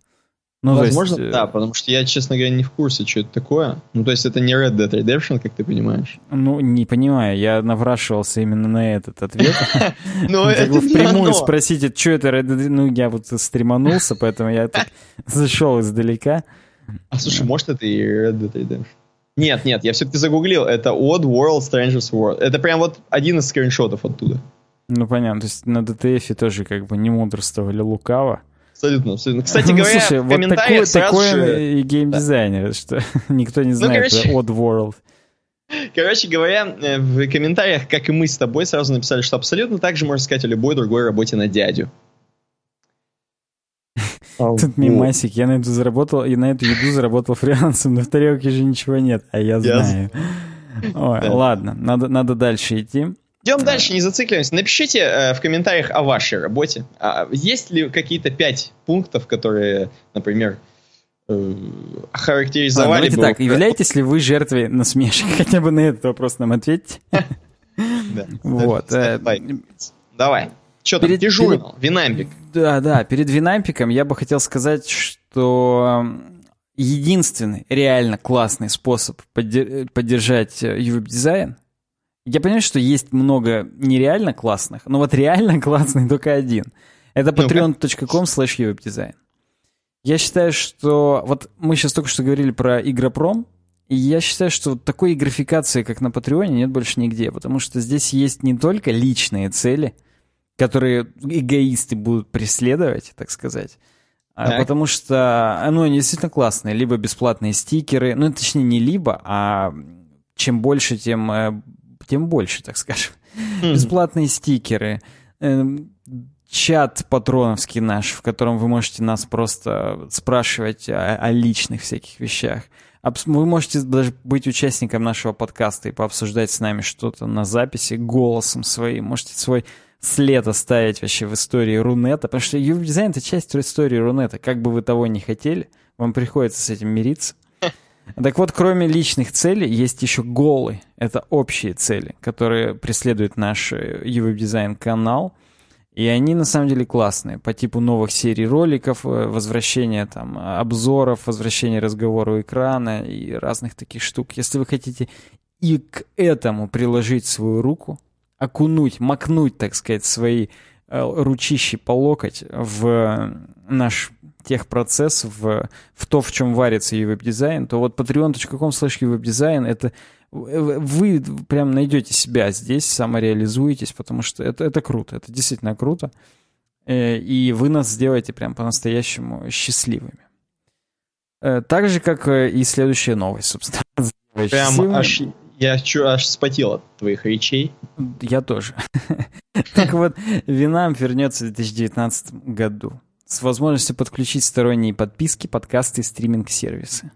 Ну, Возможно, есть, э, да, потому что я, честно говоря, не в курсе, что это такое. Ну, то есть это не Red Dead Redemption, как ты понимаешь. Ну, не понимаю, я наврашивался именно на этот ответ. Ну, это Впрямую спросить, что это Red Dead, ну, я вот стреманулся, поэтому я зашел издалека. А слушай, может это и Red Dead Redemption? Нет, нет, я все-таки загуглил, это Odd World Strangers World. Это прям вот один из скриншотов оттуда. Ну, понятно, то есть на DTF тоже как бы не мудрствовали лукаво. Абсолютно, абсолютно. Кстати ну, говоря, слушай, в вот такой, такой же... и геймдизайнер, да. что никто не ну, знает ну, короче, Odd World. Короче говоря, э, в комментариях, как и мы с тобой, сразу написали, что абсолютно так же можно сказать о любой другой работе на дядю. Тут мимасик, я на эту заработал, и на эту еду заработал фрилансом, но в тарелке же ничего нет, а я знаю. Ой, ладно, надо, надо дальше идти. Идем дальше, не зацикливаемся. Напишите э, в комментариях о вашей работе. А есть ли какие-то пять пунктов, которые, например, э, характеризовали Давайте бы... так, являетесь ли вы жертвой насмешек? Хотя бы на этот вопрос нам ответьте. Вот. Э, Давай. Что там, дежурил, Винампик. Да, да, перед Винампиком я бы хотел сказать, что единственный реально классный способ поддержать UWebDesign я понимаю, что есть много нереально классных, но вот реально классный только один. Это patreon.com slash webdesign. Я считаю, что... Вот мы сейчас только что говорили про Игропром, и я считаю, что такой графикации, как на Патреоне, нет больше нигде, потому что здесь есть не только личные цели, которые эгоисты будут преследовать, так сказать, а так. потому что ну, они действительно классные. Либо бесплатные стикеры, ну, точнее, не либо, а чем больше, тем э, тем больше, так скажем. Mm-hmm. Бесплатные стикеры, э, чат патроновский наш, в котором вы можете нас просто спрашивать о, о личных всяких вещах. Вы можете даже быть участником нашего подкаста и пообсуждать с нами что-то на записи голосом своим. Можете свой след оставить вообще в истории Рунета, потому что UV-дизайн — это часть истории Рунета. Как бы вы того не хотели, вам приходится с этим мириться. Так вот, кроме личных целей, есть еще голы. Это общие цели, которые преследует наш UWeb Design канал. И они на самом деле классные. По типу новых серий роликов, э, возвращения там обзоров, возвращения разговора у экрана и разных таких штук. Если вы хотите и к этому приложить свою руку, окунуть, макнуть, так сказать, свои э, ручищи по локоть в наш техпроцесс в, в то, в чем варится UWebDesign, то вот patreon.com slash uwebdesign это вы прям найдете себя здесь, самореализуетесь, потому что это, это круто, это действительно круто. Э, и вы нас сделаете прям по-настоящему счастливыми. Э, так же, как э, и следующая новость, собственно. Прям аж, я чу, аж спотел от твоих речей. Я тоже. Так вот, Винам вернется в 2019 году с возможностью подключить сторонние подписки, подкасты и стриминг-сервисы.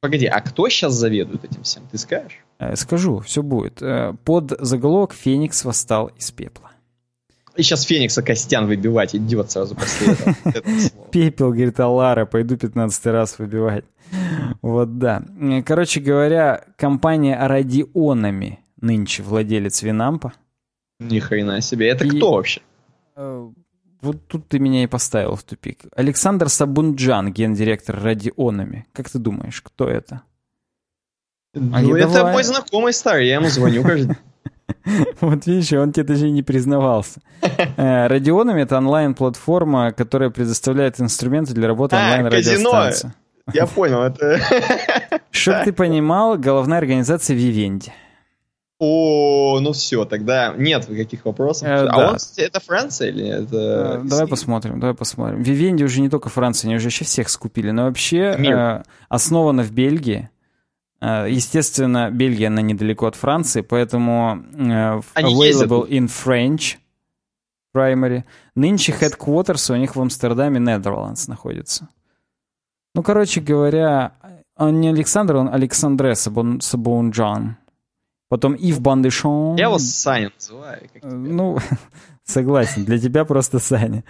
Погоди, а кто сейчас заведует этим всем? Ты скажешь? Э, скажу, все будет. Э, под заголовок «Феникс восстал из пепла». И сейчас Феникса Костян выбивать идет сразу после этого. Пепел, говорит Алара, пойду 15 раз выбивать. Вот да. Короче говоря, компания Радионами нынче владелец Винампа. Ни хрена себе. Это кто вообще? Вот тут ты меня и поставил в тупик. Александр Сабунджан, гендиректор Радионами. Как ты думаешь, кто это? Ну, это давай. мой знакомый старый, я ему звоню каждый Вот видишь, он тебе даже не признавался. Э, Радионами — это онлайн-платформа, которая предоставляет инструменты для работы онлайн-радиостанции. Я понял, это... Чтоб ты понимал, головная организация Vivendi. О, ну все, тогда нет никаких вопросов. Э, а да. он, это Франция или это... Э, давай посмотрим, давай посмотрим. Вивенди уже не только Франция, они уже вообще всех скупили, но вообще э, основана в Бельгии. Э, естественно, Бельгия, она недалеко от Франции, поэтому э, available in French primary. Нынче headquarters у них в Амстердаме, Netherlands находится. Ну, короче говоря, он не Александр, он Александре Сабунджан. Потом Ив Бандышон. Я его Саня называю. Э, ну, согласен, для тебя просто Саня.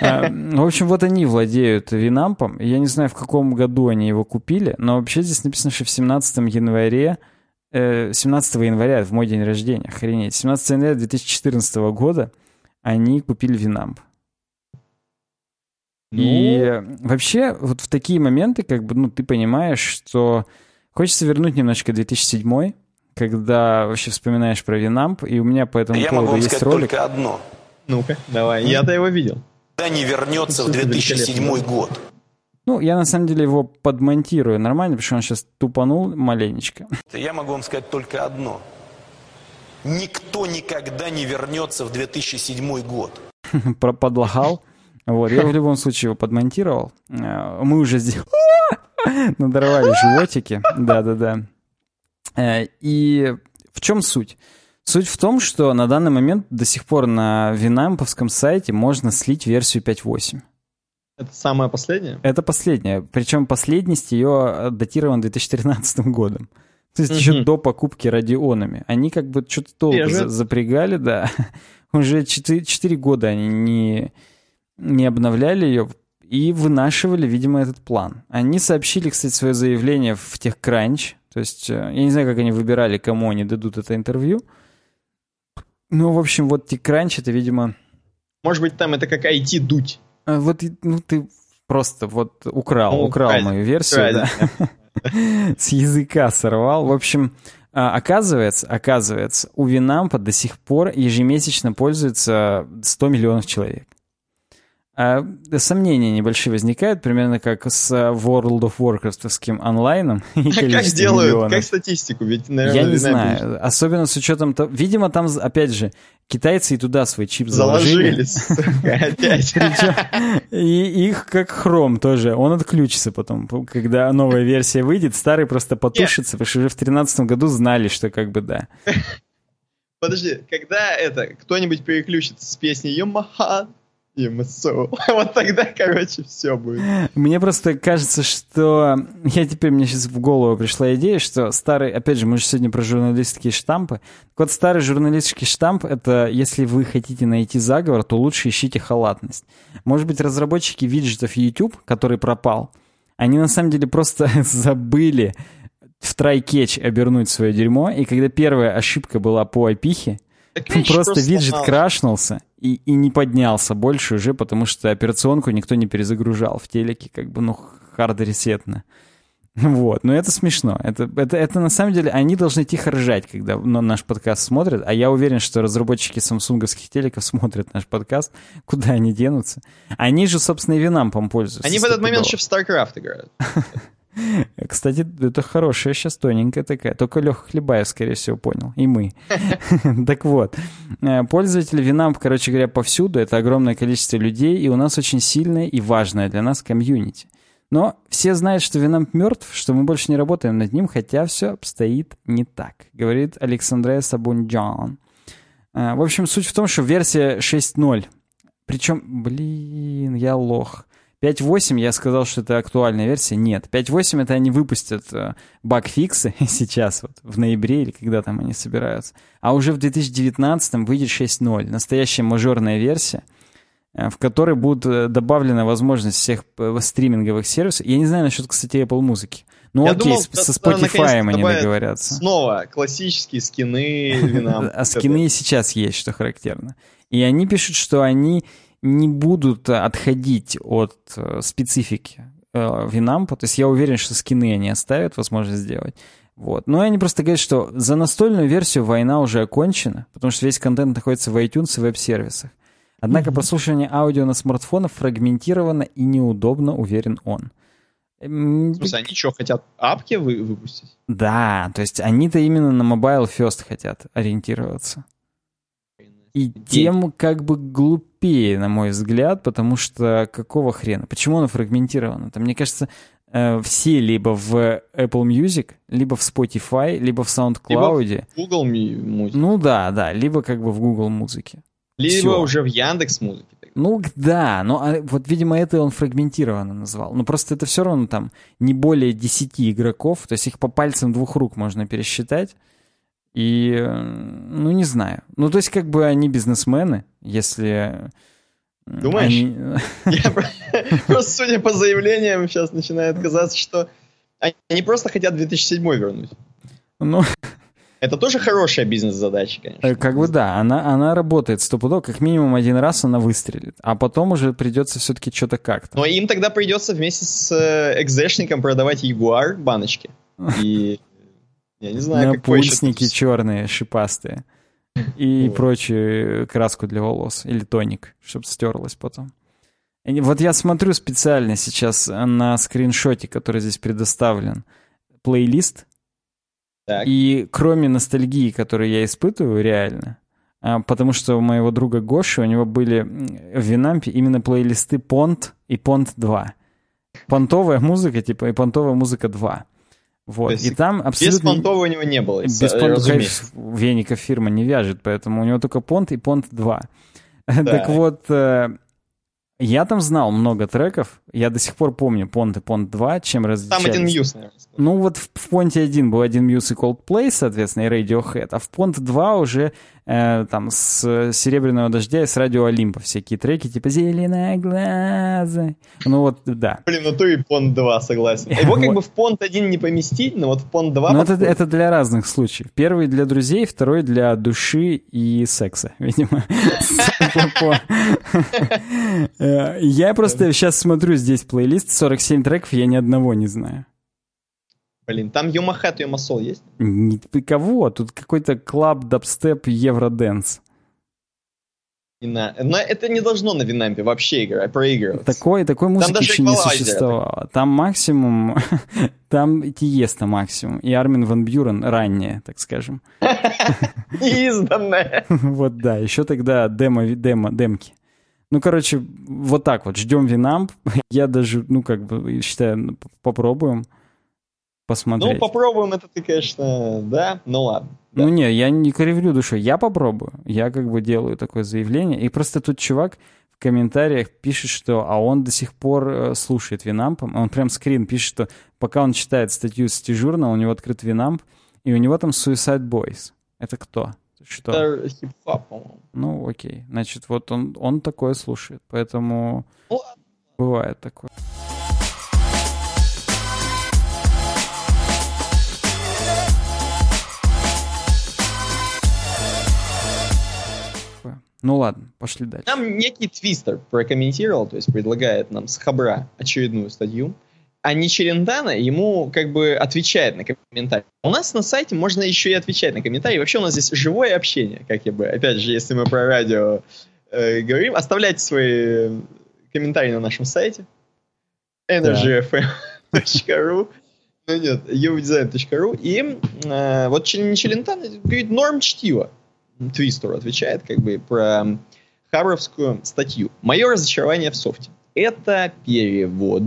А, в общем, вот они владеют Винампом. Я не знаю, в каком году они его купили, но вообще здесь написано, что в 17 январе 17 э, января, в мой день рождения, охренеть, 17 января 2014 года они купили Винамп. Ну... И вообще, вот в такие моменты, как бы, ну, ты понимаешь, что хочется вернуть немножко 2007 когда вообще вспоминаешь про Винамп, и у меня по этому Я поводу могу есть сказать ролик. только одно. Ну-ка, давай. Я-то его видел. Да не вернется в 2007 год. Ну, я на самом деле его подмонтирую нормально, потому что он сейчас тупанул маленечко. Я могу вам сказать только одно. Никто никогда не вернется в 2007 год. Подлагал. Вот, я в любом случае его подмонтировал. Э, мы уже здесь надорвали животики. Да-да-да. Э, и в чем суть? Суть в том, что на данный момент до сих пор на винамповском сайте можно слить версию 5.8. Это самая последняя? Это последняя. Причем последность ее датирован 2013 годом. То есть mm-hmm. еще до покупки радионами. Они как бы что-то долго за- запрягали, да. Уже 4, 4 года они не, не обновляли ее и вынашивали, видимо, этот план. Они сообщили, кстати, свое заявление в TechCrunch. То есть э, я не знаю, как они выбирали, кому они дадут это интервью. Ну, в общем, вот TechCrunch это, видимо... Может быть, там это как IT-дуть. А, вот, ну, ты просто вот украл, ну, украл правильно, мою версию, правильно. да. С языка сорвал. В общем, а, оказывается, оказывается, у Винампа до сих пор ежемесячно пользуется 100 миллионов человек. А сомнения небольшие возникают, примерно как с World of Warcraft онлайном. А как делают? Миллионов. Как статистику? Ведь, наверное, Я не знаю. Будет. Особенно с учетом того... Видимо, там, опять же, китайцы и туда свой чип заложили. Заложились. Опять. И их как хром тоже. Он отключится потом, когда новая версия выйдет. Старый просто потушится, потому что уже в 2013 году знали, что как бы да. Подожди, когда это, кто-нибудь переключится с песни Юмаха, МСО. Вот тогда, короче, все будет. Мне просто кажется, что... Я теперь, мне сейчас в голову пришла идея, что старый... Опять же, мы же сегодня про журналистские штампы. Так вот, старый журналистский штамп — это если вы хотите найти заговор, то лучше ищите халатность. Может быть, разработчики виджетов YouTube, который пропал, они на самом деле просто забыли в try-catch обернуть свое дерьмо, и когда первая ошибка была по API-хе, просто, просто виджет крашнулся, и, и не поднялся больше уже, потому что операционку никто не перезагружал в телеке, как бы, ну, хард-ресетно. Вот, но это смешно. Это, это, это на самом деле, они должны тихо ржать, когда наш подкаст смотрят, а я уверен, что разработчики самсунговских телеков смотрят наш подкаст, куда они денутся. Они же, собственно, и винампом пользуются. Они в этот момент еще в StarCraft играют. Кстати, это хорошая сейчас тоненькая такая. Только Леха Хлебаев, скорее всего, понял. И мы. Так вот. Э, пользователи Винамп, короче говоря, повсюду. Это огромное количество людей. И у нас очень сильное и важное для нас комьюнити. Но все знают, что Винамп мертв, что мы больше не работаем над ним, хотя все обстоит не так, говорит Александре Сабунджан. Э, в общем, суть в том, что версия 6.0. Причем, блин, я лох. 5.8 я сказал, что это актуальная версия. Нет, 5.8 это они выпустят э, баг-фиксы сейчас, вот, в ноябре или когда там они собираются. А уже в 2019 выйдет 6.0, настоящая мажорная версия, э, в которой будет э, добавлена возможность всех стриминговых сервисов. Я не знаю насчет, кстати, Apple музыки. Ну я окей, думал, со Spotify они договорятся. Снова классические скины. А скины сейчас есть, что характерно. И они пишут, что они не будут отходить от э, специфики э, Winamp. То есть я уверен, что скины они оставят возможность сделать. Вот. Но они просто говорят, что за настольную версию война уже окончена, потому что весь контент находится в iTunes и веб-сервисах. Однако mm-hmm. прослушивание аудио на смартфонах фрагментировано и неудобно, уверен он. Смысле, они что, хотят апки вы выпустить? Да, то есть они-то именно на Mobile First хотят ориентироваться. И тем как бы глупее, на мой взгляд, потому что какого хрена? Почему оно фрагментировано? Там, мне кажется, э, все либо в Apple Music, либо в Spotify, либо в SoundCloud. Либо в Google Music. Ну да, да, либо как бы в Google Музыке. Либо Все. уже в Яндекс Музыке. Ну да, но а, вот, видимо, это он фрагментированно назвал. Но просто это все равно там не более 10 игроков, то есть их по пальцам двух рук можно пересчитать. И, ну, не знаю. Ну, то есть, как бы они бизнесмены, если... Думаешь? Они... Я просто, судя по заявлениям, сейчас начинает казаться, что они просто хотят 2007 вернуть. Ну... Это тоже хорошая бизнес-задача, конечно. Э, как бы да, она, она работает стопудово, как минимум один раз она выстрелит, а потом уже придется все-таки что-то как-то. Но им тогда придется вместе с э, экзешником продавать Ягуар баночки. И я не знаю, На пульсники черные, шипастые. И вот. прочую краску для волос. Или тоник, чтобы стерлась потом. И вот я смотрю специально сейчас на скриншоте, который здесь предоставлен, плейлист. Так. И кроме ностальгии, которую я испытываю реально, а, потому что у моего друга Гоши, у него были в Винампе именно плейлисты Понт и Понт 2. Понтовая музыка, типа, и понтовая музыка 2. Вот. И там абсолютно... Беспонтового у него не было. Без понта, конечно, веников фирма не вяжет, поэтому у него только понт и понт 2. Да. так вот, э, я там знал много треков. Я до сих пор помню Понт и Понт 2, чем различались. Там один Muse, наверное. Ну вот в, в Понте 1 был один Muse и Coldplay, соответственно, и Radiohead, а в Понт 2 уже э, там с Серебряного дождя и с Радио Олимпа всякие треки, типа «Зеленая глаза». Ну вот, да. Блин, ну то и Понт 2, согласен. Его как бы в Понт 1 не поместить, но вот в Понт 2... Ну это, это для разных случаев. Первый для друзей, второй для души и секса, видимо. Э, я просто сейчас смотрю здесь плейлист, 47 треков, я ни одного не знаю. Блин, там и Юмасол есть? Не, кого? Тут какой-то клаб, дабстеп, евроденс. На... Но это не должно на Винампе вообще игра, проигрываться. Такой, такой музыки там еще не существовало. Там максимум, там Тиеста максимум, и Армин Ван Бюрен ранее, так скажем. Изданное. Вот да, еще тогда демо, демо, демки. Ну, короче, вот так вот, ждем Winamp. Я даже, ну, как бы, считаю, попробуем посмотреть. Ну, попробуем это ты, конечно, да, ну ладно. Ну не, я не кривлю душой, я попробую. Я как бы делаю такое заявление. И просто тут чувак в комментариях пишет, что а он до сих пор э, слушает Winamp. Он прям скрин пишет, что пока он читает статью с TJournal а, у него открыт Винамп, и у него там Suicide Boys. Это кто? Что? Это хип-хоп, по-моему. Ну, окей. Значит, вот он, он такое слушает. Поэтому ну, бывает такое. Ну ладно, пошли дальше. Там некий твистер прокомментировал, то есть предлагает нам с Хабра очередную статью, а не Черендана ему как бы отвечает на комментарии. У нас на сайте можно еще и отвечать на комментарии. Вообще у нас здесь живое общение, как я бы, опять же, если мы про радио э, говорим, оставляйте свои комментарии на нашем сайте energyfm.ru ну нет, udesign.ru и э, вот Челентан говорит норм чтиво. Твистеру отвечает как бы про хабровскую статью. Мое разочарование в софте. Это перевод.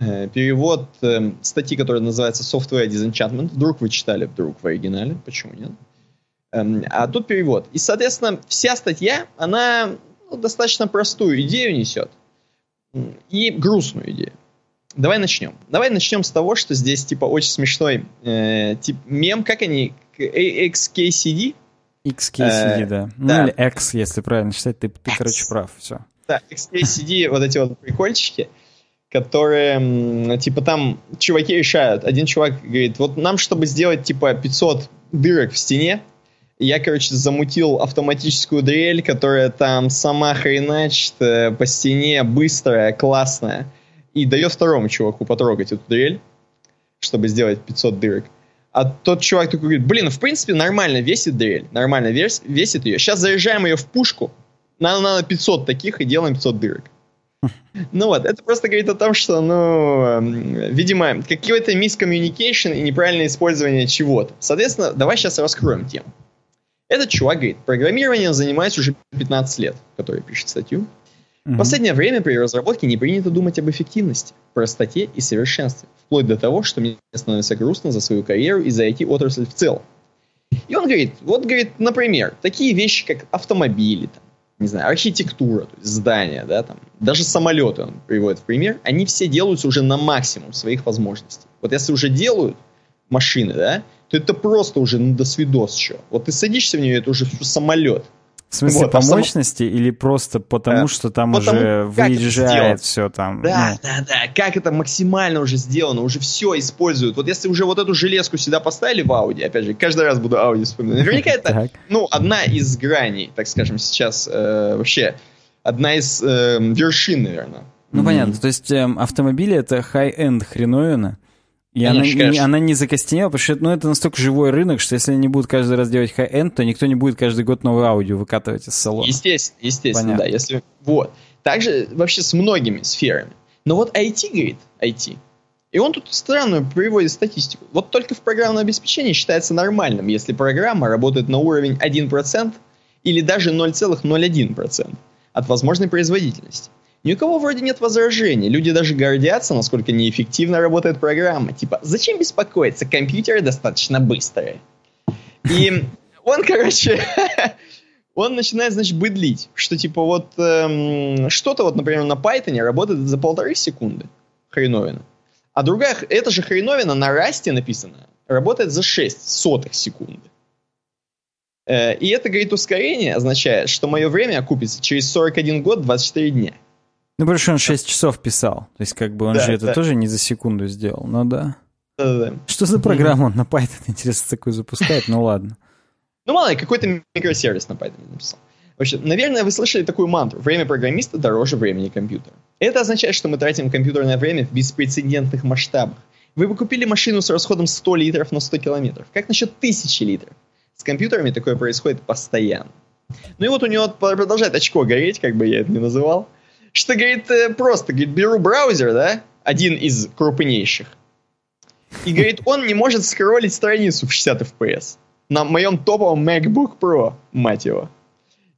Э, перевод э, статьи, которая называется Software Disenchantment. Вдруг вы читали, вдруг в оригинале. Почему нет? Эм, а тут перевод. И, соответственно, вся статья, она ну, достаточно простую идею несет. И грустную идею. Давай начнем. Давай начнем с того, что здесь типа очень смешной э, тип мем, как они, XKCD, XKCD, э, да. Ну или X, если правильно читать, ты, ты короче, прав, все. Да, XKCD, вот эти вот прикольчики, которые, типа, там чуваки решают. Один чувак говорит, вот нам, чтобы сделать, типа, 500 дырок в стене, я, короче, замутил автоматическую дрель, которая там сама хреначит э, по стене, быстрая, классная, и дает второму чуваку потрогать эту дрель, чтобы сделать 500 дырок. А тот чувак такой говорит, блин, в принципе, нормально весит дрель, нормально вес, весит ее. Сейчас заряжаем ее в пушку, нам надо 500 таких и делаем 500 дырок. Ну вот, это просто говорит о том, что, ну, эм, видимо, какой-то мискоммуникейшн и неправильное использование чего-то. Соответственно, давай сейчас раскроем тему. Этот чувак говорит, программированием занимаюсь уже 15 лет, который пишет статью. В последнее время при разработке не принято думать об эффективности, простоте и совершенстве, вплоть до того, что мне становится грустно за свою карьеру и за IT-отрасль в целом. И он говорит, вот, говорит, например, такие вещи, как автомобили, там, не знаю, архитектура, то есть здания, да, там, даже самолеты он приводит в пример, они все делаются уже на максимум своих возможностей. Вот если уже делают машины, да, то это просто уже ну, до свидос что. Вот ты садишься в нее, это уже самолет. В смысле, вот, по само... мощности или просто потому, что там потому, уже выезжает все там? Да, ну. да, да. Как это максимально уже сделано, уже все используют. Вот если уже вот эту железку сюда поставили в Audi, опять же, каждый раз буду Audi вспоминать. Наверняка это, ну, одна из граней, так скажем, сейчас э, вообще, одна из э, вершин, наверное. Ну, понятно. То есть э, автомобили — это high-end хреновина, и она, не, она не закостенела, потому что ну, это настолько живой рынок, что если они будут каждый раз делать хай-энд, то никто не будет каждый год новое аудио выкатывать из салона. Естественно, естественно, Понятно. да. Если, вот. Также вообще с многими сферами. Но вот IT, говорит, IT. И он тут странную приводит статистику. Вот только в программном обеспечении считается нормальным, если программа работает на уровень 1% или даже 0,01% от возможной производительности. Ни у кого вроде нет возражений. Люди даже гордятся, насколько неэффективно работает программа. Типа, зачем беспокоиться? Компьютеры достаточно быстрые. И он, короче, он начинает, значит, быдлить, что типа вот эм, что-то вот, например, на Python работает за полторы секунды. Хреновина. А другая, эта же хреновина на Расте написана, работает за 6 сотых секунды. Э, и это, говорит, ускорение означает, что мое время окупится через 41 год 24 дня. Ну, потому что он 6 часов писал. То есть, как бы он да, же это да. тоже не за секунду сделал. Ну да. Да-да-да. Что за программу он на Python, интересно, такую запускает? Ну ладно. Ну, мало ли, какой-то микросервис на Python написал. Вообще, наверное, вы слышали такую мантру. Время программиста дороже времени компьютера. Это означает, что мы тратим компьютерное время в беспрецедентных масштабах. Вы бы купили машину с расходом 100 литров на 100 километров. Как насчет 1000 литров? С компьютерами такое происходит постоянно. Ну и вот у него продолжает очко гореть, как бы я это ни называл. Что, говорит, э, просто, говорит, беру браузер, да, один из крупнейших, и, говорит, он не может скроллить страницу в 60 FPS на моем топовом MacBook Pro, мать его.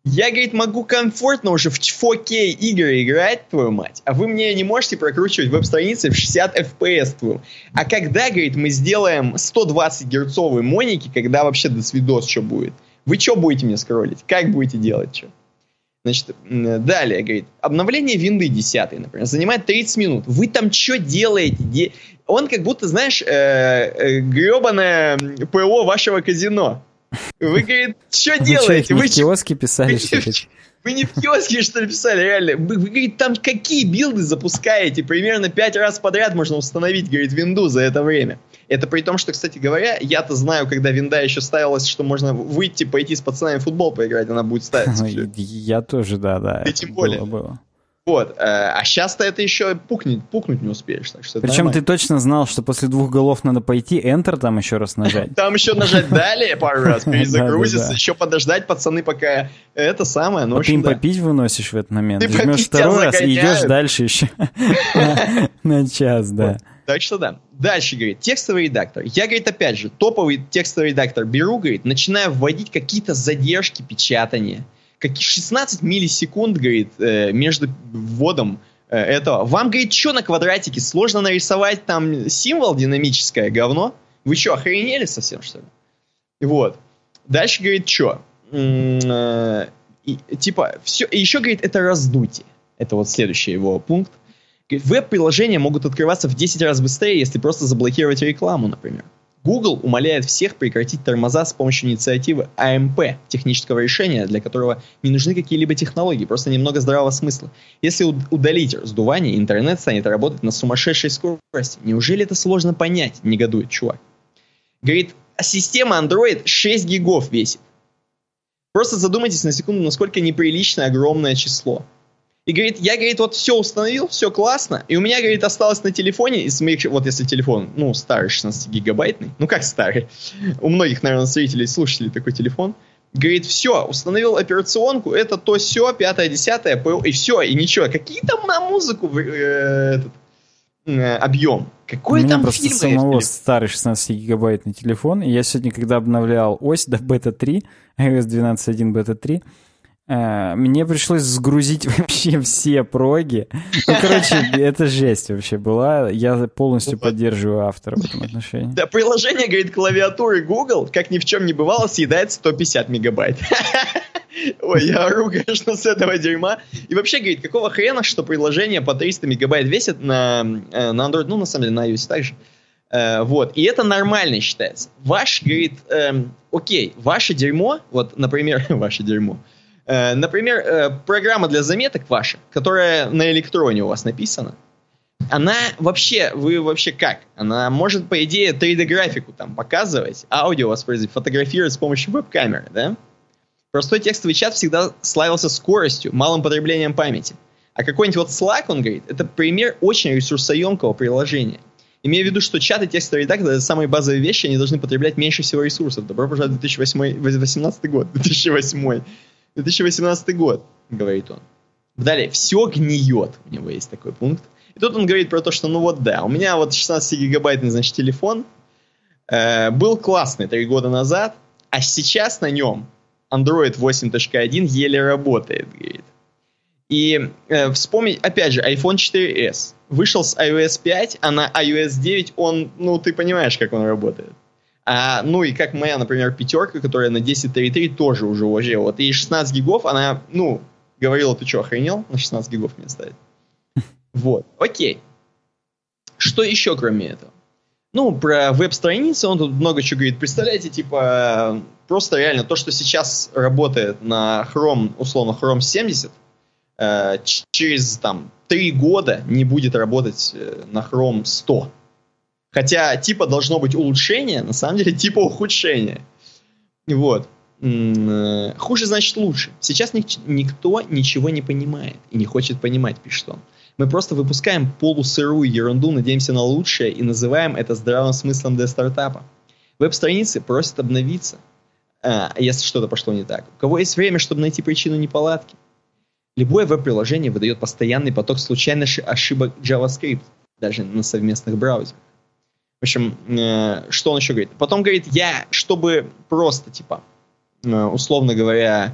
Я, говорит, могу комфортно уже в 4K игры играть, твою мать, а вы мне не можете прокручивать веб-страницы в 60 FPS, твою. А когда, говорит, мы сделаем 120 герцовые моники, когда вообще до свидос что будет? Вы что будете мне скроллить? Как будете делать что? Значит, далее, говорит, обновление винды 10, например, занимает 30 минут. Вы там что делаете? Он как будто, знаешь, э, э, гребаное ПО вашего казино. Вы, говорит, что делаете? Вы в киоске писали, что Вы не в киоске, что ли, писали, реально? Вы, вы, говорит, там какие билды запускаете? Примерно пять раз подряд можно установить, говорит, винду за это время. Это при том, что, кстати говоря, я-то знаю, когда винда еще ставилась, что можно выйти, пойти с пацанами в футбол поиграть, она будет ставиться. Я тоже, да, да. И тем более. Было, было. Вот. Э, а сейчас-то это еще пукнуть, пукнуть не успеешь. Так что Причем ты точно знал, что после двух голов надо пойти, Enter там еще раз нажать. Там еще нажать далее пару раз, перезагрузиться, еще подождать, пацаны, пока это самое. Ну, а ты им попить выносишь в этот момент. Ты жмешь второй раз и идешь дальше еще на час, да. Так что да. Дальше, говорит, текстовый редактор. Я, говорит, опять же, топовый текстовый редактор беру, говорит, начинаю вводить какие-то задержки печатания какие 16 миллисекунд, говорит, э, между вводом э, этого. Вам, говорит, что на квадратике? Сложно нарисовать там символ динамическое говно? Вы что, охренели совсем, что ли? Вот. Дальше, говорит, что? Э, типа, все, и еще, говорит, это раздутие. Это вот следующий его пункт. Веб-приложения могут открываться в 10 раз быстрее, если просто заблокировать рекламу, например. Google умоляет всех прекратить тормоза с помощью инициативы AMP, технического решения, для которого не нужны какие-либо технологии, просто немного здравого смысла. Если удалить раздувание, интернет станет работать на сумасшедшей скорости. Неужели это сложно понять? Негодует чувак. Говорит, а система Android 6 гигов весит. Просто задумайтесь на секунду, насколько неприлично огромное число. И говорит, я, говорит, вот все установил, все классно, и у меня, говорит, осталось на телефоне, из моих, вот если телефон, ну, старый, 16-гигабайтный, ну, как старый, у многих, наверное, зрителей, слушателей такой телефон, говорит, все, установил операционку, это то все, пятое, десятое, ПО, и все, и ничего. Какие там на музыку э, этот, э, объем? Какой у там просто фильм самого старый 16-гигабайтный телефон, и я сегодня, когда обновлял ось до бета-3, iOS 12.1 бета-3, Э, мне пришлось сгрузить вообще все проги. Ну, короче, это жесть вообще была. Я полностью поддерживаю автора в этом отношении. Да, приложение, говорит, клавиатуры Google, как ни в чем не бывало, съедает 150 мегабайт. Ой, я ору, конечно, с этого дерьма. И вообще, говорит, какого хрена, что приложение по 300 мегабайт весит на, э, на Android, ну, на самом деле, на iOS также. Uh, вот, и это нормально считается. Ваш, говорит, эм, окей, ваше дерьмо, вот, например, ваше дерьмо, Э, например, э, программа для заметок ваша, которая на электроне у вас написана, она вообще, вы вообще как? Она может, по идее, 3D-графику там показывать, аудио воспроизводить, фотографировать с помощью веб-камеры, да? Простой текстовый чат всегда славился скоростью, малым потреблением памяти. А какой-нибудь вот Slack, он говорит, это пример очень ресурсоемкого приложения. Имея в виду, что чат и текстовый редактор — это самые базовые вещи, они должны потреблять меньше всего ресурсов. Добро пожаловать в 2018 год. 2008. 2018 год, говорит он. Далее, все гниет, у него есть такой пункт. И тут он говорит про то, что ну вот да, у меня вот 16-гигабайтный, значит, телефон э, был классный три года назад, а сейчас на нем Android 8.1 еле работает, говорит. И э, вспомнить, опять же, iPhone 4s вышел с iOS 5, а на iOS 9 он, ну, ты понимаешь, как он работает. А, ну и как моя, например, пятерка, которая на 10.3.3 тоже уже уже. Вот и 16 гигов, она, ну, говорила, ты что, охренел? На 16 гигов мне ставить. Вот, окей. Что еще кроме этого? Ну, про веб-страницы он тут много чего говорит. Представляете, типа, просто реально то, что сейчас работает на Chrome, условно, Chrome 70, э, через там три года не будет работать э, на Chrome 100. Хотя типа должно быть улучшение, на самом деле типа ухудшение. Вот. Э, хуже значит лучше. Сейчас ник- никто ничего не понимает и не хочет понимать, пишет он. Мы просто выпускаем полусырую ерунду, надеемся на лучшее и называем это здравым смыслом для стартапа. Веб-страницы просят обновиться, а, если что-то пошло не так. У кого есть время, чтобы найти причину неполадки? Любое веб-приложение выдает постоянный поток случайных ошибок JavaScript, даже на совместных браузерах. В общем, э, что он еще говорит? Потом говорит, я, чтобы просто, типа, э, условно говоря,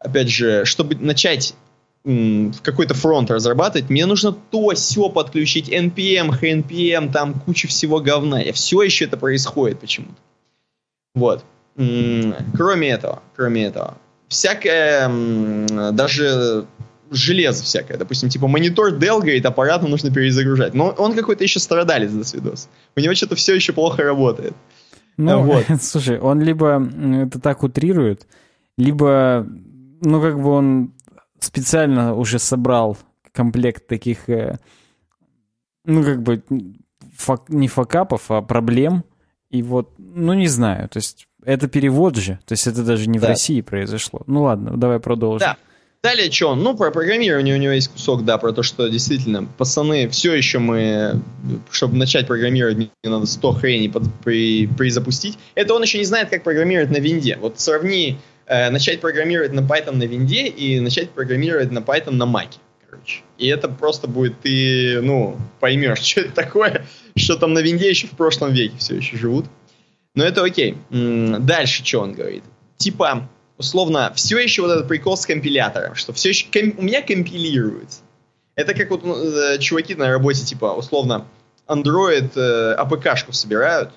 опять же, чтобы начать в какой-то фронт разрабатывать, мне нужно то, все подключить, NPM, HNPM, там куча всего говна. И все еще это происходит почему-то. Вот. Кроме этого, кроме этого, всякое, даже железо всякое. Допустим, типа монитор говорит, аппарат нужно перезагружать. Но он какой-то еще страдалец до свидос. У него что-то все еще плохо работает. Ну, вот. слушай, он либо это так утрирует, либо, ну, как бы он специально уже собрал комплект таких, э, ну, как бы, фак, не факапов, а проблем. И вот, ну, не знаю, то есть это перевод же, то есть это даже не да. в России произошло. Ну ладно, давай продолжим. Да. Далее что? Ну, про программирование у него есть кусок, да, про то, что действительно, пацаны, все еще мы, чтобы начать программировать, мне надо 100 хреней под, при, призапустить. Это он еще не знает, как программировать на винде. Вот сравни э, начать программировать на Python на винде и начать программировать на Python на Mac. Короче. И это просто будет, ты, ну, поймешь, что это такое, что там на винде еще в прошлом веке все еще живут. Но это окей. Дальше что он говорит? Типа, условно, все еще вот этот прикол с компилятором, что все еще ком, у меня компилируется. Это как вот э, чуваки на работе, типа, условно, Android э, APK-шку собирают,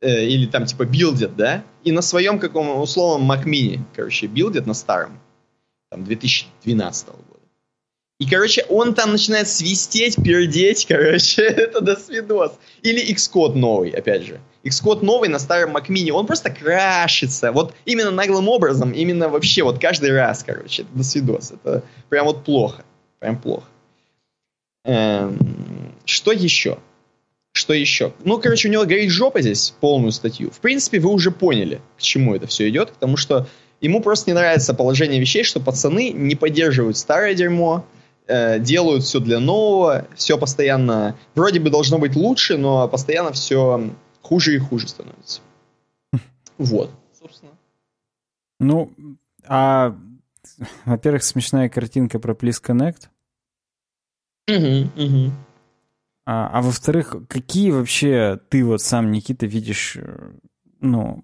э, или там, типа, билдят, да, и на своем каком условном Mac Mini, короче, билдят на старом, там, 2012 года. И, короче, он там начинает свистеть, пердеть, короче, это до свидос. Или Xcode новый, опять же. Xcode новый на старом Mac Mini, он просто крашится. Вот именно наглым образом, именно вообще вот каждый раз, короче, это до свидос. Это прям вот плохо. Прям плохо. Эм, что еще? Что еще? Ну, короче, у него горит жопа здесь, полную статью. В принципе, вы уже поняли, к чему это все идет, потому что ему просто не нравится положение вещей, что пацаны не поддерживают старое дерьмо, э, делают все для нового, все постоянно вроде бы должно быть лучше, но постоянно все хуже и хуже становится. Вот, собственно. Ну, а, во-первых, смешная картинка про Please Connect. Угу, угу. А, а во-вторых, какие вообще ты вот сам, Никита, видишь, э, ну...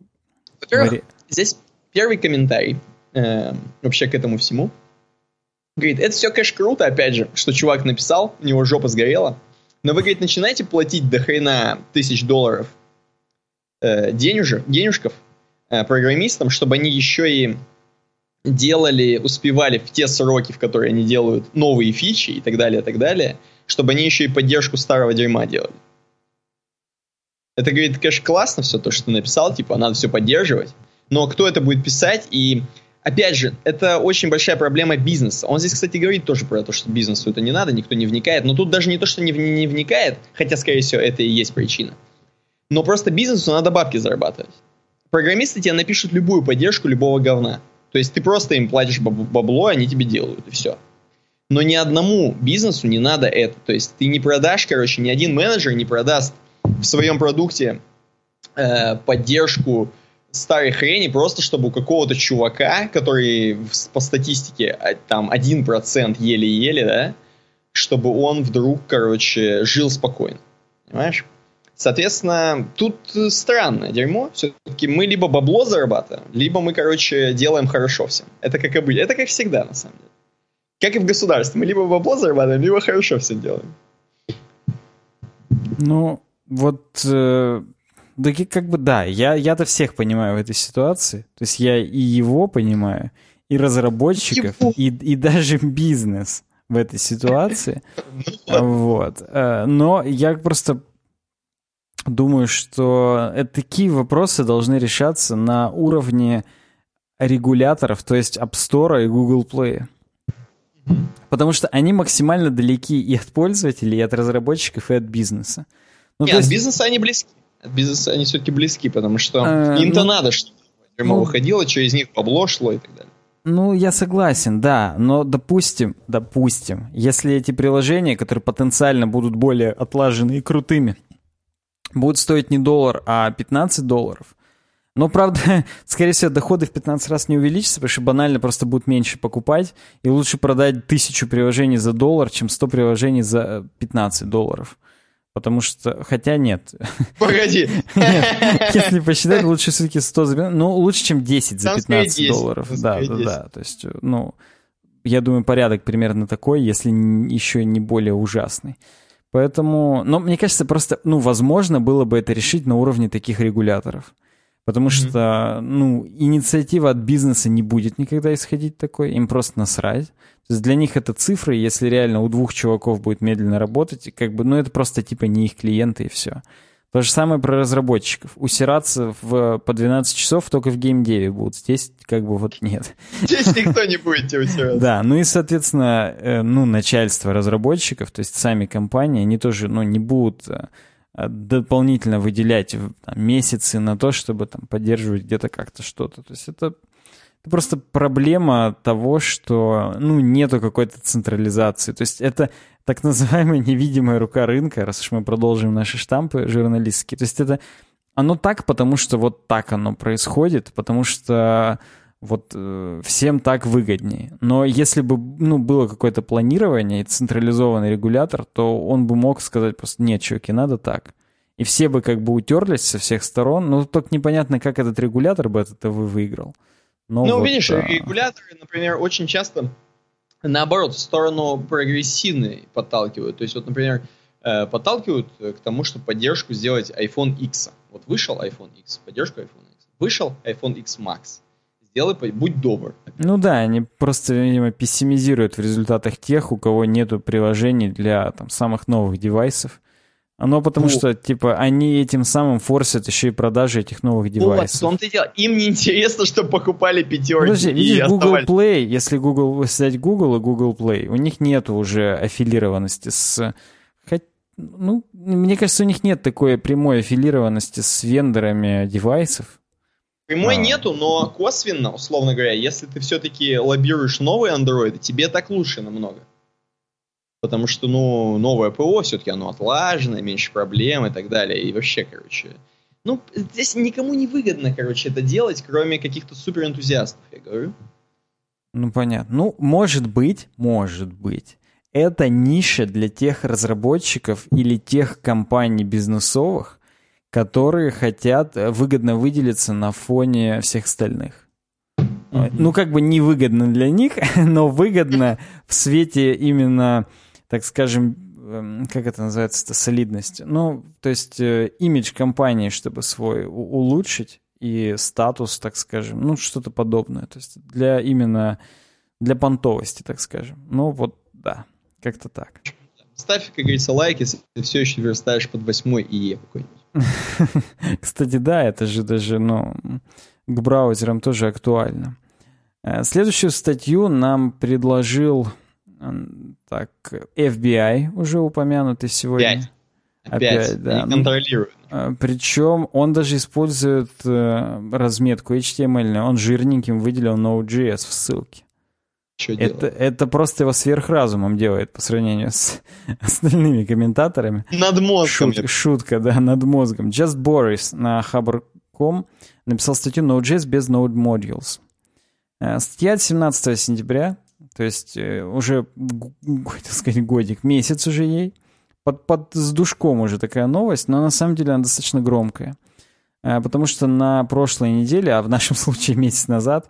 Во-первых, вари... здесь первый комментарий э, вообще к этому всему. Говорит, это все, конечно, круто, опять же, что чувак написал, у него жопа сгорела. Но вы, говорит, начинаете платить до хрена тысяч долларов э, денежков э, программистам, чтобы они еще и делали, успевали в те сроки, в которые они делают новые фичи и так далее, и так далее, чтобы они еще и поддержку старого дерьма делали. Это, говорит, конечно, классно все то, что ты написал, типа, надо все поддерживать, но кто это будет писать и Опять же, это очень большая проблема бизнеса. Он здесь, кстати, говорит тоже про то, что бизнесу это не надо, никто не вникает. Но тут даже не то, что не, не вникает, хотя, скорее всего, это и есть причина. Но просто бизнесу надо бабки зарабатывать. Программисты тебе напишут любую поддержку любого говна. То есть ты просто им платишь бабло, они тебе делают, и все. Но ни одному бизнесу не надо это. То есть ты не продашь, короче, ни один менеджер не продаст в своем продукте э, поддержку старой хрени, просто чтобы у какого-то чувака, который по статистике а, там 1% еле-еле, да, чтобы он вдруг, короче, жил спокойно. Понимаешь? Соответственно, тут странное дерьмо. Все-таки мы либо бабло зарабатываем, либо мы, короче, делаем хорошо всем. Это как обычно. Это как всегда, на самом деле. Как и в государстве. Мы либо бабло зарабатываем, либо хорошо все делаем. Ну, вот... Э, да как бы да, я, я-то всех понимаю в этой ситуации. То есть я и его понимаю, и разработчиков, и, и даже бизнес в этой ситуации. Вот. Э, но я просто думаю, что такие вопросы должны решаться на уровне регуляторов, то есть App Store и Google Play. Потому что они максимально далеки и от пользователей, и от разработчиков, и от бизнеса. Ну, Нет, есть... от бизнеса они близки. От бизнеса они все-таки близки, потому что а, им-то ну, надо, чтобы ну, выходило, через них бабло шло и так далее. Ну, я согласен, да, но допустим, допустим, если эти приложения, которые потенциально будут более отлажены и крутыми, будут стоить не доллар, а 15 долларов, но, правда, скорее всего, доходы в 15 раз не увеличатся, потому что банально просто будут меньше покупать, и лучше продать тысячу приложений за доллар, чем 100 приложений за 15 долларов. Потому что, хотя нет. Погоди. если посчитать, лучше все-таки 100 за 15, ну, лучше, чем 10 за 15 долларов. Да, да, да. То есть, ну, я думаю, порядок примерно такой, если еще не более ужасный. Поэтому, но мне кажется, просто, ну, возможно было бы это решить на уровне таких регуляторов. Потому mm-hmm. что, ну, инициатива от бизнеса не будет никогда исходить такой, им просто насрать. То есть для них это цифры, если реально у двух чуваков будет медленно работать, как бы, ну, это просто типа не их клиенты и все. То же самое про разработчиков. Усираться в, по 12 часов только в геймдеве будут. Здесь как бы вот нет. Здесь никто не будет тебе усираться. Да, ну и, соответственно, э, ну, начальство разработчиков, то есть сами компании, они тоже, ну, не будут э, дополнительно выделять там, месяцы на то, чтобы там поддерживать где-то как-то что-то. То есть это, это просто проблема того, что ну, нету какой-то централизации. То есть это так называемая невидимая рука рынка, раз уж мы продолжим наши штампы журналистские. То есть это оно так, потому что вот так оно происходит, потому что вот э, всем так выгоднее. Но если бы ну, было какое-то планирование и централизованный регулятор, то он бы мог сказать просто, нет, чуваки, надо так. И все бы как бы утерлись со всех сторон, но только непонятно, как этот регулятор бы это вы выиграл. Но ну, вот, видишь, а... регуляторы, например, очень часто наоборот в сторону прогрессивной подталкивают. То есть вот, например, э, подталкивают к тому, чтобы поддержку сделать iPhone X. Вот вышел iPhone X, поддержку iPhone X. Вышел iPhone X Max сделай, будь добр. Ну да, они просто, видимо, пессимизируют в результатах тех, у кого нету приложений для там, самых новых девайсов. Оно потому вот. что, типа, они этим самым форсят еще и продажи этих новых девайсов. Вот, в том-то и дело. Им не интересно, чтобы покупали пятерки Подожди, видишь, Google Play, если Google взять Google и Google Play, у них нету уже аффилированности с... Ну, мне кажется, у них нет такой прямой аффилированности с вендорами девайсов. Прямой а. нету, но косвенно, условно говоря, если ты все-таки лоббируешь новые андроиды, тебе так лучше намного. Потому что, ну, новое ПО все-таки оно отлажено, меньше проблем и так далее. И вообще, короче, ну, здесь никому не выгодно, короче, это делать, кроме каких-то суперэнтузиастов, я говорю. Ну, понятно. Ну, может быть, может быть. Это ниша для тех разработчиков или тех компаний бизнесовых, которые хотят э, выгодно выделиться на фоне всех остальных. Mm-hmm. Ну, как бы невыгодно для них, но выгодно в свете именно, так скажем, эм, как это называется, солидность. Ну, то есть э, имидж компании, чтобы свой улучшить и статус, так скажем, ну, что-то подобное. То есть для именно для понтовости, так скажем. Ну, вот, да, как-то так. Ставь, как говорится, лайк, если ты все еще верстаешь под восьмой ИЕ какой-нибудь. Кстати, да, это же даже, ну, к браузерам тоже актуально. Э, следующую статью нам предложил так, FBI, уже упомянутый сегодня. Опять. Опять, да. Они контролируют. Э, Причем он даже использует э, разметку HTML. Он жирненьким выделил Node.js в ссылке. Что это, это просто его сверхразумом делает по сравнению с остальными комментаторами. Над мозгом. Шут, шутка, да, над мозгом. Just Boris на Хабр.ком написал статью Node.js без Node Modules. Э, статья от 17 сентября, то есть э, уже, так сказать, годик, месяц уже ей. Под, под с душком уже такая новость, но на самом деле она достаточно громкая. Э, потому что на прошлой неделе, а в нашем случае месяц назад,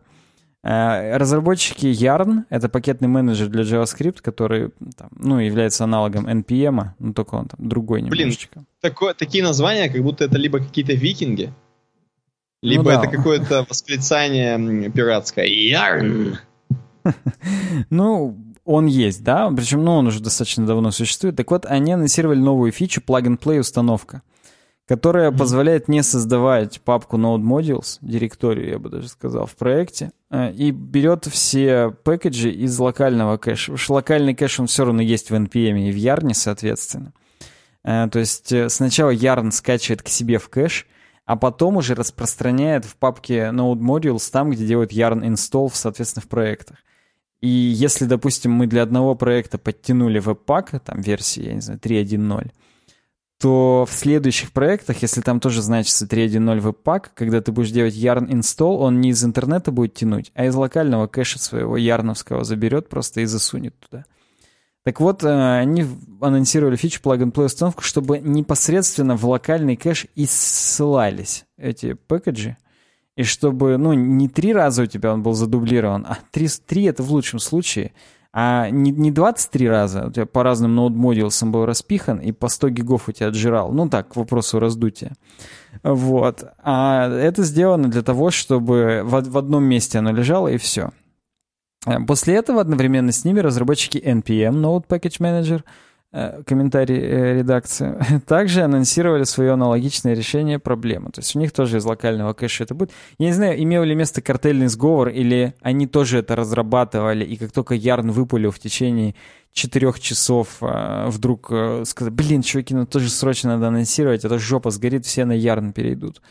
Э, разработчики Yarn — это пакетный менеджер для JavaScript, который там, ну, является аналогом NPM, но только он там другой немножечко. Блин, такое, такие названия, как будто это либо какие-то викинги, либо ну, да. это какое-то восклицание пиратское. Yarn! Ну, он есть, да, причем, ну, он уже достаточно давно существует. Так вот, они анонсировали новую фичу plug-and-play установка которая mm-hmm. позволяет не создавать папку Node Modules, директорию, я бы даже сказал, в проекте, э, и берет все пэкэджи из локального кэша. Уж локальный кэш, он все равно есть в NPM и в Yarn, соответственно. Э, то есть э, сначала Yarn скачивает к себе в кэш, а потом уже распространяет в папке Node Modules там, где делают Yarn install, соответственно, в проектах. И если, допустим, мы для одного проекта подтянули веб-пак, там версии, я не знаю, 3.1.0, то в следующих проектах, если там тоже значится 3.1.0 веб-пак, когда ты будешь делать yarn install, он не из интернета будет тянуть, а из локального кэша своего ярновского заберет просто и засунет туда. Так вот, э, они анонсировали фичу plug-and-play установку, чтобы непосредственно в локальный кэш и ссылались эти пэкэджи, и чтобы, ну, не три раза у тебя он был задублирован, а три, три это в лучшем случае — а не, не 23 раза, у тебя по разным ноут модулсам был распихан, и по 100 гигов у тебя отжирал. Ну так, к вопросу раздутия. Вот. А это сделано для того, чтобы в, в одном месте оно лежало, и все. После этого одновременно с ними разработчики NPM, Node Package Manager, Э, комментарий э, редакции, также анонсировали свое аналогичное решение проблемы. То есть у них тоже из локального кэша это будет. Я не знаю, имел ли место картельный сговор, или они тоже это разрабатывали, и как только Ярн выпалил в течение четырех часов, э, вдруг сказали, блин, чуваки, ну тоже срочно надо анонсировать, а то жопа сгорит, все на Ярн перейдут.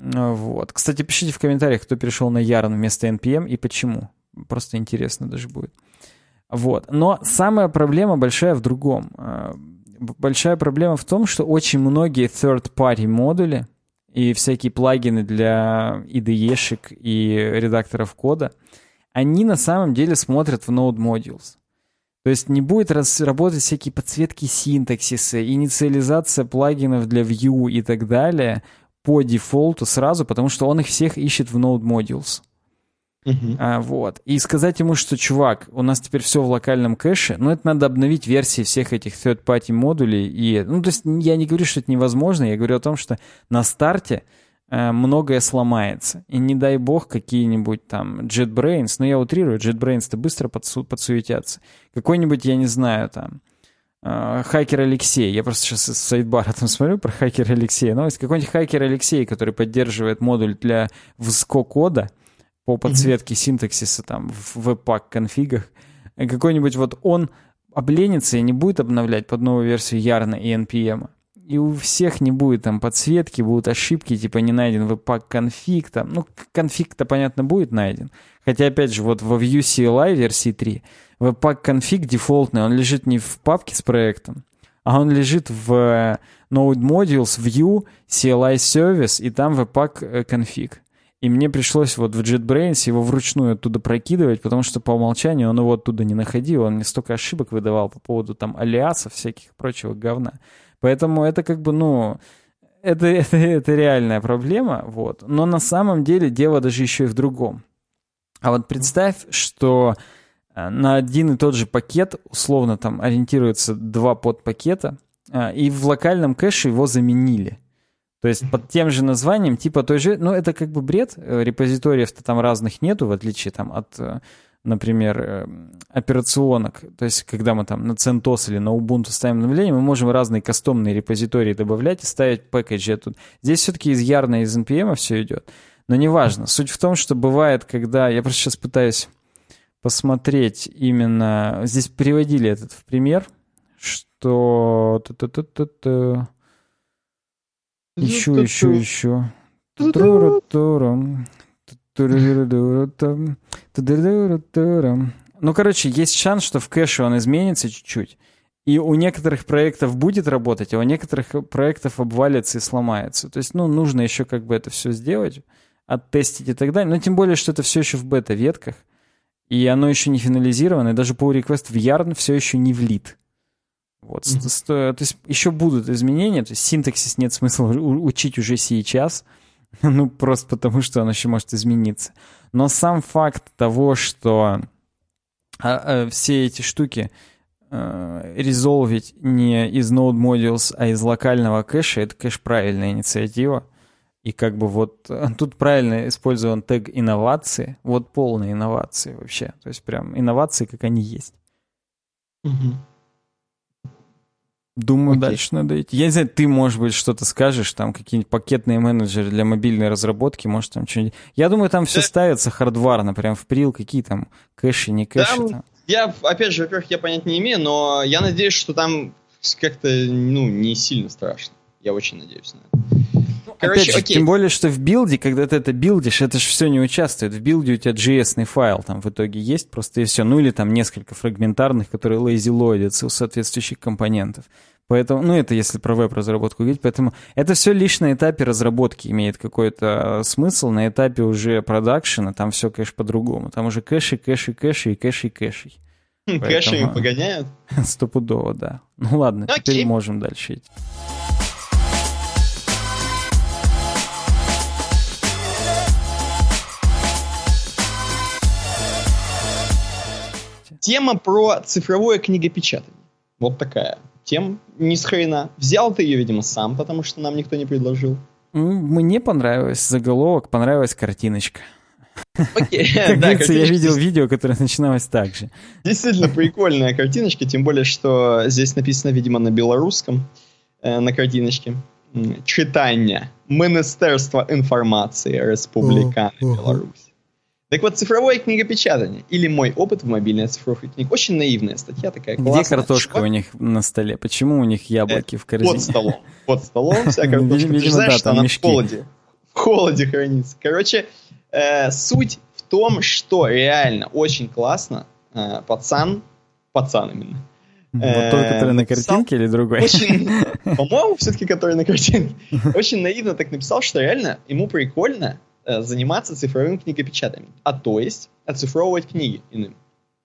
Вот. Кстати, пишите в комментариях, кто перешел на Ярн вместо NPM и почему. Просто интересно даже будет. Вот. Но самая проблема большая в другом. Э, большая проблема в том, что очень многие third-party модули и всякие плагины для IDE-шек и редакторов кода, они на самом деле смотрят в Node Modules. То есть не будет работать всякие подсветки синтаксиса, инициализация плагинов для Vue и так далее по дефолту сразу, потому что он их всех ищет в Node Modules. Uh-huh. А, вот. И сказать ему, что, чувак, у нас теперь все в локальном кэше, ну, это надо обновить версии всех этих third-party модулей. И, ну, то есть я не говорю, что это невозможно, я говорю о том, что на старте э, многое сломается. И не дай бог какие-нибудь там JetBrains, ну, я утрирую, JetBrains-то быстро подсу- подсуетятся. Какой-нибудь, я не знаю, там, э, хакер Алексей. Я просто сейчас с сайдбара там смотрю про хакера Алексея. Новость. Какой-нибудь хакер Алексей, который поддерживает модуль для VSCO-кода, по подсветке синтаксиса там в веб-пак конфигах, какой-нибудь вот он обленится и не будет обновлять под новую версию Yarn и NPM. И у всех не будет там подсветки, будут ошибки, типа не найден веб-пак конфиг там. Ну, конфиг-то, понятно, будет найден. Хотя, опять же, вот во Vue CLI версии 3 веб-пак конфиг дефолтный, он лежит не в папке с проектом, а он лежит в э, Node Modules, View, CLI Service, и там веб-пак э, конфиг. И мне пришлось вот в JetBrains его вручную оттуда прокидывать, потому что по умолчанию он его оттуда не находил. Он мне столько ошибок выдавал по поводу там алиасов, всяких прочего говна. Поэтому это как бы, ну, это, это, это реальная проблема, вот. Но на самом деле дело даже еще и в другом. А вот представь, что э, на один и тот же пакет, условно там ориентируются два подпакета, э, и в локальном кэше его заменили. То есть под тем же названием, типа той же, ну это как бы бред, э, репозиториев-то там разных нету, в отличие там от, э, например, э, операционок. То есть когда мы там на CentOS или на Ubuntu ставим обновление, мы можем разные кастомные репозитории добавлять и ставить пэкэджи тут. Здесь все-таки из Ярна, из NPM все идет. Но неважно. Суть в том, что бывает, когда... Я просто сейчас пытаюсь посмотреть именно... Здесь приводили этот в пример, что... Еще, еще, еще. Ну, короче, есть шанс, что в кэше он изменится чуть-чуть. И у некоторых проектов будет работать, а у некоторых проектов обвалится и сломается. То есть, ну, нужно еще как бы это все сделать, оттестить и так далее. Но тем более, что это все еще в бета-ветках. И оно еще не финализировано. И даже pull request в Yarn все еще не влит. Вот, mm-hmm. то есть еще будут изменения, то есть синтаксис нет смысла учить уже сейчас, ну, просто потому, что он еще может измениться. Но сам факт того, что а, а, все эти штуки э, резолвить не из Node Modules, а из локального кэша, это, конечно, правильная инициатива. И как бы вот тут правильно использован тег инновации, вот полные инновации вообще. То есть прям инновации, как они есть. Угу. Думаю, Окей. дальше надо идти. Я не знаю, ты, может быть, что-то скажешь, там какие-нибудь пакетные менеджеры для мобильной разработки, может, там что-нибудь. Я думаю, там все да. ставится хардварно, прям в прил, какие там кэши, не кэши. Там, там. Я, опять же, во-первых, я понять не имею, но я надеюсь, что там как-то, ну, не сильно страшно. Я очень надеюсь на это. Короче, Опять же, окей. тем более, что в билде, когда ты это билдишь, это же все не участвует. В билде у тебя JS файл там в итоге есть просто и все. Ну или там несколько фрагментарных, которые lazy load ятся у соответствующих компонентов. Поэтому, ну, это если про веб-разработку говорить, поэтому это все лишь на этапе разработки имеет какой-то смысл, на этапе уже продакшена там все, конечно, по-другому. Там уже кэши, кэши, кэши и кэши, кэши. Кэши погоняют? Стопудово, да. Ну ладно, Окей. теперь можем дальше идти. Тема про цифровое книгопечатание. Вот такая тем ни с хрена. Взял ты ее, видимо, сам, потому что нам никто не предложил. Мне понравилось заголовок, понравилась картиночка. Окей, как да, я видел видео, которое начиналось так же. Действительно прикольная картиночка, тем более, что здесь написано, видимо, на белорусском, э, на картиночке. Читание. Министерство информации Республиканы Беларусь. Так вот, цифровое книгопечатание или мой опыт в мобильной оцифровке книг. Очень наивная статья такая классная. Где картошка Чувак? у них на столе? Почему у них яблоки э, в корзине? Под столом. Под столом вся картошка. Видимо, Ты знаешь, да, что она мешки. в холоде. В холоде хранится. Короче, э, суть в том, что реально очень классно э, пацан, пацан именно, вот тот, который на картинке или другой? Очень, по-моему, все-таки который на картинке. Очень наивно так написал, что реально ему прикольно Э, заниматься цифровым книгопечатанием, а то есть оцифровывать книги иным,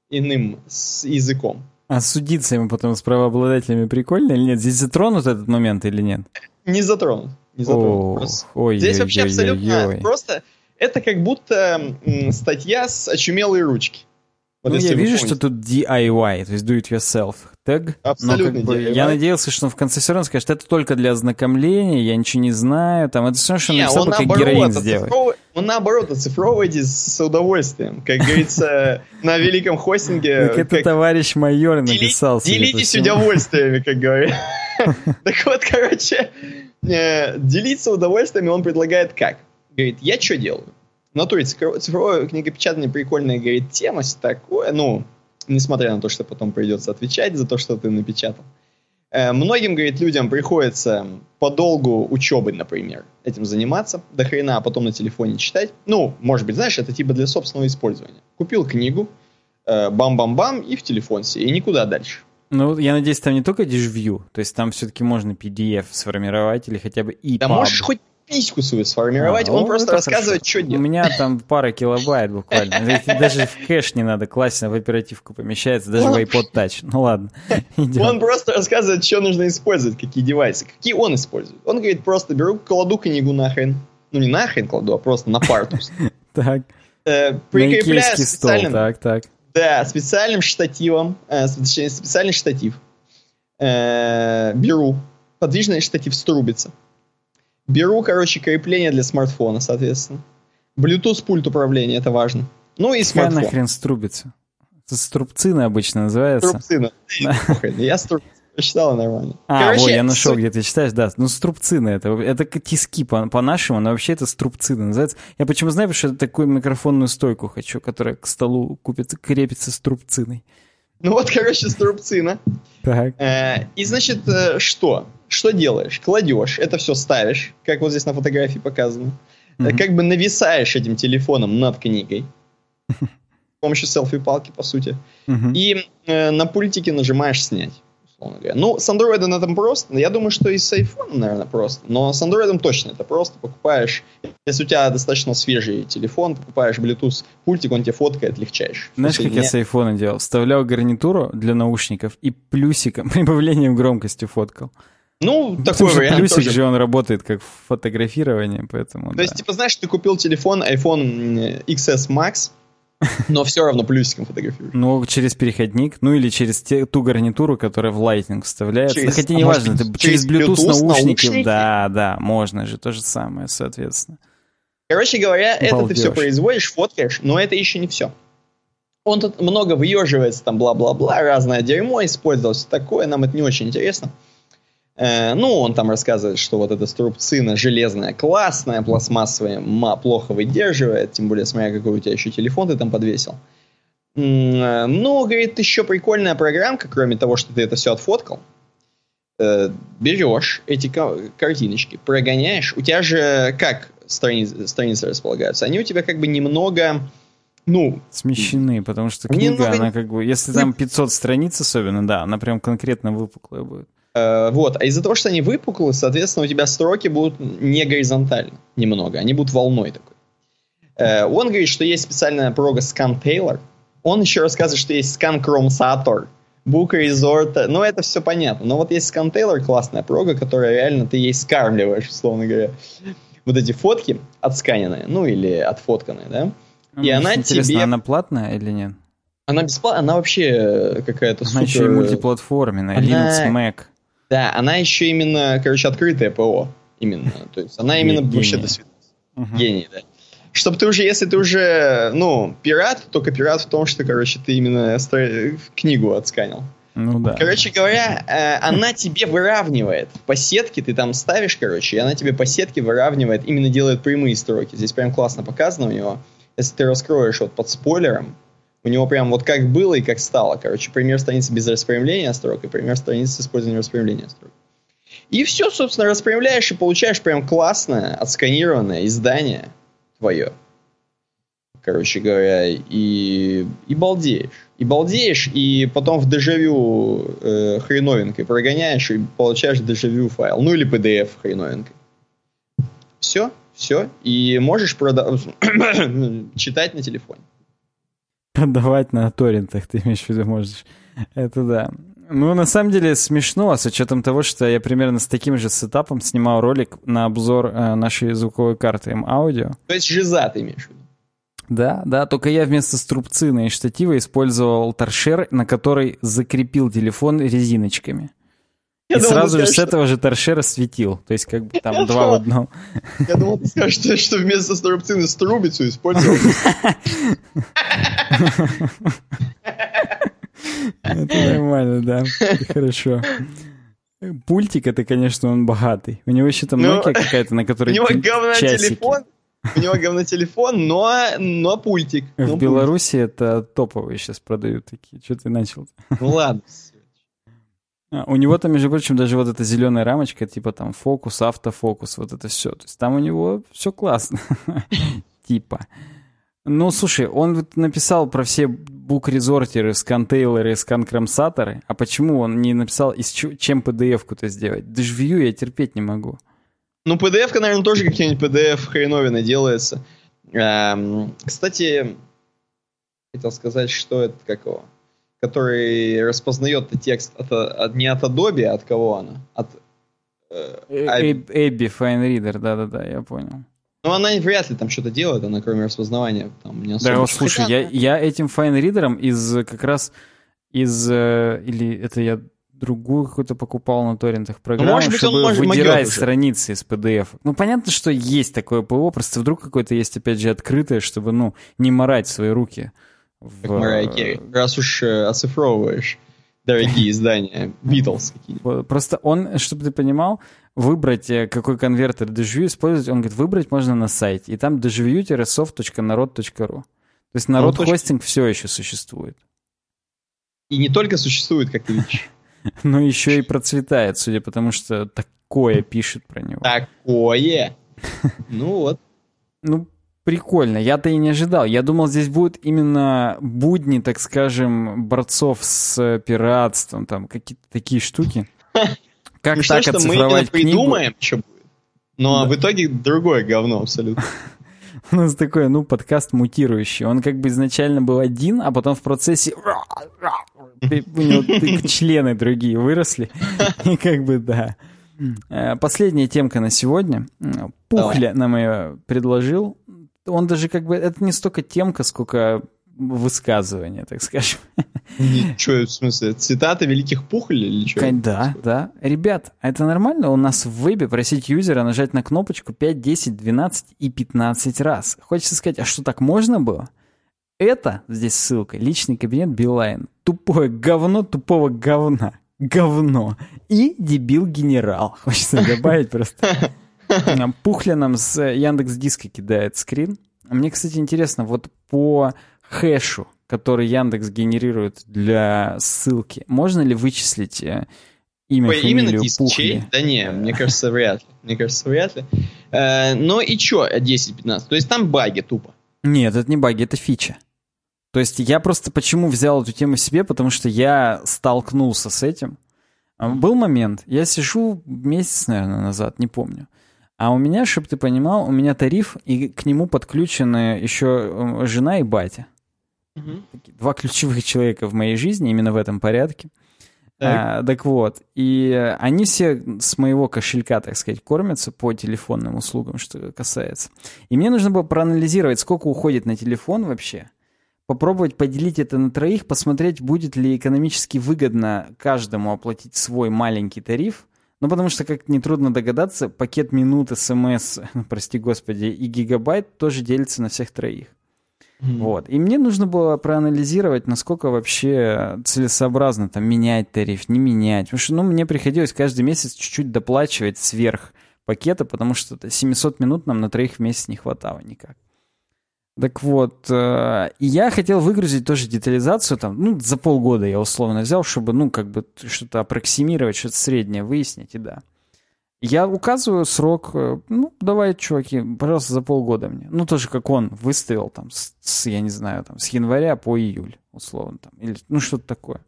иным с языком. А судиться ему потом с правообладателями прикольно или нет? Здесь затронут этот момент или нет? Не затронут. Не затронут. О, ой, Здесь ой, вообще ой, абсолютно ой, ой. просто это как будто статья с очумелой ручки. Вот ну, я вижу, что тут DIY, то есть do it yourself тег. Абсолютно. Но, как бы, я надеялся, что он в конце все равно скажет, это только для ознакомления, я ничего не знаю. Там, это все, что он написал, как героин сделать. Он наоборот оцифровывайте с удовольствием. Как говорится, на великом хостинге. Как это товарищ майор написал. Делитесь удовольствиями, как говорят. Так вот, короче, э, делиться удовольствиями он предлагает как? Говорит, я что делаю? В натуре цифровое книгопечатание прикольная, говорит, тема такое, ну, несмотря на то, что потом придется отвечать за то, что ты напечатал. Э, многим, говорит, людям приходится по долгу учебы, например, этим заниматься до хрена, а потом на телефоне читать. Ну, может быть, знаешь, это типа для собственного использования. Купил книгу, э, бам-бам-бам, и в телефон себе, и никуда дальше. Ну, я надеюсь, там не только DishView, то есть там все-таки можно PDF сформировать или хотя бы EPUB. Да можешь хоть письку свою сформировать, а, он просто рассказывает, хорошо. что делать. У меня там пара килобайт буквально. Даже в кэш не надо класть, в оперативку помещается, даже в iPod Touch. Ну ладно, Он просто рассказывает, что нужно использовать, какие девайсы. Какие он использует. Он говорит, просто беру, кладу книгу нахрен. Ну, не нахрен кладу, а просто на партус. Так. Э, прикрепляю специальным... Так, так. Да, специальным штативом, э, специальный штатив. Э, беру подвижный штатив струбится Беру, короче, крепление для смартфона, соответственно. Bluetooth пульт управления, это важно. Ну и смартфон. Какая нахрен струбится? Это струбцина обычно называется. Струбцина. Я струбцина. Прочитала нормально. А, Короче, вот, я нашел, где ты читаешь, да. Ну, струбцина это. Это тиски по- по-нашему, но вообще это струбцина называется. Я почему знаю, потому что это такую микрофонную стойку хочу, которая к столу купится, крепится струбциной. Ну вот, короче, струбцина. Так. Э, и, значит, э, что? Что делаешь? Кладешь, это все ставишь, как вот здесь на фотографии показано. Mm-hmm. Как бы нависаешь этим телефоном над книгой. С помощью селфи-палки, по сути. Mm-hmm. И э, на пультике нажимаешь снять. Ну, с Android на этом просто. Я думаю, что и с iPhone, наверное, просто. Но с Android точно это просто. Покупаешь, если у тебя достаточно свежий телефон, покупаешь Bluetooth пультик, он тебе фоткает, легчаешь. Знаешь, как я с iPhone делал? Вставлял гарнитуру для наушников и плюсиком, прибавлением громкости фоткал. Ну, такой же вариант плюсик тоже. же он работает как фотографирование, поэтому То да. есть, типа, знаешь, ты купил телефон iPhone XS Max, но все равно плюсиком фотографируешь. Ну, через переходник, ну или через те, ту гарнитуру, которая в Lightning вставляется. Через- ну, хотя а не может важно, ты через через Bluetooth, Bluetooth наушники, наушники? Да, да, можно же, то же самое, соответственно. Короче говоря, это ты Балдеж. все производишь, фоткаешь, но это еще не все. Он тут много выеживается, там бла-бла-бла, разное дерьмо использовал, все такое, нам это не очень интересно. Ну, он там рассказывает, что вот эта струбцина железная, классная, пластмассовая, ма, плохо выдерживает, тем более, смотря какой у тебя еще телефон ты там подвесил. Э, Ну, говорит, еще прикольная программка, кроме того, что ты это все отфоткал. Э, берешь эти ка- картиночки, прогоняешь. У тебя же как страницы, страницы располагаются? Они у тебя как бы немного, ну, Смещены, потому что книга, много- она как бы, если там 500 страниц особенно, да, она прям конкретно выпуклая будет. Э, вот, а из-за того, что они выпуклые, соответственно, у тебя строки будут не горизонтально немного, они будут волной такой. Э, он говорит, что есть специальная прога Scan Taylor. Он еще рассказывает, что есть Scan Chrome Sator, Book Resort. Ну, это все понятно. Но вот есть Scan Taylor, классная прога, которая реально ты ей скармливаешь, условно говоря, вот эти фотки отсканенные, ну, или отфотканные, да? И Ну, она Интересно, тебе- она платная или нет? Она бесплатная, она вообще какая-то Она супер... еще и мультиплатформенная, Она- Linux Mac. Да, она еще именно, короче, открытая ПО. Именно. То есть она именно Гений. вообще до свидания. Мгм. Гений, да. Чтобы ты уже, если ты уже, ну, пират, только пират в том, что, короче, ты именно книгу отсканил. Ну да. Короче говоря, э, она тебе выравнивает по сетке, ты там ставишь, короче, и она тебе по сетке выравнивает, именно делает прямые строки. Здесь прям классно показано у него. Если ты раскроешь вот под спойлером, у него прям вот как было и как стало. Короче, пример страницы без распрямления строк и пример страницы с использованием распрямления строк. И все, собственно, распрямляешь и получаешь прям классное, отсканированное издание твое. Короче говоря, и, и балдеешь. И балдеешь, и потом в дежавю э, хреновинкой прогоняешь и получаешь дежавю файл. Ну или PDF хреновинкой. Все, все. И можешь прода- читать на телефоне. Продавать на торрентах, ты имеешь в виду, можешь. Это да. Ну, на самом деле смешно, с учетом того, что я примерно с таким же сетапом снимал ролик на обзор э, нашей звуковой карты М-аудио. То есть жиза ты имеешь в виду. Да, да, только я вместо струбцины и штатива использовал торшер, на который закрепил телефон резиночками. И сразу же с этого же торшера светил. То есть как бы там два в одном. Я думал, ты скажешь, что- вместо струбцины струбицу использовал. Это нормально, да. Хорошо. Пультик это, конечно, он богатый. У него еще там Ну, Nokia какая-то, на У которой него ты- говно телефон, у него говно телефон, но, но пультик. В Но пультик. Беларуси это топовые сейчас продают такие. Что ты начал? Ну ладно. А, у него там, между прочим, даже вот эта зеленая рамочка, типа там фокус, автофокус, вот это все. То есть там у него все классно. Типа. Ну, слушай, он написал про все бук-резортеры, скан-тейлоры, скан-кромсаторы. А почему он не написал, из чем PDF-ку-то сделать? Дежвью я терпеть не могу. Ну, PDF, наверное, тоже какие-нибудь PDF хреновины делается. Эм, кстати, хотел сказать, что это как его? Который распознает текст от, от- не от Adobe, а от кого она? От, э, Эбби Файнридер, да-да-да, я понял. ну, она вряд ли там что-то делает, она кроме распознавания там не особо. Да, вот слушай, я, я этим файнридером из э, как раз из... э, Или это я другую какую-то покупал на торрентах программу, Ну, может быть, он чтобы может- могёт выдирать страницы из PDF. Ну, понятно, что есть такое ПО, просто вдруг какое-то есть, опять же, открытое, чтобы, ну, не морать свои руки. В, э. Раз уж э, оцифровываешь дорогие издания, Beatles какие-нибудь. Вот, Просто он, чтобы ты понимал, выбрать, э, какой конвертер Dejview использовать, он говорит, выбрать можно на сайте. И там dejview-soft.narod.ru. То есть народ точно. хостинг все еще существует. И не только существует, как ты видишь. Но еще и процветает, судя по тому, что такое пишет про него. Такое. Ну вот. Ну, прикольно. Я-то и не ожидал. Я думал, здесь будут именно будни, так скажем, борцов с э, пиратством, там какие-то такие штуки. Как Смешно, так что мы именно придумаем, что будет. Но Да. в итоге другое говно абсолютно. У нас такой, ну, подкаст мутирующий. Он как бы изначально был один, а потом в процессе у него члены другие выросли. И как бы, да. Э, последняя темка на сегодня. Пухля Давай. нам ее предложил. Он даже как бы... Это не столько темка, сколько высказывание, так скажем. Ничего, в смысле, цитаты великих пухолей или что? Да, да. Ребят, а это нормально у нас в вебе просить юзера нажать на кнопочку 5, 10, 12 и 15 раз? Хочется сказать, а что так можно было? Это, здесь ссылка, личный кабинет Билайн. Тупое говно тупого говна. Говно. И дебил-генерал. Хочется добавить просто. Пухля нам с Яндекс Диска кидает скрин. Мне, кстати, интересно, вот по хэшу, который Яндекс генерирует для ссылки, можно ли вычислить э, имя, Ой, фамилию, именно диск, Пухли? Чей? Да не, мне кажется, вряд ли. Мне кажется, вряд ли. Э, но и чё 10-15? То есть там баги тупо. Нет, это не баги, это фича. То есть я просто почему взял эту тему себе, потому что я столкнулся с этим. А, был момент, я сижу месяц, наверное, назад, не помню. А у меня, чтобы ты понимал, у меня тариф, и к нему подключены еще э, жена и батя. Угу. Два ключевых человека в моей жизни, именно в этом порядке. Так. А, так вот, и они все с моего кошелька, так сказать, кормятся по телефонным услугам, что касается. И мне нужно было проанализировать, сколько уходит на телефон вообще, попробовать поделить это на троих, посмотреть, будет ли экономически выгодно каждому оплатить свой маленький тариф. Ну, потому что, как нетрудно догадаться, пакет минут, смс, прости господи, и гигабайт тоже делится на всех троих. Mm-hmm. Вот. И мне нужно было проанализировать, насколько вообще целесообразно там менять тариф, не менять. Потому что, ну, мне приходилось каждый месяц чуть-чуть доплачивать сверх пакета, потому что 700 минут нам на троих в месяц не хватало никак. Так вот, э, я хотел выгрузить тоже детализацию, там, ну, за полгода я условно взял, чтобы, ну, как бы что-то аппроксимировать, что-то среднее выяснить, и да. Я указываю срок, э, ну, давай, чуваки, пожалуйста, за полгода мне. Ну, тоже как он выставил там, с, я не знаю, там, с января по июль, условно, там, или, ну, что-то такое.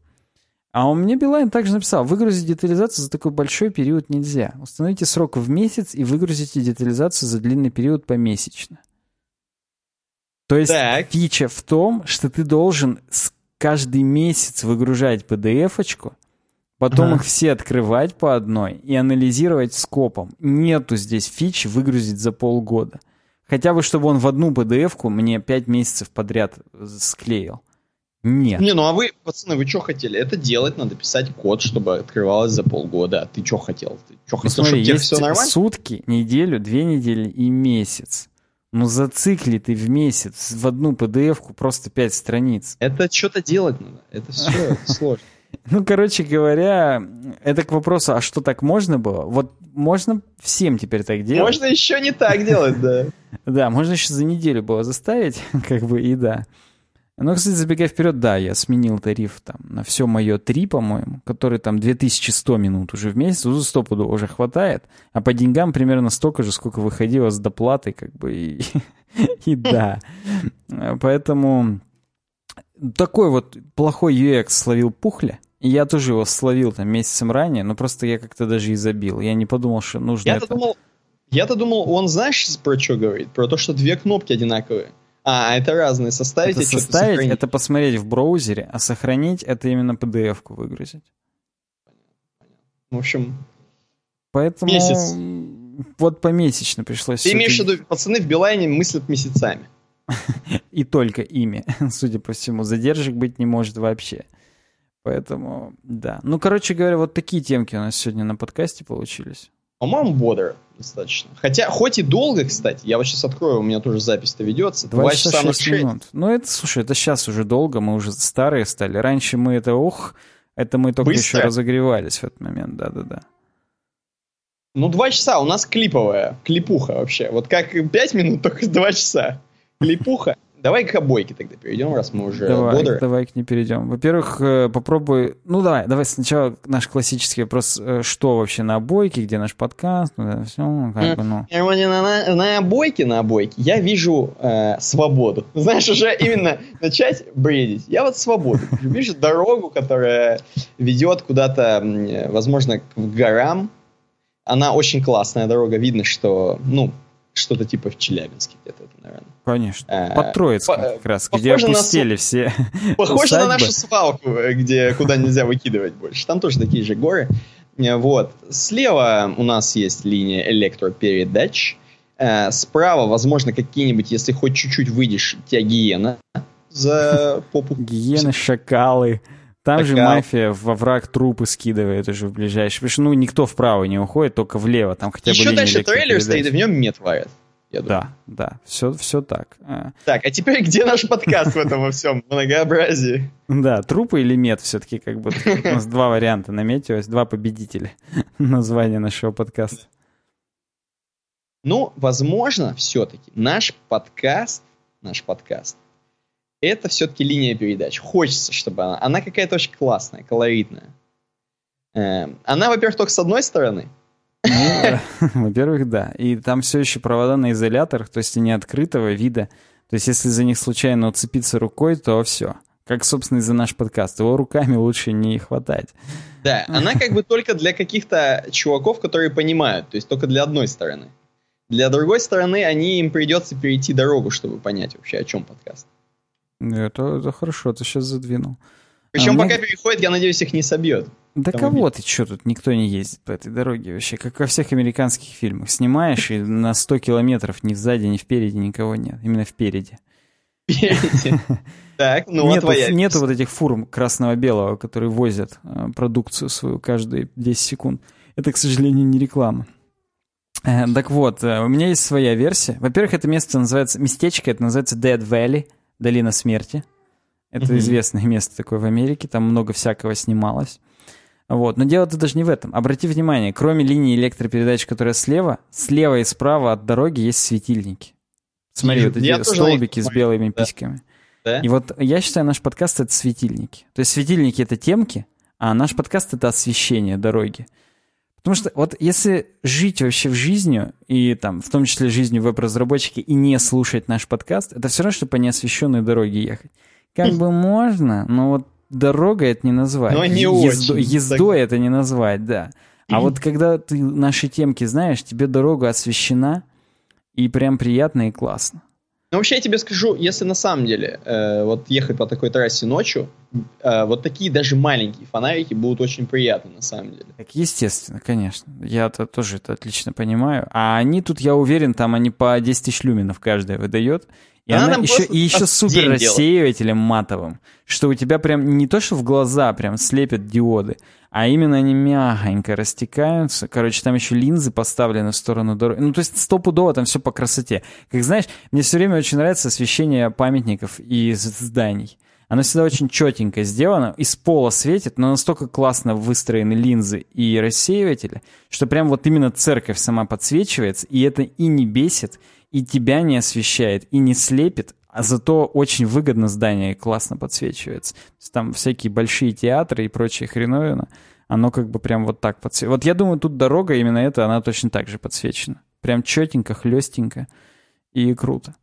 А он мне Билайн также написал, выгрузить детализацию за такой большой период нельзя. Установите срок в месяц и выгрузите детализацию за длинный период помесячно. То есть так. фича в том, что ты должен каждый месяц выгружать PDF-очку, Потом ага. их все открывать по одной и анализировать скопом. Нету здесь фичи выгрузить за полгода. Хотя бы, чтобы он в одну PDF-ку мне 5 месяцев подряд склеил. Нет. Не, ну а вы, пацаны, вы что хотели? Это делать, надо писать код, чтобы открывалось за полгода. А ты что хотел? Ты что хотел, ну, смотри, чтобы есть все нормально? сутки, неделю, две недели и месяц. Ну зацикли ты в месяц в одну PDF-ку просто 5 страниц. Это что-то делать надо. Это все сложно. Ну, короче говоря, это к вопросу, а что так можно было? Вот можно всем теперь так делать. Можно еще не так делать, да. Да, можно еще за неделю было заставить, как бы, и да. Но, кстати, забегая вперед, да, я сменил тариф там на все мое 3, по-моему, который там 2100 минут уже в месяц, уже стопуду уже хватает, а по деньгам примерно столько же, сколько выходило с доплатой, как бы, и, и да. Поэтому такой вот плохой UX словил Пухля, я тоже его словил там месяцем ранее, но просто я как-то даже и забил. Я не подумал, что нужно Я-то это... думал, я-то думал, он знаешь, про что говорит? Про то, что две кнопки одинаковые. А, это разные. Составить это составить, это посмотреть в браузере, а сохранить это именно PDF-ку выгрузить. В общем, Поэтому месяц. вот помесячно пришлось. Ты имеешь в виду, пацаны в Билайне мыслят месяцами. И только ими, судя по всему. Задержек быть не может вообще. Поэтому, да. Ну, короче говоря, вот такие темки у нас сегодня на подкасте получились. По-моему, бодро достаточно. Хотя, хоть и долго, кстати, я вот сейчас открою, у меня тоже запись-то ведется. Два часа на минут. Ну, это, слушай, это сейчас уже долго, мы уже старые стали. Раньше мы это, ух, это мы только Быстро. еще разогревались в этот момент, да-да-да. Ну, два часа, у нас клиповая, клипуха вообще. Вот как пять минут, только два часа. Клипуха. Давай к обойке тогда перейдем, раз мы уже давай, бодры. Давай к ней перейдем. Во-первых, э, попробуй... Ну, давай, давай сначала наш классический вопрос. Э, что вообще на обойке, где наш подкаст? Ну, да, все, как бы, ну. На, на, на обойке, на обойке я вижу э, свободу. Знаешь, уже именно начать бредить. Я вот свободу. Вижу дорогу, которая ведет куда-то, возможно, к горам. Она очень классная дорога. Видно, что, ну, что-то типа в Челябинске где-то, наверное. Конечно. Э, Под Троицком как раз, где опустили на... все Похоже на нашу свалку, где, куда нельзя выкидывать больше. Там тоже такие же горы. Вот. Слева у нас есть линия электропередач. Э, справа, возможно, какие-нибудь, если хоть чуть-чуть выйдешь, тебя гиена за попу. Гиены, шакалы. Там Шакал. же мафия во враг трупы скидывает уже в ближайший. Потому что, ну, никто вправо не уходит, только влево. Там хотя бы Еще дальше трейлер стоит, и в нем мед варят. Да, да, все, все так. А. Так, а теперь где наш подкаст в этом во всем многообразии? Да, трупы или мед все-таки как бы. У нас два варианта наметилось, два победителя названия нашего подкаста. Ну, возможно, все-таки наш подкаст, наш подкаст, это все-таки линия передач. Хочется, чтобы она... Она какая-то очень классная, колоритная. Эм, она, во-первых, только с одной стороны. Ну, во-первых, да. И там все еще провода на изоляторах, то есть не открытого вида. То есть если за них случайно уцепиться рукой, то все. Как, собственно, и за наш подкаст. Его руками лучше не хватать. Да, она как бы только для каких-то чуваков, которые понимают. То есть только для одной стороны. Для другой стороны, они им придется перейти дорогу, чтобы понять вообще, о чем подкаст. Это, это хорошо, ты сейчас задвинул. Причем а пока мне... переходит, я надеюсь, их не собьет. Да кого ты, что тут, никто не ездит по этой дороге вообще, как во всех американских фильмах. Снимаешь, и на 100 километров ни сзади, ни впереди никого нет, именно впереди. Впереди? Так, ну нету, твоя Нету вот этих фур красного-белого, которые возят э, продукцию свою каждые 10 секунд. Это, к сожалению, не реклама. Э, так вот, э, у меня есть своя версия. Во-первых, это место называется, местечко это называется Dead Valley, долина смерти. Это mm-hmm. известное место такое в Америке, там много всякого снималось. Вот. Но дело-то даже не в этом. Обрати внимание, кроме линии электропередач, которая слева, слева и справа от дороги есть светильники. Смотри, и, вот эти столбики с белыми да. письками. Да? И вот я считаю, наш подкаст — это светильники. То есть светильники — это темки, а наш подкаст — это освещение дороги. Потому что вот если жить вообще в жизни, и там, в том числе жизнью веб-разработчики, и не слушать наш подкаст, это все равно, что по неосвещенной дороге ехать. Как бы можно, но вот дорога это не назвать. Но не Ездо, очень. Ездой это не назвать, да. А вот когда ты наши темки знаешь, тебе дорога освещена, и прям приятно и классно. Ну, вообще, я тебе скажу, если на самом деле э, вот ехать по такой трассе ночью, э, вот такие даже маленькие фонарики будут очень приятны на самом деле. Так, естественно, конечно. Я -то тоже это отлично понимаю. А они тут, я уверен, там они по 10 тысяч люминов каждая выдает. И она, она еще, и еще супер рассеивателем матовым, что у тебя прям не то, что в глаза прям слепят диоды, а именно они мягонько растекаются. Короче, там еще линзы поставлены в сторону дороги. Ну, то есть стопудово там все по красоте. Как знаешь, мне все время очень нравится освещение памятников и зданий. Оно всегда очень четенько сделано, из пола светит, но настолько классно выстроены линзы и рассеиватели, что прям вот именно церковь сама подсвечивается, и это и не бесит, и тебя не освещает, и не слепит, а зато очень выгодно здание классно подсвечивается. там всякие большие театры и прочая хреновина, оно как бы прям вот так подсвечивается. Вот я думаю, тут дорога именно эта, она точно так же подсвечена. Прям четенько, хлестенько и круто.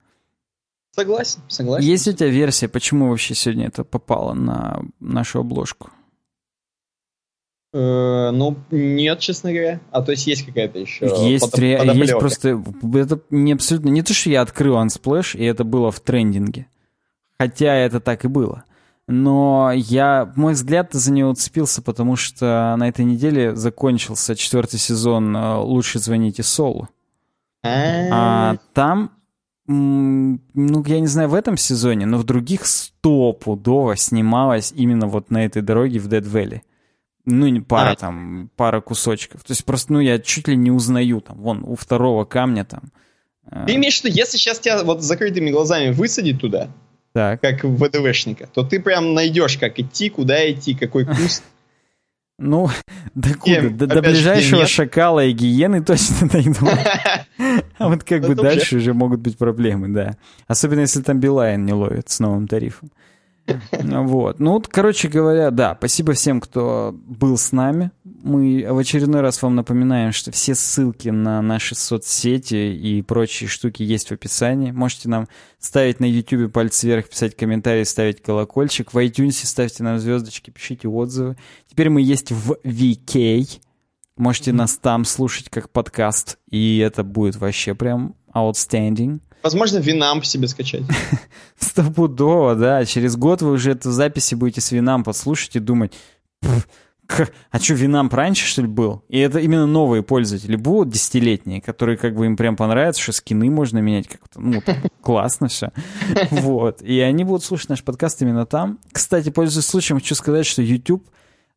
Согласен, согласен. Есть у тебя версия, почему вообще сегодня это попало на нашу обложку? Э, ну, нет, честно говоря. А то есть есть какая-то еще Есть, под, ре... есть просто... Это не абсолютно... Не то, что я открыл Unsplash, и это было в трендинге. Хотя это так и было. Но я, мой взгляд за него уцепился, потому что на этой неделе закончился четвертый сезон э, «Лучше звоните Солу». А там, ну, я не знаю, в этом сезоне, но в других стопудово снималось именно вот на этой дороге в Dead Valley. Ну, не пара а. там, пара кусочков. То есть просто, ну, я чуть ли не узнаю там, вон, у второго камня там. Э. Ты имеешь в виду, если сейчас тебя вот с закрытыми глазами высадить туда, так. как ВДВшника, то ты прям найдешь, как идти, куда идти, какой куст. Ну, до куда? До, до ближайшего шакала и гиены точно найду. А вот как бы дальше уже могут быть проблемы, да. Особенно если там Билайн не ловит с новым тарифом. Вот. Ну, вот, короче говоря, да, спасибо всем, кто был с нами. Мы в очередной раз вам напоминаем, что все ссылки на наши соцсети и прочие штуки есть в описании. Можете нам ставить на YouTube пальцы вверх, писать комментарии, ставить колокольчик. В iTunes ставьте нам звездочки, пишите отзывы. Теперь мы есть в VK. Можете нас там слушать как подкаст, и это будет вообще прям outstanding. Возможно, Винамп себе скачать. Стопудово, да. Через год вы уже эту записи будете с Винампа слушать и думать, а что, Винамп раньше, что ли, был? И это именно новые пользователи будут, десятилетние, которые как бы им прям понравятся, что скины можно менять как-то, ну, классно все. Вот. И они будут слушать наш подкаст именно там. Кстати, пользуясь случаем, хочу сказать, что YouTube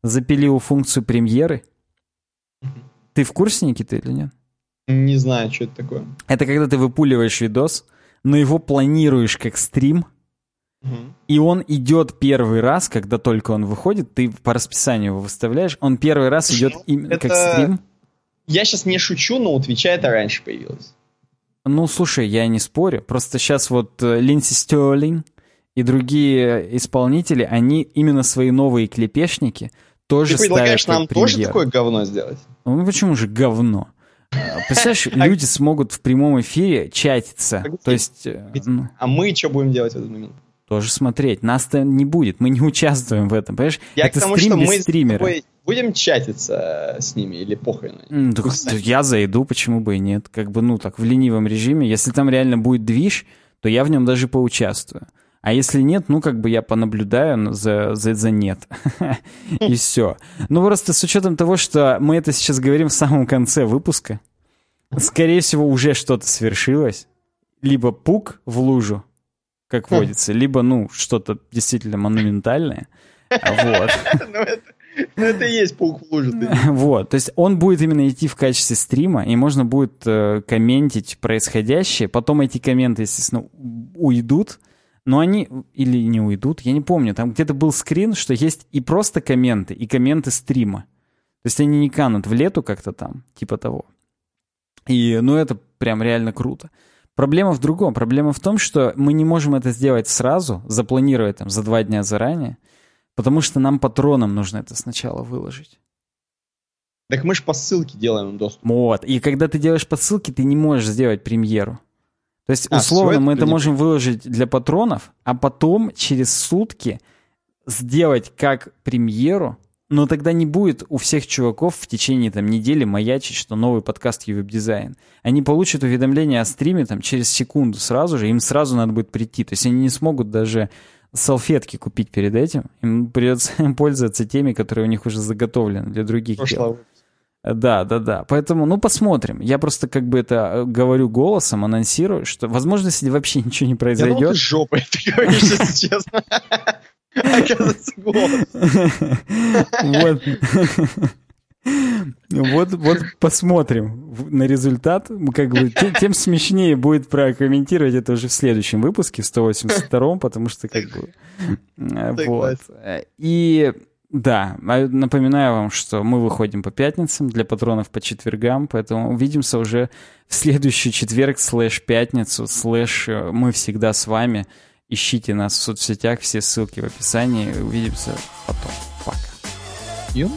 запилил функцию премьеры. Ты в курсе, Никита, или нет? Не знаю, что это такое. Это когда ты выпуливаешь видос, но его планируешь как стрим, и он идет первый раз, когда только он выходит, ты по расписанию его выставляешь, он первый раз идет именно это... как стрим. Я сейчас не шучу, но у Твича это раньше появилось. Ну, слушай, я не спорю. Просто сейчас вот э, Линдси Стерлинг и другие исполнители, они именно свои новые клепешники тоже Ты предлагаешь нам премьер. тоже такое говно сделать? Ну, почему же говно? А, представляешь, люди смогут в прямом эфире чатиться. То есть... Э, ну. А мы что будем делать в этот момент? тоже смотреть. Нас-то не будет, мы не участвуем в этом, понимаешь? Я Это к тому, что мы стримера. будем чатиться с ними или похрен? Mm, так, я зайду, почему бы и нет. Как бы, ну, так, в ленивом режиме. Если там реально будет движ, то я в нем даже поучаствую. А если нет, ну, как бы я понаблюдаю за, за, за нет. И все. Ну, просто с учетом того, что мы это сейчас говорим в самом конце выпуска, скорее всего, уже что-то свершилось. Либо пук в лужу, как хм. водится, либо, ну, что-то действительно монументальное. Вот. Ну, это и есть паук в луже. Вот, то есть он будет именно идти в качестве стрима, и можно будет э, комментить происходящее. Потом эти комменты, естественно, уйдут, но они или не уйдут, я не помню. Там где-то был скрин, что есть и просто комменты, и комменты стрима. То есть они не канут в лету как-то там, типа того. И, ну, это прям реально круто. Проблема в другом. Проблема в том, что мы не можем это сделать сразу, запланировать там за два дня заранее, потому что нам патронам нужно это сначала выложить. Так мы же по ссылке делаем доступ. Вот. И когда ты делаешь по ссылке, ты не можешь сделать премьеру. То есть, а, условно, мы это можем выложить для патронов, а потом через сутки сделать как премьеру но тогда не будет у всех чуваков в течение там, недели маячить, что новый подкаст веб-дизайн. Они получат уведомление о стриме там, через секунду сразу же, им сразу надо будет прийти. То есть они не смогут даже салфетки купить перед этим. Им придется пользоваться теми, которые у них уже заготовлены для других дел. Да, да, да. Поэтому, ну, посмотрим. Я просто как бы это э, говорю голосом, анонсирую, что, возможно, если вообще ничего не произойдет... Я думал, ты жопой, ты говоришь, если честно. Оказывается, голос. Вот. Вот, вот посмотрим на результат. Как бы, тем, тем смешнее будет прокомментировать это уже в следующем выпуске, в 182-м, потому что как бы... Вот. И да, а напоминаю вам, что мы выходим по пятницам, для патронов по четвергам, поэтому увидимся уже в следующий четверг, слэш пятницу, слэш э, мы всегда с вами. Ищите нас в соцсетях, все ссылки в описании. Увидимся потом. Пока. You